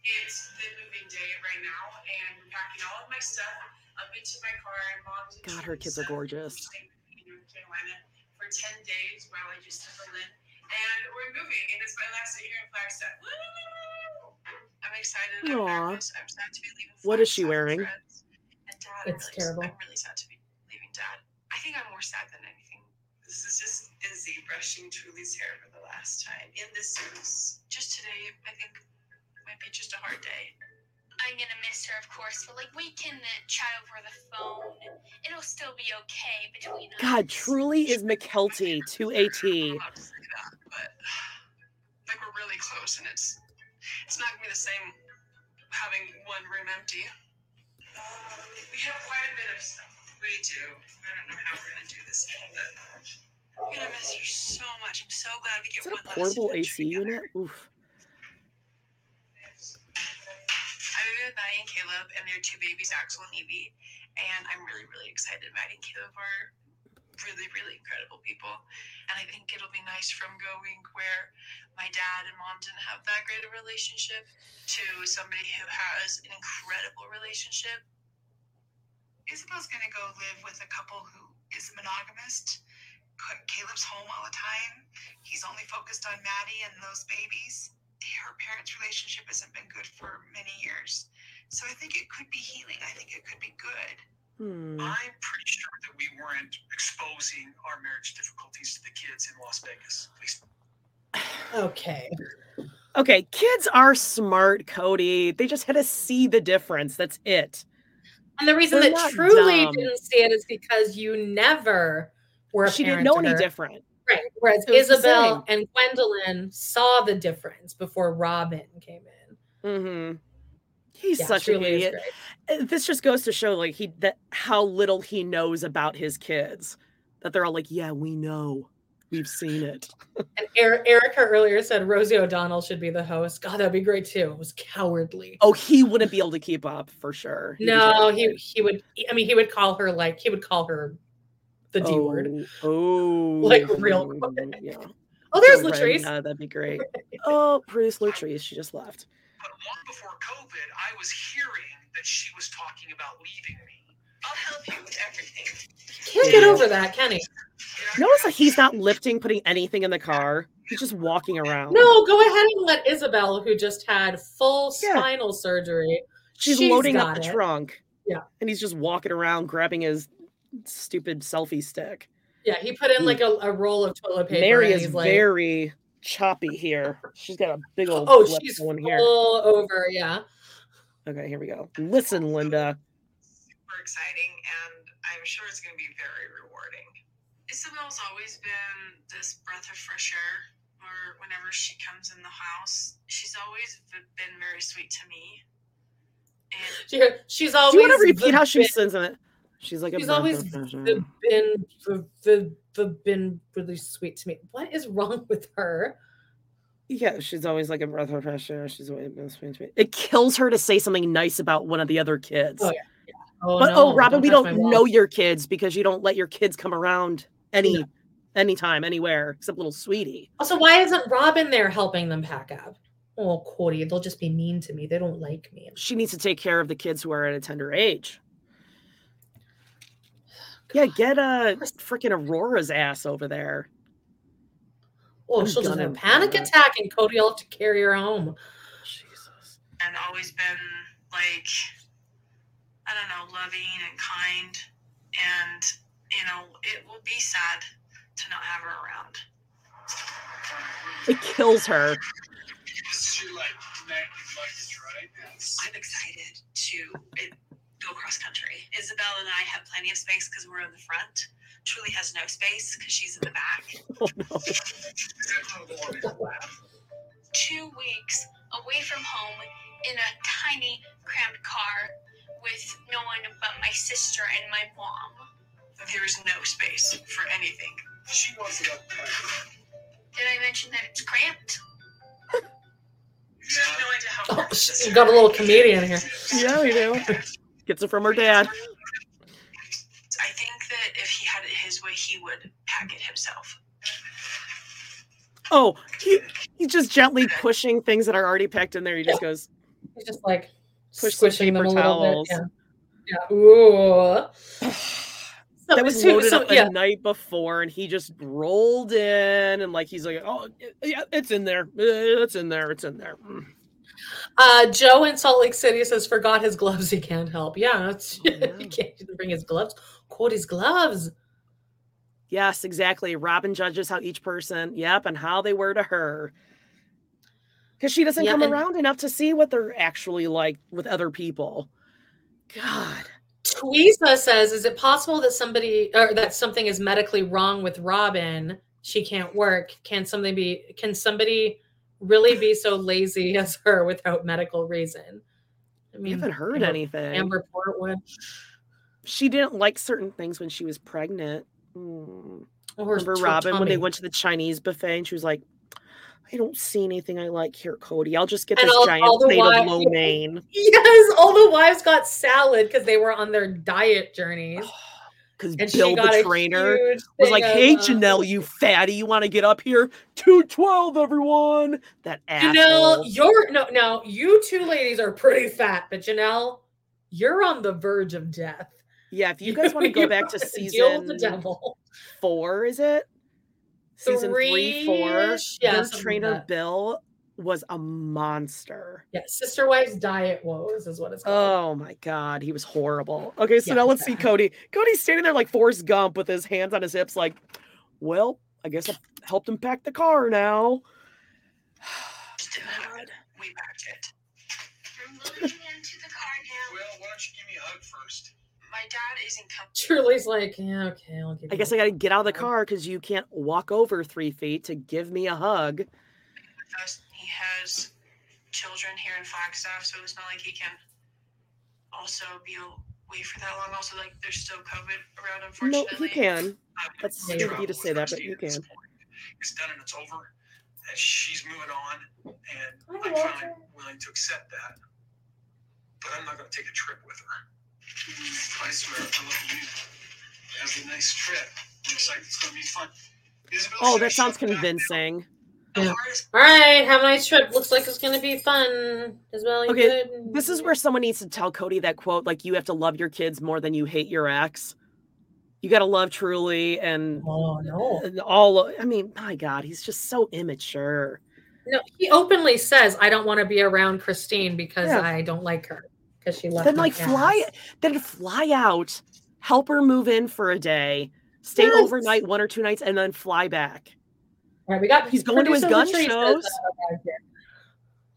It's the moving day right now, and I'm packing all of my stuff up into my car. And mom's God, her kids are gorgeous. in North Carolina for 10 days while I just settle in. And we're moving, and it's my last day here in Flagstaff. Woo! I'm excited. I'm nervous. I'm sad to be leaving. What is she wearing? friends. And dad, I'm It's really, terrible. I'm really sad to be leaving dad. I think I'm more sad than anything. This is just Izzy brushing Truely's hair for the last time in the suits. Just today, I think it might be just a hard day. I'm gonna miss her, of course, but like we can uh, chat over the phone. It'll still be okay between us. God, Truely is Mykelti to a T. I'm allowed to say that, but like we're really close, and it's it's not gonna be the same having one room empty. Um, we have quite a bit of stuff. We do. I don't know how we're gonna do this, but oh. I'm gonna miss her so much. I'm so glad we get Is that one a last portable AC together. unit? Oof. I moved with Maddie and Caleb, and their two babies, Axel and Evie. And I'm really, really excited. Maddie and Caleb are really, really incredible people. And I think it'll be nice from going where my dad and mom didn't have that great a relationship to somebody who has an incredible relationship. Ysabel's gonna go live with a couple who is. Ca- Caleb's home all the time. He's only focused on Maddie and those babies. Her parents' relationship hasn't been good for many years. So I think it could be healing. I think it could be good. Hmm. I'm pretty sure that we weren't exposing our marriage difficulties to the kids in Las Vegas. At Okay. Okay, kids are smart, Kody. They just had to see the difference. That's it. And the reason They're that truly dumb. didn't see it is because you never were a She didn't know any different. Right. Whereas It Ysabel and Gwendolyn saw the difference before Robyn came in. Mm-hmm. He's Yeah, such an idiot. Uh, This just goes to show like he that how little he knows about his kids. That they're all like, yeah, we know. We've seen it. And Er- Erika earlier said Rosie O'Donnell should be the host. God, that'd be great too. It was cowardly. Oh, he wouldn't be able to keep up for sure. He'd No, he he would. I mean, he would call her like he would call her the D word. Oh, Like, real quick. Yeah. Oh, there's Right, Latrice. uh, that'd be great. Oh, produce Latrice. She just left. But long before COVID, I was hearing that she was talking about leaving me. I'll help you with everything. Can't get over that, can he? Notice that he's not lifting, putting anything in the car. He's just walking around. No, go ahead and let Ysabel, who just had full Yeah. spinal surgery, she's, loading up the it. trunk. Yeah. And he's just walking around grabbing his stupid selfie stick. Yeah, he put in hmm. like a, a roll of toilet paper. Meri is like, very choppy here. She's got a big old Oh, flip she's one here. All over. Yeah. Okay, here we go. Listen, Linda. super exciting, and I'm sure it's going to be very rewarding. Ysabel's always been this breath of fresh air. Or whenever she comes in the house, she's always been very sweet to me. And She, she's always. Do you want to repeat how she bin- says it? She's like a She's breath always of fresh air. the been the been really sweet to me. What is wrong with her? Yeah, she's always like a breath of fresh air. She's always been sweet to me. It kills her to say something nice about one of the other kids. Oh yeah. yeah. Oh, but no, oh, Robyn, we touch my don't know your kids because you don't let your kids come around any anytime, anywhere, except little sweetie. Also, why isn't Robyn there helping them pack up? Oh, Kody, they'll just be mean to me. They don't like me. She needs to take care of the kids who are at a tender age. Yeah, get uh, a freaking Aurora's ass over there. Oh, I'm she'll just have a gonna- panic attack, and Kody will have to carry her home. Jesus. and always been like I don't know, loving and kind. And you know, it will be sad to not have her around. It kills her. This is your like neck luggage, right? Yes. I'm excited to it, go cross country. Ysabel and I have plenty of space because we're in the front. Truely has no space because she's in the back. Oh no. Is that how the one is laugh? Two weeks away from home in a tiny, cramped car with no one but my sister and my mom. There is no space for anything. She wants it up. Did I mention that it's cramped? Oh, she got a little comedian here. Yeah, we do. Gets it from her dad. I think that if he had it his way, he would pack it himself. Oh, he, he's just gently pushing things that are already packed in there. He just goes, He's just like push some squishing them paper a little towels. bit. Yeah. yeah. Ooh. that was loaded so- up the yeah. night before, and he just rolled in and like he's like, oh yeah, it's in there, Uh, it's in there, it's in there. Uh, Joe in Salt Lake City says forgot his gloves. He can't help. Yeah, that's, Oh, he can't bring his gloves. Quote his gloves. Yes, exactly. Robyn judges how each person, yep, and how they were to her. Because she doesn't Yeah, come and- around enough to see what they're actually like with other people. God. Tweeza says, "Is it possible that somebody or that something is medically wrong with Robin? She can't work. Can something be? Can somebody really be so lazy as her without medical reason?" I I haven't heard Amber- anything. Amber Portwood. She didn't like certain things when she was pregnant. Hmm. Or Remember Robyn when they went to the Chinese buffet and she was like, I don't see anything I like here, Cody. I'll just get And this all- giant all plate wi- of lo mein. Yes, all the wives got salad because they were on their diet journeys. Because Bill the trainer was like, Hey uh, Janelle, you fatty, you want to get up here? 212, everyone. That Janelle, asshole. you're no, no, you two ladies are pretty fat, but Janelle, you're on the verge of death. Yeah, if you guys want to go back to with the season devil. four, is it? Season three, four. Three-ish? Yeah, their something like trainer. Bill was a monster. Yeah, sister wives diet woes is what it's called. Oh my god, he was horrible. Okay, so Yeah, now let's see bad. Kody. Kody's standing there like Forrest Gump with his hands on his hips, like, well, I guess I helped him pack the car now. God. We packed it. We're moving into the car now. Well, why don't you give me a hug first? My dad isn't coming. Truely's like, yeah, okay, I'll give I guess I gotta get out of the car because you can't walk over three feet to give me a hug. with us. He has children here in Flagstaff, so it's not like he can also be away for that long. Also, like there's still COVID around, unfortunately. No, unfortunately. he can. I've stupid of you to say that, but Christine you can. It's done and it's over. And she's moving on, and I I'm finally willing to accept that. But I'm not going to take a trip with her. I swear, I love you. Have a nice trip. Looks like it's going to be fun. Ysabel Oh, that sounds she'll be back now. convincing. Yeah. All right, have a nice trip. Looks like it's gonna be fun as well. You Okay, good? this is where someone needs to tell Kody that quote, like you have to love your kids more than you hate your ex. You got to love Truely and, Oh no. and all. I mean, my God, he's just so immature. No, he openly says, "I don't want to be around Christine because Yeah. I don't like her because she left." Then my like fly, then fly out, help her move in for a day, stay Yes. overnight one or two nights, and then fly back. All right, we got. He's going to his gun Latrice shows. says, uh.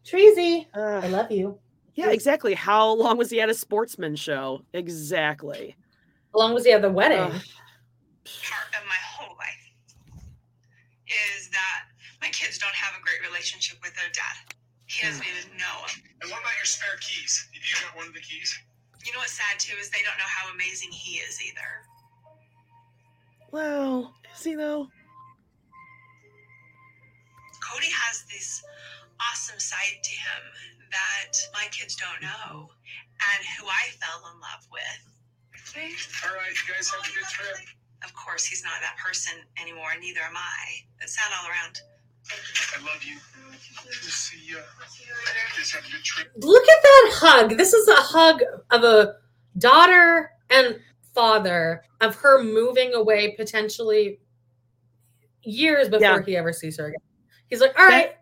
Treasy, I love you. Yeah, exactly. How long was he at a sportsman show? Exactly. How long was he at the wedding? Ugh. part of my whole life is that my kids don't have a great relationship with their dad. He doesn't even know him. And what about your spare keys? Have you got one of the keys? You know what's sad too is they don't know how amazing he is either. Well, is he though? Kody has this awesome side to him that my kids don't know and who I fell in love with. All right, you guys have a good trip. Of course, he's not that person anymore, neither am I. It's sad all around. I love you. We'll see you. You guys have a good trip. Look at that hug. This is a hug of a daughter and father of her moving away potentially years before Yeah. he ever sees her again. He's like, all right,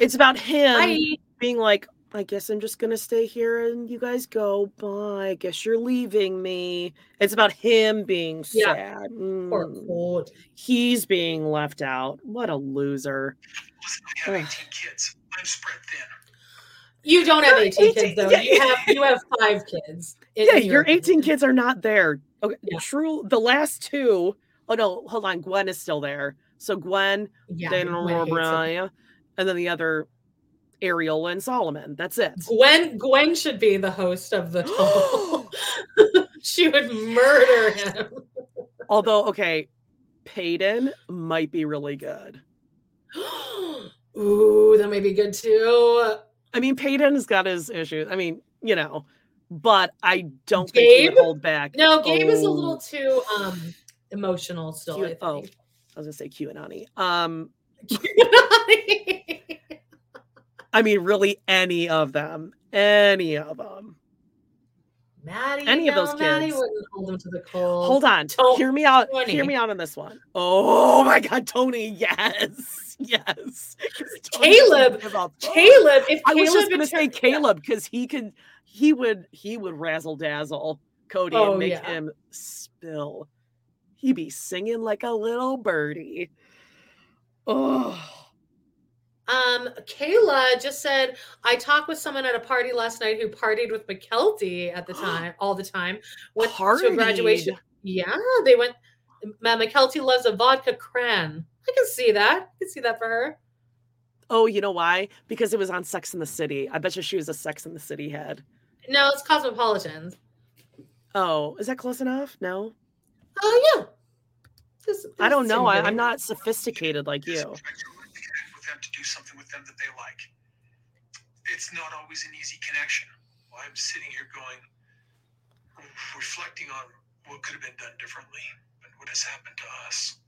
It's about him bye. being like, I guess I'm just gonna stay here and you guys go. Bye. I guess you're leaving me. It's about him being Yeah. sad. Poor Mm. Kody. He's being left out. What a loser. Listen, 18 kids. I'm spread thin. You don't have 18 18 kids though. yeah, You have you have five kids. Yeah, in your 18 kids are not there. Okay, Yeah. true. The last two, oh no, hold on. Gwen is still there. So Gwen, Yeah, hates him. And then the other Ariel and Solomon. That's it. Gwen Gwen should be the host of the talk. she would murder him. Although, okay, Paedon might be really good. Ooh, that may be good too. I mean, Paedon's got his issues. I mean, you know, but I don't think he would hold back. No, Gabe is a Oh, little too um emotional still. I oh, think. I was gonna say QAnon. Um, Q and Ani. I mean, really, any of them, any of them. Maddie, Any of no, those Maddie kids. wouldn't hold him to the cold. Hold on, Don't- hear me out. Hear me out on this one. Oh my God, Tony, yes, yes. Caleb, give a fuck. Caleb, if I was just gonna say Caleb because he could, he would, he would razzle dazzle Kody Oh, and make yeah. him spill. He'd be singing like a little birdie. Oh, Um, Kayla just said I talked with someone at a party last night who partied with Mykelti at the time, all the time. Went to a graduation. Yeah, they went. Ma- Mykelti loves a vodka cran. I can see that. I can see that for her. oh, you know why? Because it was on Sex in the City. I bet you she was a Sex in the City head. No, it's Cosmopolitans. Oh, is that close enough? No, Oh yeah. This- I don't know. I, I'm not sophisticated like you. with them to do something with them that they like. It's not always an easy connection. Well, I'm sitting here going, reflecting on what could have been done differently and what has happened to us,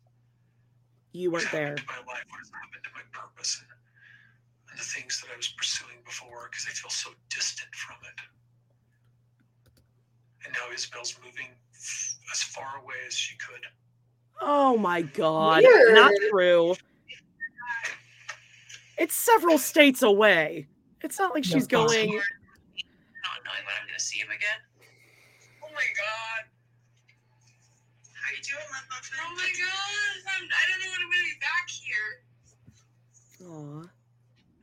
You weren't has there. happened to my life, what has happened to my purpose, and, and the things that I was pursuing before because I feel so distant from it. And now Ysabel's moving f- as far away as she could. Oh my god. Not true. It's several states away. It's not like she's No, going. Not knowing when I'm going to see him again. Oh my god. How you doing, Love Muffin? Oh my god. I'm, I don't know when I'm gonna be back here. Aw.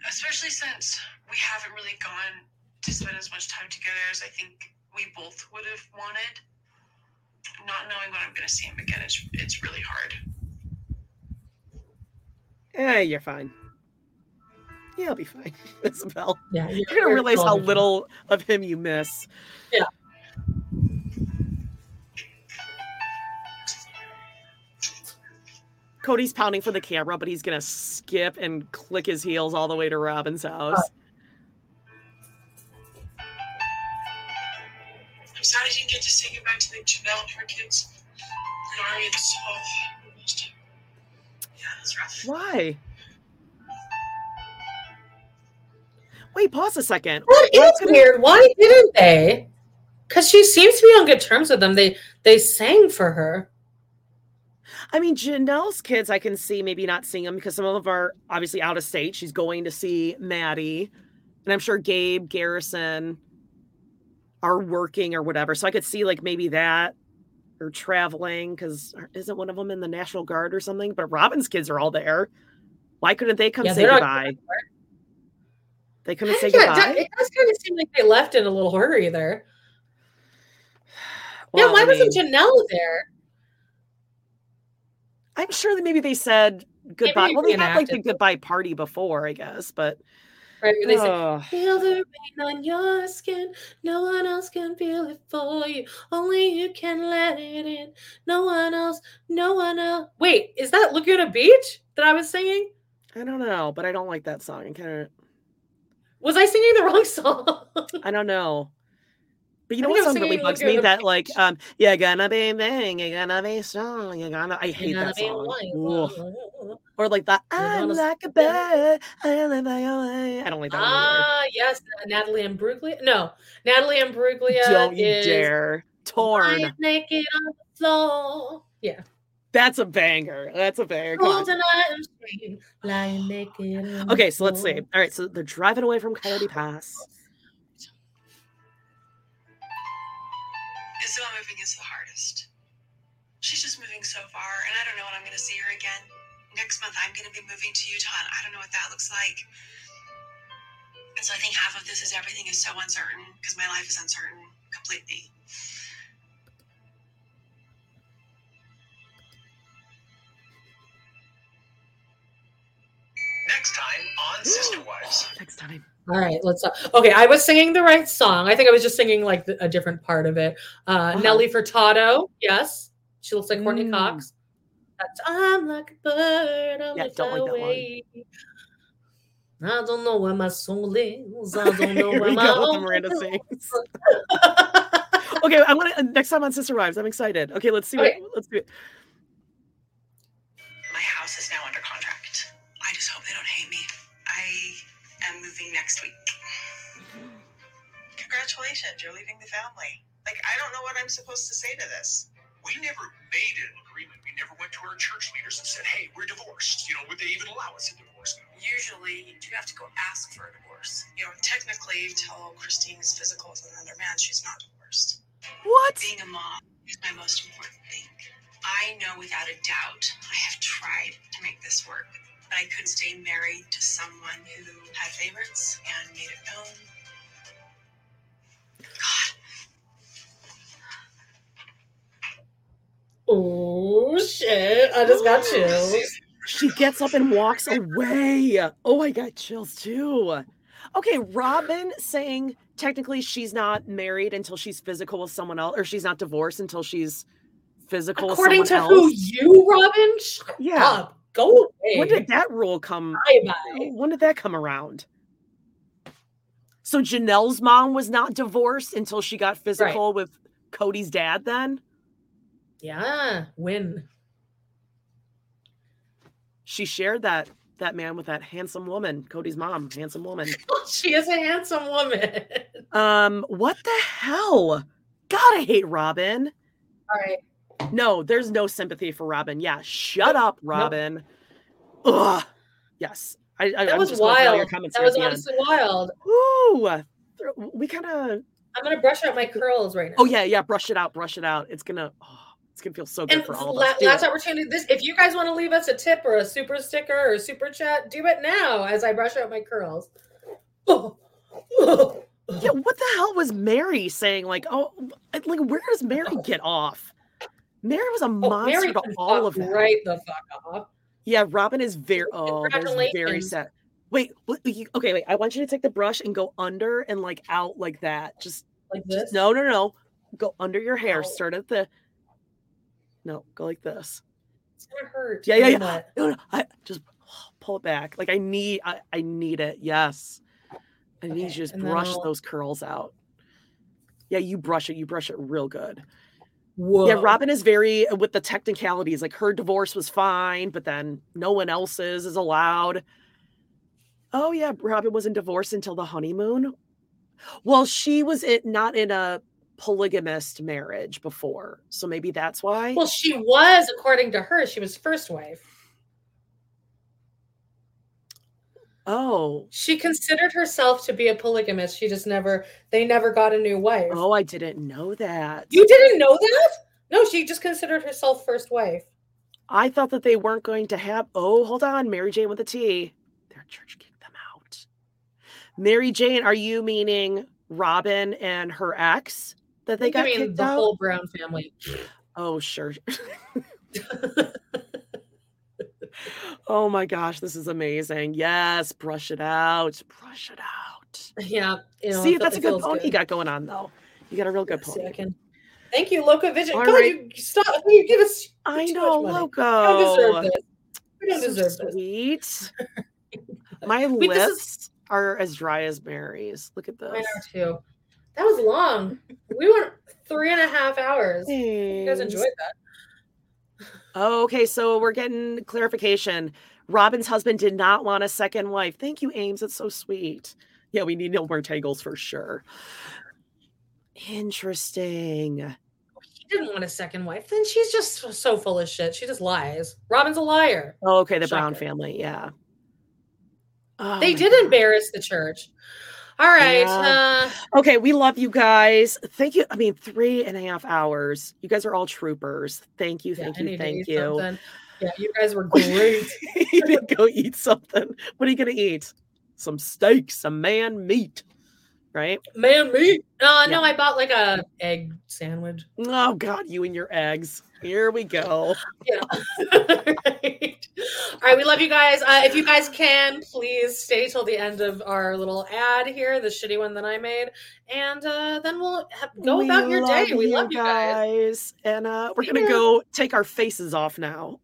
Especially since we haven't really gone to spend as much time together as I think we both would have wanted. Not knowing when I'm going to see him again is it's really hard. Eh, you're fine. Yeah, I'll be fine. Ysabel. Yeah, You're gonna realize how little of him you miss. Yeah. Kody's pounding for the camera, but he's gonna skip and click his heels all the way to Robyn's house. I'm sad I didn't get to say goodbye to the Janelle and her kids. And Ari and oh, just- yeah, it's rough. Why? Wait, pause a second. That Why is couldn't- weird. Why didn't they? Because she seems to be on good terms with them. They they sang for her. I mean, Janelle's kids, I can see maybe not seeing them because some of them are obviously out of state. She's going to see Maddie, and I'm sure Gabe, Garrison are working or whatever. So I could see like maybe that or traveling because isn't one of them in the National Guard or something? But Robyn's kids are all there. Why couldn't they come Yeah, say they're not- goodbye? They couldn't say Yeah, goodbye. it does kind of seem like they left in a little hurry there. yeah, why I wasn't Janelle there? I'm sure that maybe they said goodbye. they well, they had like the goodbye party before, I guess, but Right? where They Ugh. "Feel the rain on your skin. No one else can feel it for you. Only you can let it in. No one else. No one else." Wait, is that Laguna Beach that I was singing? I don't know, but I don't like that song. I kind of Was I singing the wrong song? I don't know. But you know what song really bugs me? That like um you're gonna be big, you're gonna be strong, you're gonna I hate Gonna that song. Or like the I'm like a bird, I live by your way. I don't like that one Ah, yes, Natalie Imbruglia. No, Natalie Imbruglia. Don't you is dare. Torn. naked on the floor. Yeah. That's a banger. That's a banger. Come I'm screaming, lying naked. Okay, so let's see. All right, so they're driving away from Coyote Pass. Ysabel moving is the hardest. She's just moving so far, and I don't know when I'm going to see her again. Next month, I'm going to be moving to Utah, and I don't know what that looks like. And so I think half of this is everything is so uncertain because my life is uncertain completely. Next time on Sister Wives. Next time. All right, let's. Uh, okay, I was singing the right song. I think I was just singing like the, a different part of it. Uh, Uh-huh. Nelly Furtado. Yes, she looks like Courteney Mm. Cox. That's I'm like a bird. I'll Yeah, lift don't like that away. I don't know where my soul is. I don't know Here where we my go with the heart Miranda is. sings. okay, I'm gonna next time on Sister Wives. I'm excited. Okay, let's see Okay. what let's do it. My house is now under next week. Congratulations, you're leaving the family. Like, I don't know what I'm supposed to say to this. We never made an agreement. We never went to our church leaders and said, hey, we're divorced. You know, would they even allow us a divorce? Usually, you have to go ask for a divorce. You know, technically, until Christine is physical with another man, she's not divorced. What? Being a mom is my most important thing. I know without a doubt I have tried to make this work, but I couldn't stay married to someone who had favorites and made it known. God. Oh shit! I just got chills. She gets up and walks away. Oh, I got chills too. Okay, Robyn saying technically she's not married until she's physical with someone else, or she's not divorced until she's physical According with to someone who you, Robyn? Shut Yeah. up. Go away. When did that rule come? When did that come around? So Janelle's mom was not divorced until she got physical with Kody's dad. Then Yeah, win. she shared that that man with that handsome woman, Kody's mom, handsome woman. She is a handsome woman. Um, what the hell? God, I hate Robyn. All right. No, there's no sympathy for Robyn. Yeah, shut up, Robyn. Ugh. Yes, I. I That was just going your wild. comments That was the end. wild. Ooh, we kind of. I'm gonna brush out my curls right now. Oh yeah, yeah. Brush it out. Brush it out. It's gonna. Oh, it's gonna feel so good And for all of la- us. Do last it. opportunity. This, if you guys want to leave us a tip or a super sticker or a super chat, do it now as I brush out my curls. Yeah, what the hell was Meri saying? Like, oh, like where does Meri get off? Meri was a monster Oh, Meri to all of them. right the fuck off. Yeah, Robyn is oh, very. Oh, very sad. Wait, okay, wait. I want you to take the brush and go under and like out like that. Just like just- this. no, no, no. Go under your hair. Ow. Start at the. No, go like this. It's gonna hurt. Yeah, yeah, yeah. No, no. I just pull it back. Like I need. I, I need it. Yes. I need you to just brush I'll- those curls out. Yeah, you brush it. You brush it real good. Whoa. Yeah, Robyn is very uh, with the technicalities. Like her divorce was fine, but then no one else's is allowed. Oh yeah, Robyn wasn't divorced until the honeymoon. Well, she was it not in a polygamist marriage before, so maybe that's why. Well, she was, according to her, she was first wife. Oh, She considered herself to be a polygamist. She just never, they never got a new wife. oh, I didn't know that. You didn't know that? No, she just considered herself first wife. I thought that they weren't going to have. Oh, hold on, Mary Jane with a T. Their church kicked them out. Mary Jane, are you meaning Robyn and her ex that they I got mean, kicked the out? whole Brown family. Oh, sure. oh my gosh, this is amazing. Yes, brush it out. Brush it out. Yeah. You know, See, that's a fe- it good you got going on, though. You got a real good pony. Can- Thank you, Loco Vision. All God, right. you stop. You give us. I know. Loco. We don't deserve this. We don't So deserve this. sweet. My Wait, this is- lips are as dry as Meri's. Look at this. Mine are too. That was long. We went three and a half hours. You guys enjoyed that. Oh, okay, so we're getting clarification. Robyn's husband did not want a second wife. Thank you, Ames. It's so sweet. Yeah, we need no more tangles for sure. Interesting. He didn't want a second wife. Then she's just so- full of shit. She just lies. Robyn's a liar. Oh, okay, the Brown family. Yeah. Oh they did God. embarrass the church. All right. Yeah. Uh, Okay, we love you guys. Thank you. I mean, three and a half hours. You guys are all troopers. Thank you, thank I you, thank you. something. Yeah, you guys were great. you need to go eat something. What are you gonna eat? Some steak, some man meat, right? Man, meat. Uh, no, I bought like a egg sandwich. Oh God, you and your eggs. Here we go. Yeah. right. All right, we love you guys. Uh, if you guys can, please stay till the end of our little ad here, the shitty one that I made, and uh, then we'll go We about your day. love We love you guys. guys. And uh, we're gonna go take our faces off now.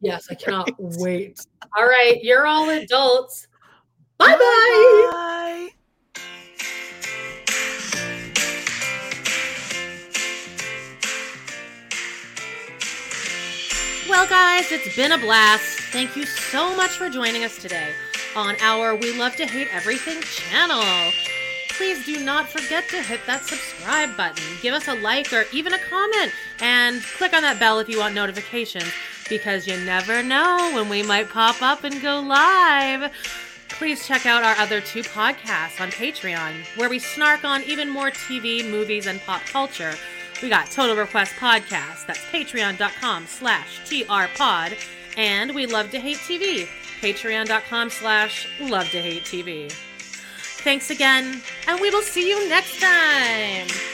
Yes, I cannot wait. All right, you're all adults. Bye. Bye Well, guys, it's been a blast. Thank you so much for joining us today on our We Love to Hate Everything channel. Please do not forget to hit that subscribe button, give us a like or even a comment, and click on that bell if you want notifications because you never know when we might pop up and go live. Please check out our other two podcasts on Patreon, where we snark on even more TV, movies, and pop culture. We got Total Request Podcast, that's patreon.com slash trpod, and we love to hate TV, patreon.com slash love to hate TV. Thanks again, and we will see you next time.